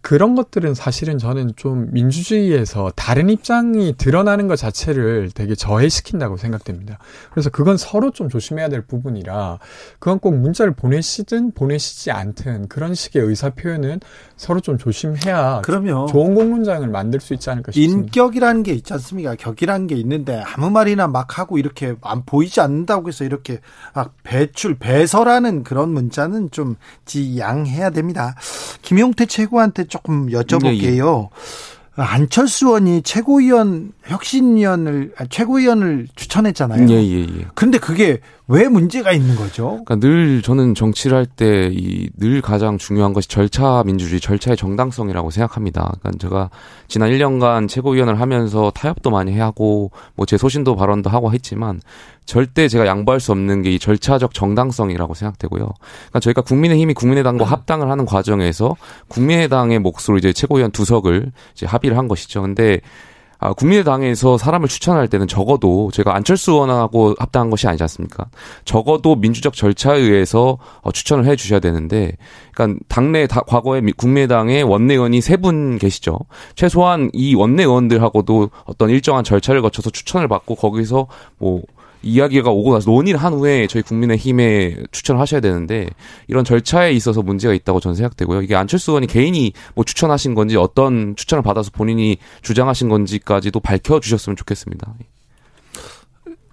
그런 것들은 사실은 저는 좀 민주주의에서 다른 입장이 드러나는 것 자체를 되게 저해시킨다고 생각됩니다. 그래서 그건 서로 좀 조심해야 될 부분이라 그건 꼭 문자를 보내시든 보내시지 않든 그런 식의 의사 표현은 서로 좀 조심해야 그럼요. 좋은 공문장을 만들 수 있지 않을까 싶습니다. 인격이라는 게 있지 않습니까? 격이라는 게 있는데 아무 말이나 막 하고 이렇게 안 보이지 않는다고 해서 이렇게 아, 배출, 배설하는 그런 문자는 좀 지양해야 됩니다. 김용태 최고한테 조금 여쭤볼게요. 네, 예. 안철수 의원이 최고위원 혁신위원을 아, 최고위원을 추천했잖아요. 예, 예, 예. 근데 그게 왜 문제가 있는 거죠? 그러니까 늘 저는 정치를 할 때 이 늘 가장 중요한 것이 절차 민주주의, 절차의 정당성이라고 생각합니다. 그러니까 제가 지난 1년간 최고위원을 하면서 타협도 많이 하고 뭐 제 소신도 발언도 하고 했지만 절대 제가 양보할 수 없는 게 이 절차적 정당성이라고 생각되고요. 그러니까 저희가 국민의힘이 국민의당과 음. 합당을 하는 과정에서 국민의당의 몫으로 이제 최고위원 두 석을 이제 합의를 한 것이죠. 근데 아, 국민의당에서 사람을 추천할 때는 적어도 제가 안철수 의원하고 합당한 것이 아니지 않습니까? 적어도 민주적 절차에 의해서 어, 추천을 해 주셔야 되는데, 그러니까 당내 다, 과거에 국민의당의 원내의원이 세 분 계시죠. 최소한 이 원내의원들하고도 어떤 일정한 절차를 거쳐서 추천을 받고 거기서 뭐 이야기가 오고 나서 논의를 한 후에 저희 국민의힘에 추천을 하셔야 되는데 이런 절차에 있어서 문제가 있다고 저는 생각되고요. 이게 안철수 의원이 개인이 뭐 추천하신 건지 어떤 추천을 받아서 본인이 주장하신 건지까지도 밝혀주셨으면 좋겠습니다.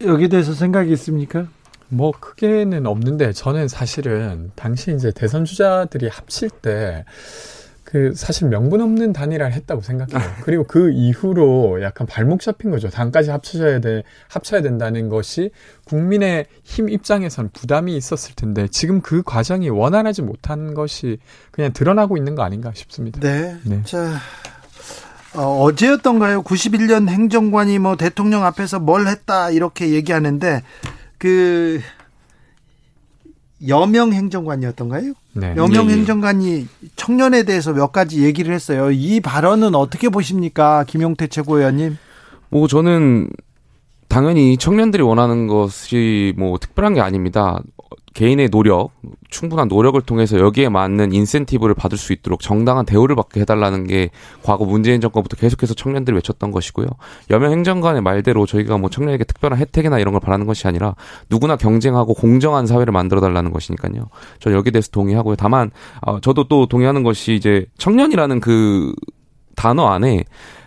여기에 대해서 생각이 있습니까? 뭐 크게는 없는데 저는 사실은 당시 이제 대선 주자들이 합칠 때 그 사실 명분 없는 단일화를 했다고 생각해요. 그리고 그 이후로 약간 발목 잡힌 거죠. 당까지 합쳐져야 돼, 합쳐야 된다는 것이 국민의 힘 입장에선 부담이 있었을 텐데 지금 그 과정이 원활하지 못한 것이 그냥 드러나고 있는 거 아닌가 싶습니다. 네. 자. 어, 어제였던가요? 91년 행정관이 뭐 대통령 앞에서 뭘 했다 이렇게 얘기하는데 그 여명 행정관이었던가요? 네. 여명 예, 예. 행정관이 청년에 대해서 몇 가지 얘기를 했어요. 이 발언은 어떻게 보십니까, 김용태 최고위원님? 뭐 저는 당연히 청년들이 원하는 것이 뭐 특별한 게 아닙니다. 개인의 노력, 충분한 노력을 통해서 여기에 맞는 인센티브를 받을 수 있도록 정당한 대우를 받게 해달라는 게 과거 문재인 정권부터 계속해서 청년들이 외쳤던 것이고요. 여명 행정관의 말대로 저희가 뭐 청년에게 특별한 혜택이나 이런 걸 바라는 것이 아니라 누구나 경쟁하고 공정한 사회를 만들어 달라는 것이니까요. 저는 여기에 대해서 동의하고요. 다만 어, 저도 또 동의하는 것이 이제 청년이라는 그 단어 안에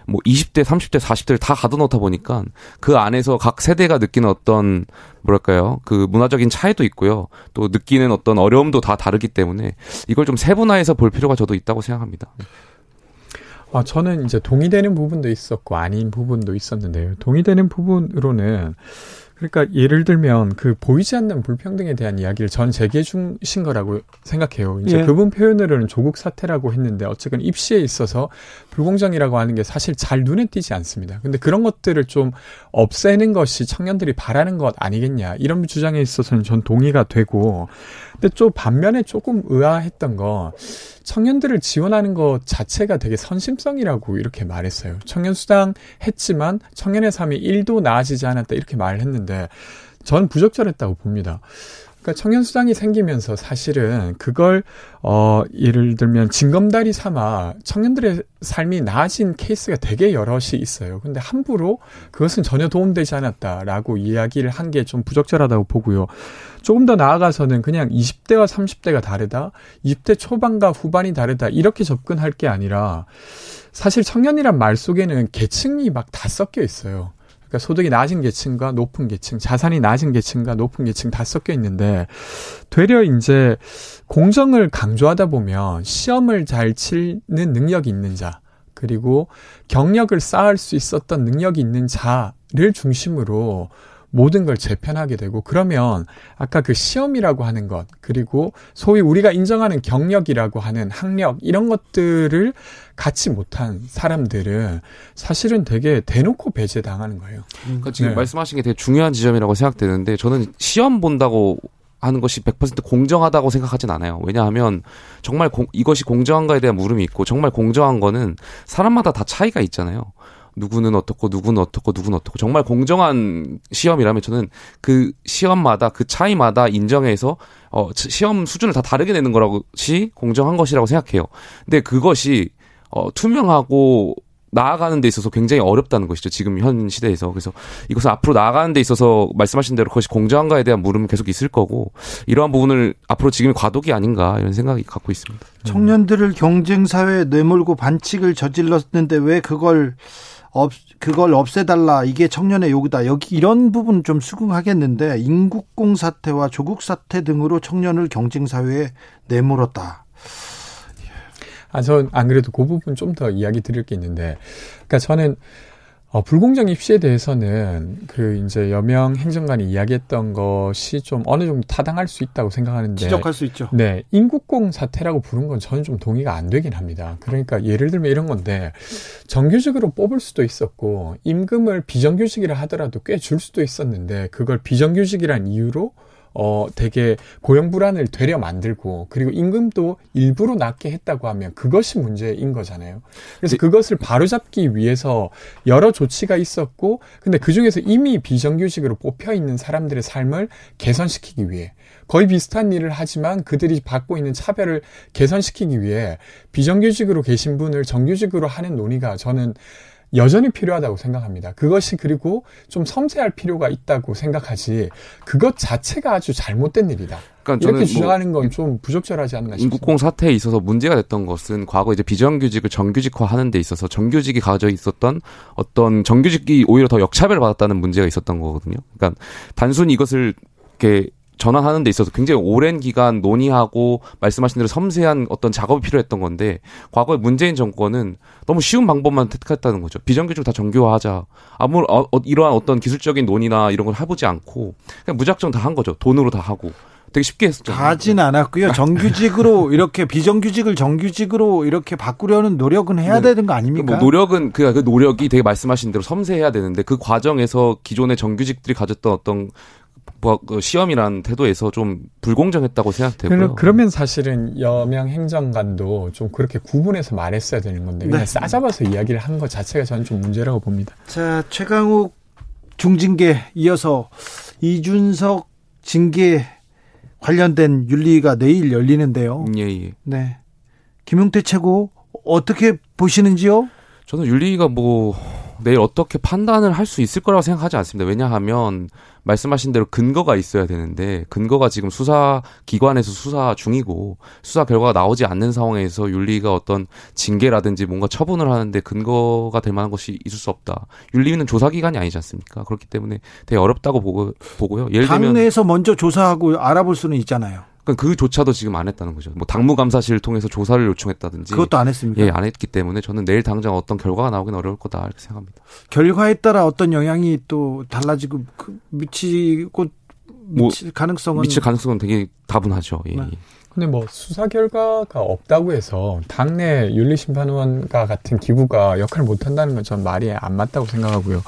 뭐 20대, 30대, 40대를 다 가둬놓다 보니까 그 안에서 각 세대가 느끼는 어떤 뭐랄까요 그 문화적인 차이도 있고요 또 느끼는 어떤 어려움도 다 다르기 때문에 이걸 좀 세분화해서 볼 필요가 저도 있다고 생각합니다. 아, 저는 이제 동의되는 부분도 있었고 아닌 부분도 있었는데요. 동의되는 부분으로는 그러니까 예를 들면 그 보이지 않는 불평등에 대한 이야기를 전 제기해 주신 거라고 생각해요. 이제 예. 그분 표현으로는 조국 사태라고 했는데 어쨌든 입시에 있어서 불공정이라고 하는 게 사실 잘 눈에 띄지 않습니다. 근데 그런 것들을 좀 없애는 것이 청년들이 바라는 것 아니겠냐 이런 주장에 있어서는 전 동의가 되고 근데 또 반면에 조금 의아했던 거 청년들을 지원하는 것 자체가 되게 선심성이라고 이렇게 말했어요. 청년 수당 했지만 청년의 삶이 1도 나아지지 않았다 이렇게 말을 했는데 전 부적절했다고 봅니다. 그러니까 청년 수당이 생기면서 사실은 그걸 어 예를 들면 징검다리 삼아 청년들의 삶이 나아진 케이스가 되게 여럿이 있어요. 근데 함부로 그것은 전혀 도움되지 않았다라고 이야기를 한 게 좀 부적절하다고 보고요. 조금 더 나아가서는 그냥 20대와 30대가 다르다, 20대 초반과 후반이 다르다 이렇게 접근할 게 아니라 사실 청년이란 말 속에는 계층이 막 다 섞여 있어요. 그러니까 소득이 낮은 계층과 높은 계층, 자산이 낮은 계층과 높은 계층 다 섞여 있는데 되려 이제 공정을 강조하다 보면 시험을 잘 치는 능력이 있는 자, 그리고 경력을 쌓을 수 있었던 능력이 있는 자를 중심으로 모든 걸 재편하게 되고 그러면 아까 그 시험이라고 하는 것 그리고 소위 우리가 인정하는 경력이라고 하는 학력 이런 것들을 갖지 못한 사람들은 사실은 되게 대놓고 배제당하는 거예요. 그러니까 지금 네. 말씀하신 게 되게 중요한 지점이라고 생각되는데 저는 시험 본다고 하는 것이 100% 공정하다고 생각하진 않아요. 왜냐하면 정말 공- 이것이 공정한가에 대한 물음이 있고 정말 공정한 거는 사람마다 다 차이가 있잖아요. 누구는 어떻고 누구는 어떻고 누구는 어떻고 정말 공정한 시험이라면 저는 그 시험마다 그 차이마다 인정해서 어 시험 수준을 다 다르게 내는 거라고시 공정한 것이라고 생각해요. 근데 그것이 어 투명하고 나아가는 데 있어서 굉장히 어렵다는 것이죠. 지금 현 시대에서. 그래서 이것을 앞으로 나아가는 데 있어서 말씀하신 대로 그것이 공정한가에 대한 물음은 계속 있을 거고 이러한 부분을 앞으로 지금이 과도기 아닌가 이런 생각이 갖고 있습니다. 청년들을 경쟁 사회에 내몰고 반칙을 저질렀는데 왜 그걸 없 그걸 없애달라 이게 청년의 요구다 여기 이런 부분 좀 수긍하겠는데 인국공 사태와 조국 사태 등으로 청년을 경쟁 사회에 내몰았다. 아, 전 안 그래도 그 부분 좀 더 이야기 드릴 게 있는데, 그러니까 저는 어, 불공정 입시에 대해서는 그 이제 여명 행정관이 이야기했던 것이 좀 어느 정도 타당할 수 있다고 생각하는데, 지적할 수 있죠. 네, 인국공 사태라고 부른 건 저는 좀 동의가 안 되긴 합니다. 그러니까 예를 들면 이런 건데 정규직으로 뽑을 수도 있었고 임금을 비정규직이라 하더라도 꽤 줄 수도 있었는데 그걸 비정규직이란 이유로 어, 되게 고용 불안을 되려 만들고 그리고 임금도 일부러 낮게 했다고 하면 그것이 문제인 거잖아요. 그래서 그것을 바로잡기 위해서 여러 조치가 있었고 근데 그 중에서 이미 비정규직으로 뽑혀 있는 사람들의 삶을 개선시키기 위해 거의 비슷한 일을 하지만 그들이 받고 있는 차별을 개선시키기 위해 비정규직으로 계신 분을 정규직으로 하는 논의가 저는 여전히 필요하다고 생각합니다. 그것이 그리고 좀 섬세할 필요가 있다고 생각하지 그것 자체가 아주 잘못된 일이다. 그러니까 이렇게 저는 주장하는 건좀 부적절하지 않나 싶습니다. 인국공 사태에 있어서 문제가 됐던 것은 과거 이제 비정규직을 정규직화 하는 데 있어서 정규직이 가져 있었던 어떤 정규직이 오히려 더 역차별을 받았다는 문제가 있었던 거거든요. 그러니까 단순히 이것을 이렇게 전환하는 데 있어서 굉장히 오랜 기간 논의하고 말씀하신 대로 섬세한 어떤 작업이 필요했던 건데 과거에 문재인 정권은 너무 쉬운 방법만 택했다는 거죠. 비정규직 다 정규화하자. 아무 어, 어, 이러한 어떤 기술적인 논의나 이런 걸 해보지 않고 그냥 무작정 다 한 거죠. 돈으로 다 하고. 되게 쉽게 했었죠. 하진 않았고요. 정규직으로 이렇게 비정규직을 정규직으로 이렇게 바꾸려는 노력은 해야 네. 되는 거 아닙니까? 뭐 노력은 그, 그 노력이 되게 말씀하신 대로 섬세해야 되는데 그 과정에서 기존의 정규직들이 가졌던 어떤 뭐, 그 시험이라는 태도에서 좀 불공정했다고 생각되고요. 그러, 그러면 사실은 여명 행정관도 좀 그렇게 구분해서 말했어야 되는 건데 그냥 네. 싸잡아서 이야기를 한 것 자체가 저는 좀 문제라고 봅니다. 자, 최강욱 중징계 이어서 이준석 징계 관련된 윤리가 내일 열리는데요. 예, 예. 네. 김용태 최고 어떻게 보시는지요? 저는 윤리가 뭐 내일 어떻게 판단을 할 수 있을 거라고 생각하지 않습니다. 왜냐하면 말씀하신 대로 근거가 있어야 되는데 근거가 지금 수사 기관에서 수사 중이고 수사 결과가 나오지 않는 상황에서 윤리가 어떤 징계라든지 뭔가 처분을 하는데 근거가 될 만한 것이 있을 수 없다. 윤리는 조사 기관이 아니지 않습니까? 그렇기 때문에 되게 어렵다고 보고 보고요. 예를 들면 당내에서 먼저 조사하고 알아볼 수는 있잖아요. 그러니까 그조차도 지금 안 했다는 거죠. 뭐 당무감사실을 통해서 조사를 요청했다든지 그것도 안 했습니까? 예, 안 했기 때문에 저는 내일 당장 어떤 결과가 나오긴 어려울 거다 이렇게 생각합니다. 결과에 따라 어떤 영향이 또 달라지고 그 미치고 뭐 미칠 가능성은 미칠 가능성은 되게 다분하죠. 예. 네. 예. 근데 뭐 수사 결과가 없다고 해서 당내 윤리심판원과 같은 기구가 역할을 못 한다는 건 전 말이 안 맞다고 생각하고요.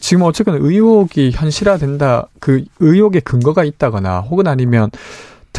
지금 어쨌든 의혹이 현실화된다, 그 의혹의 근거가 있다거나 혹은 아니면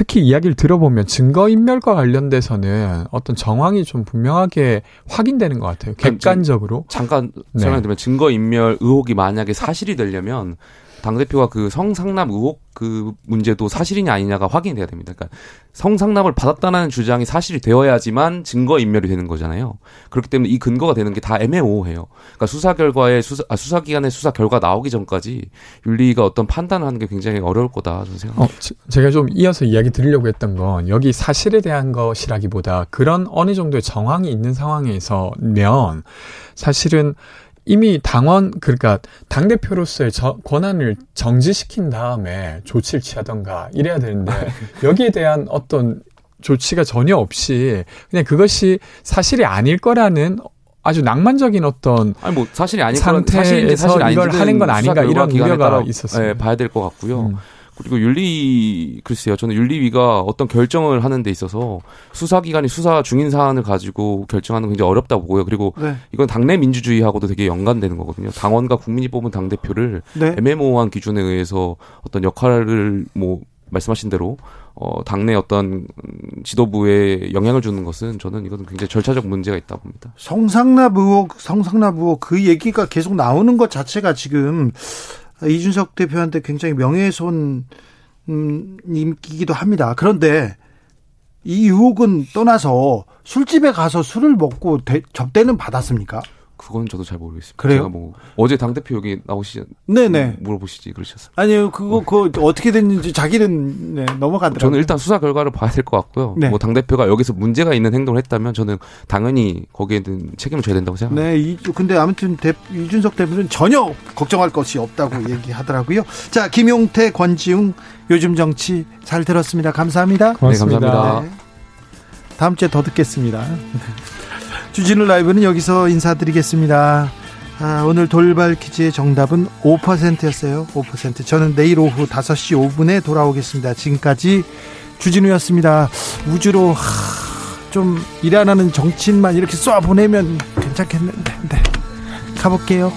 특히 이야기를 들어보면 증거인멸과 관련돼서는 어떤 정황이 좀 분명하게 확인되는 것 같아요. 객관적으로. 잠깐 네. 설명드리면 증거인멸 의혹이 만약에 사실이 되려면 당대표가 그 성상납 의혹 그 문제도 사실이냐 아니냐가 확인이 돼야 됩니다. 그러니까 성상납을 받았다는 주장이 사실이 되어야지만 증거 인멸이 되는 거잖아요. 그렇기 때문에 이 근거가 되는 게 다 애매모호해요. 그러니까 수사 결과에 수사, 아, 수사 기관의 수사 결과 나오기 전까지 윤리가 어떤 판단을 하는 게 굉장히 어려울 거다 저는 생각합니다. 어, 지- 제가 좀 이어서 이야기 드리려고 했던 건 여기 사실에 대한 것이라기보다 그런 어느 정도의 정황이 있는 상황에서면 사실은 이미 당원 그러니까 당 대표로서의 권한을 정지시킨 다음에 조치를 취하던가 이래야 되는데 여기에 대한 어떤 조치가 전혀 없이 그냥 그것이 사실이 아닐 거라는 아주 낭만적인 어떤 아니 뭐 사실이 거란 상태에서 사실인지 사실 이걸 하는 건 아닌가 이런 우려가 있었어요. 예, 봐야 될 것 같고요. 음. 그리고 윤리 글쎄요. 저는 윤리위가 어떤 결정을 하는 데 있어서 수사기관이 수사 중인 사안을 가지고 결정하는 건 굉장히 어렵다고 보고요. 그리고 네. 이건 당내 민주주의하고도 되게 연관되는 거거든요. 당원과 국민이 뽑은 당 대표를 네. 애매모호한 기준에 의해서 어떤 역할을 뭐 말씀하신 대로 어 당내 어떤 지도부에 영향을 주는 것은 저는 이건 굉장히 절차적 문제가 있다 고 봅니다. 성상납 의혹, 성상납 의혹 그 얘기가 계속 나오는 것 자체가 지금 이준석 대표한테 굉장히 명예훼손 음, 합니다. 그런데 이 의혹은 떠나서 술집에 가서 술을 먹고 대- 접대는 받았습니까? 그건 저도 잘 모르겠습니다. 그래요? 제가 뭐 어제 당 대표 여기 나오시 네네. 물어보시지 그러셨어요. 아니요, 그거 그 어떻게 됐는지 자기는 네, 넘어가더라고요. 저는 일단 수사 결과를 봐야 될 것 같고요. 네. 뭐당 대표가 여기서 문제가 있는 행동을 했다면 저는 당연히 거기에 는 책임을 져야 된다고 생각합니다. 네, 이, 근데 아무튼 대, 이준석 대표는 전혀 걱정할 것이 없다고 얘기하더라고요. 자, 김용태, 권지웅, 요즘 정치 잘 들었습니다. 감사합니다. 고맙습니다. 네, 감사합니다. 네. 다음 주에 더 듣겠습니다. 주진우 라이브는 여기서 인사드리겠습니다. 아, 오늘 돌발 퀴즈의 정답은 5%였어요. 5%. 저는 내일 오후 5시 5분에 돌아오겠습니다. 지금까지 주진우였습니다. 우주로 좀일안 하는 정치인만 이렇게 쏴 보내면 괜찮겠는데. 네. 가볼게요.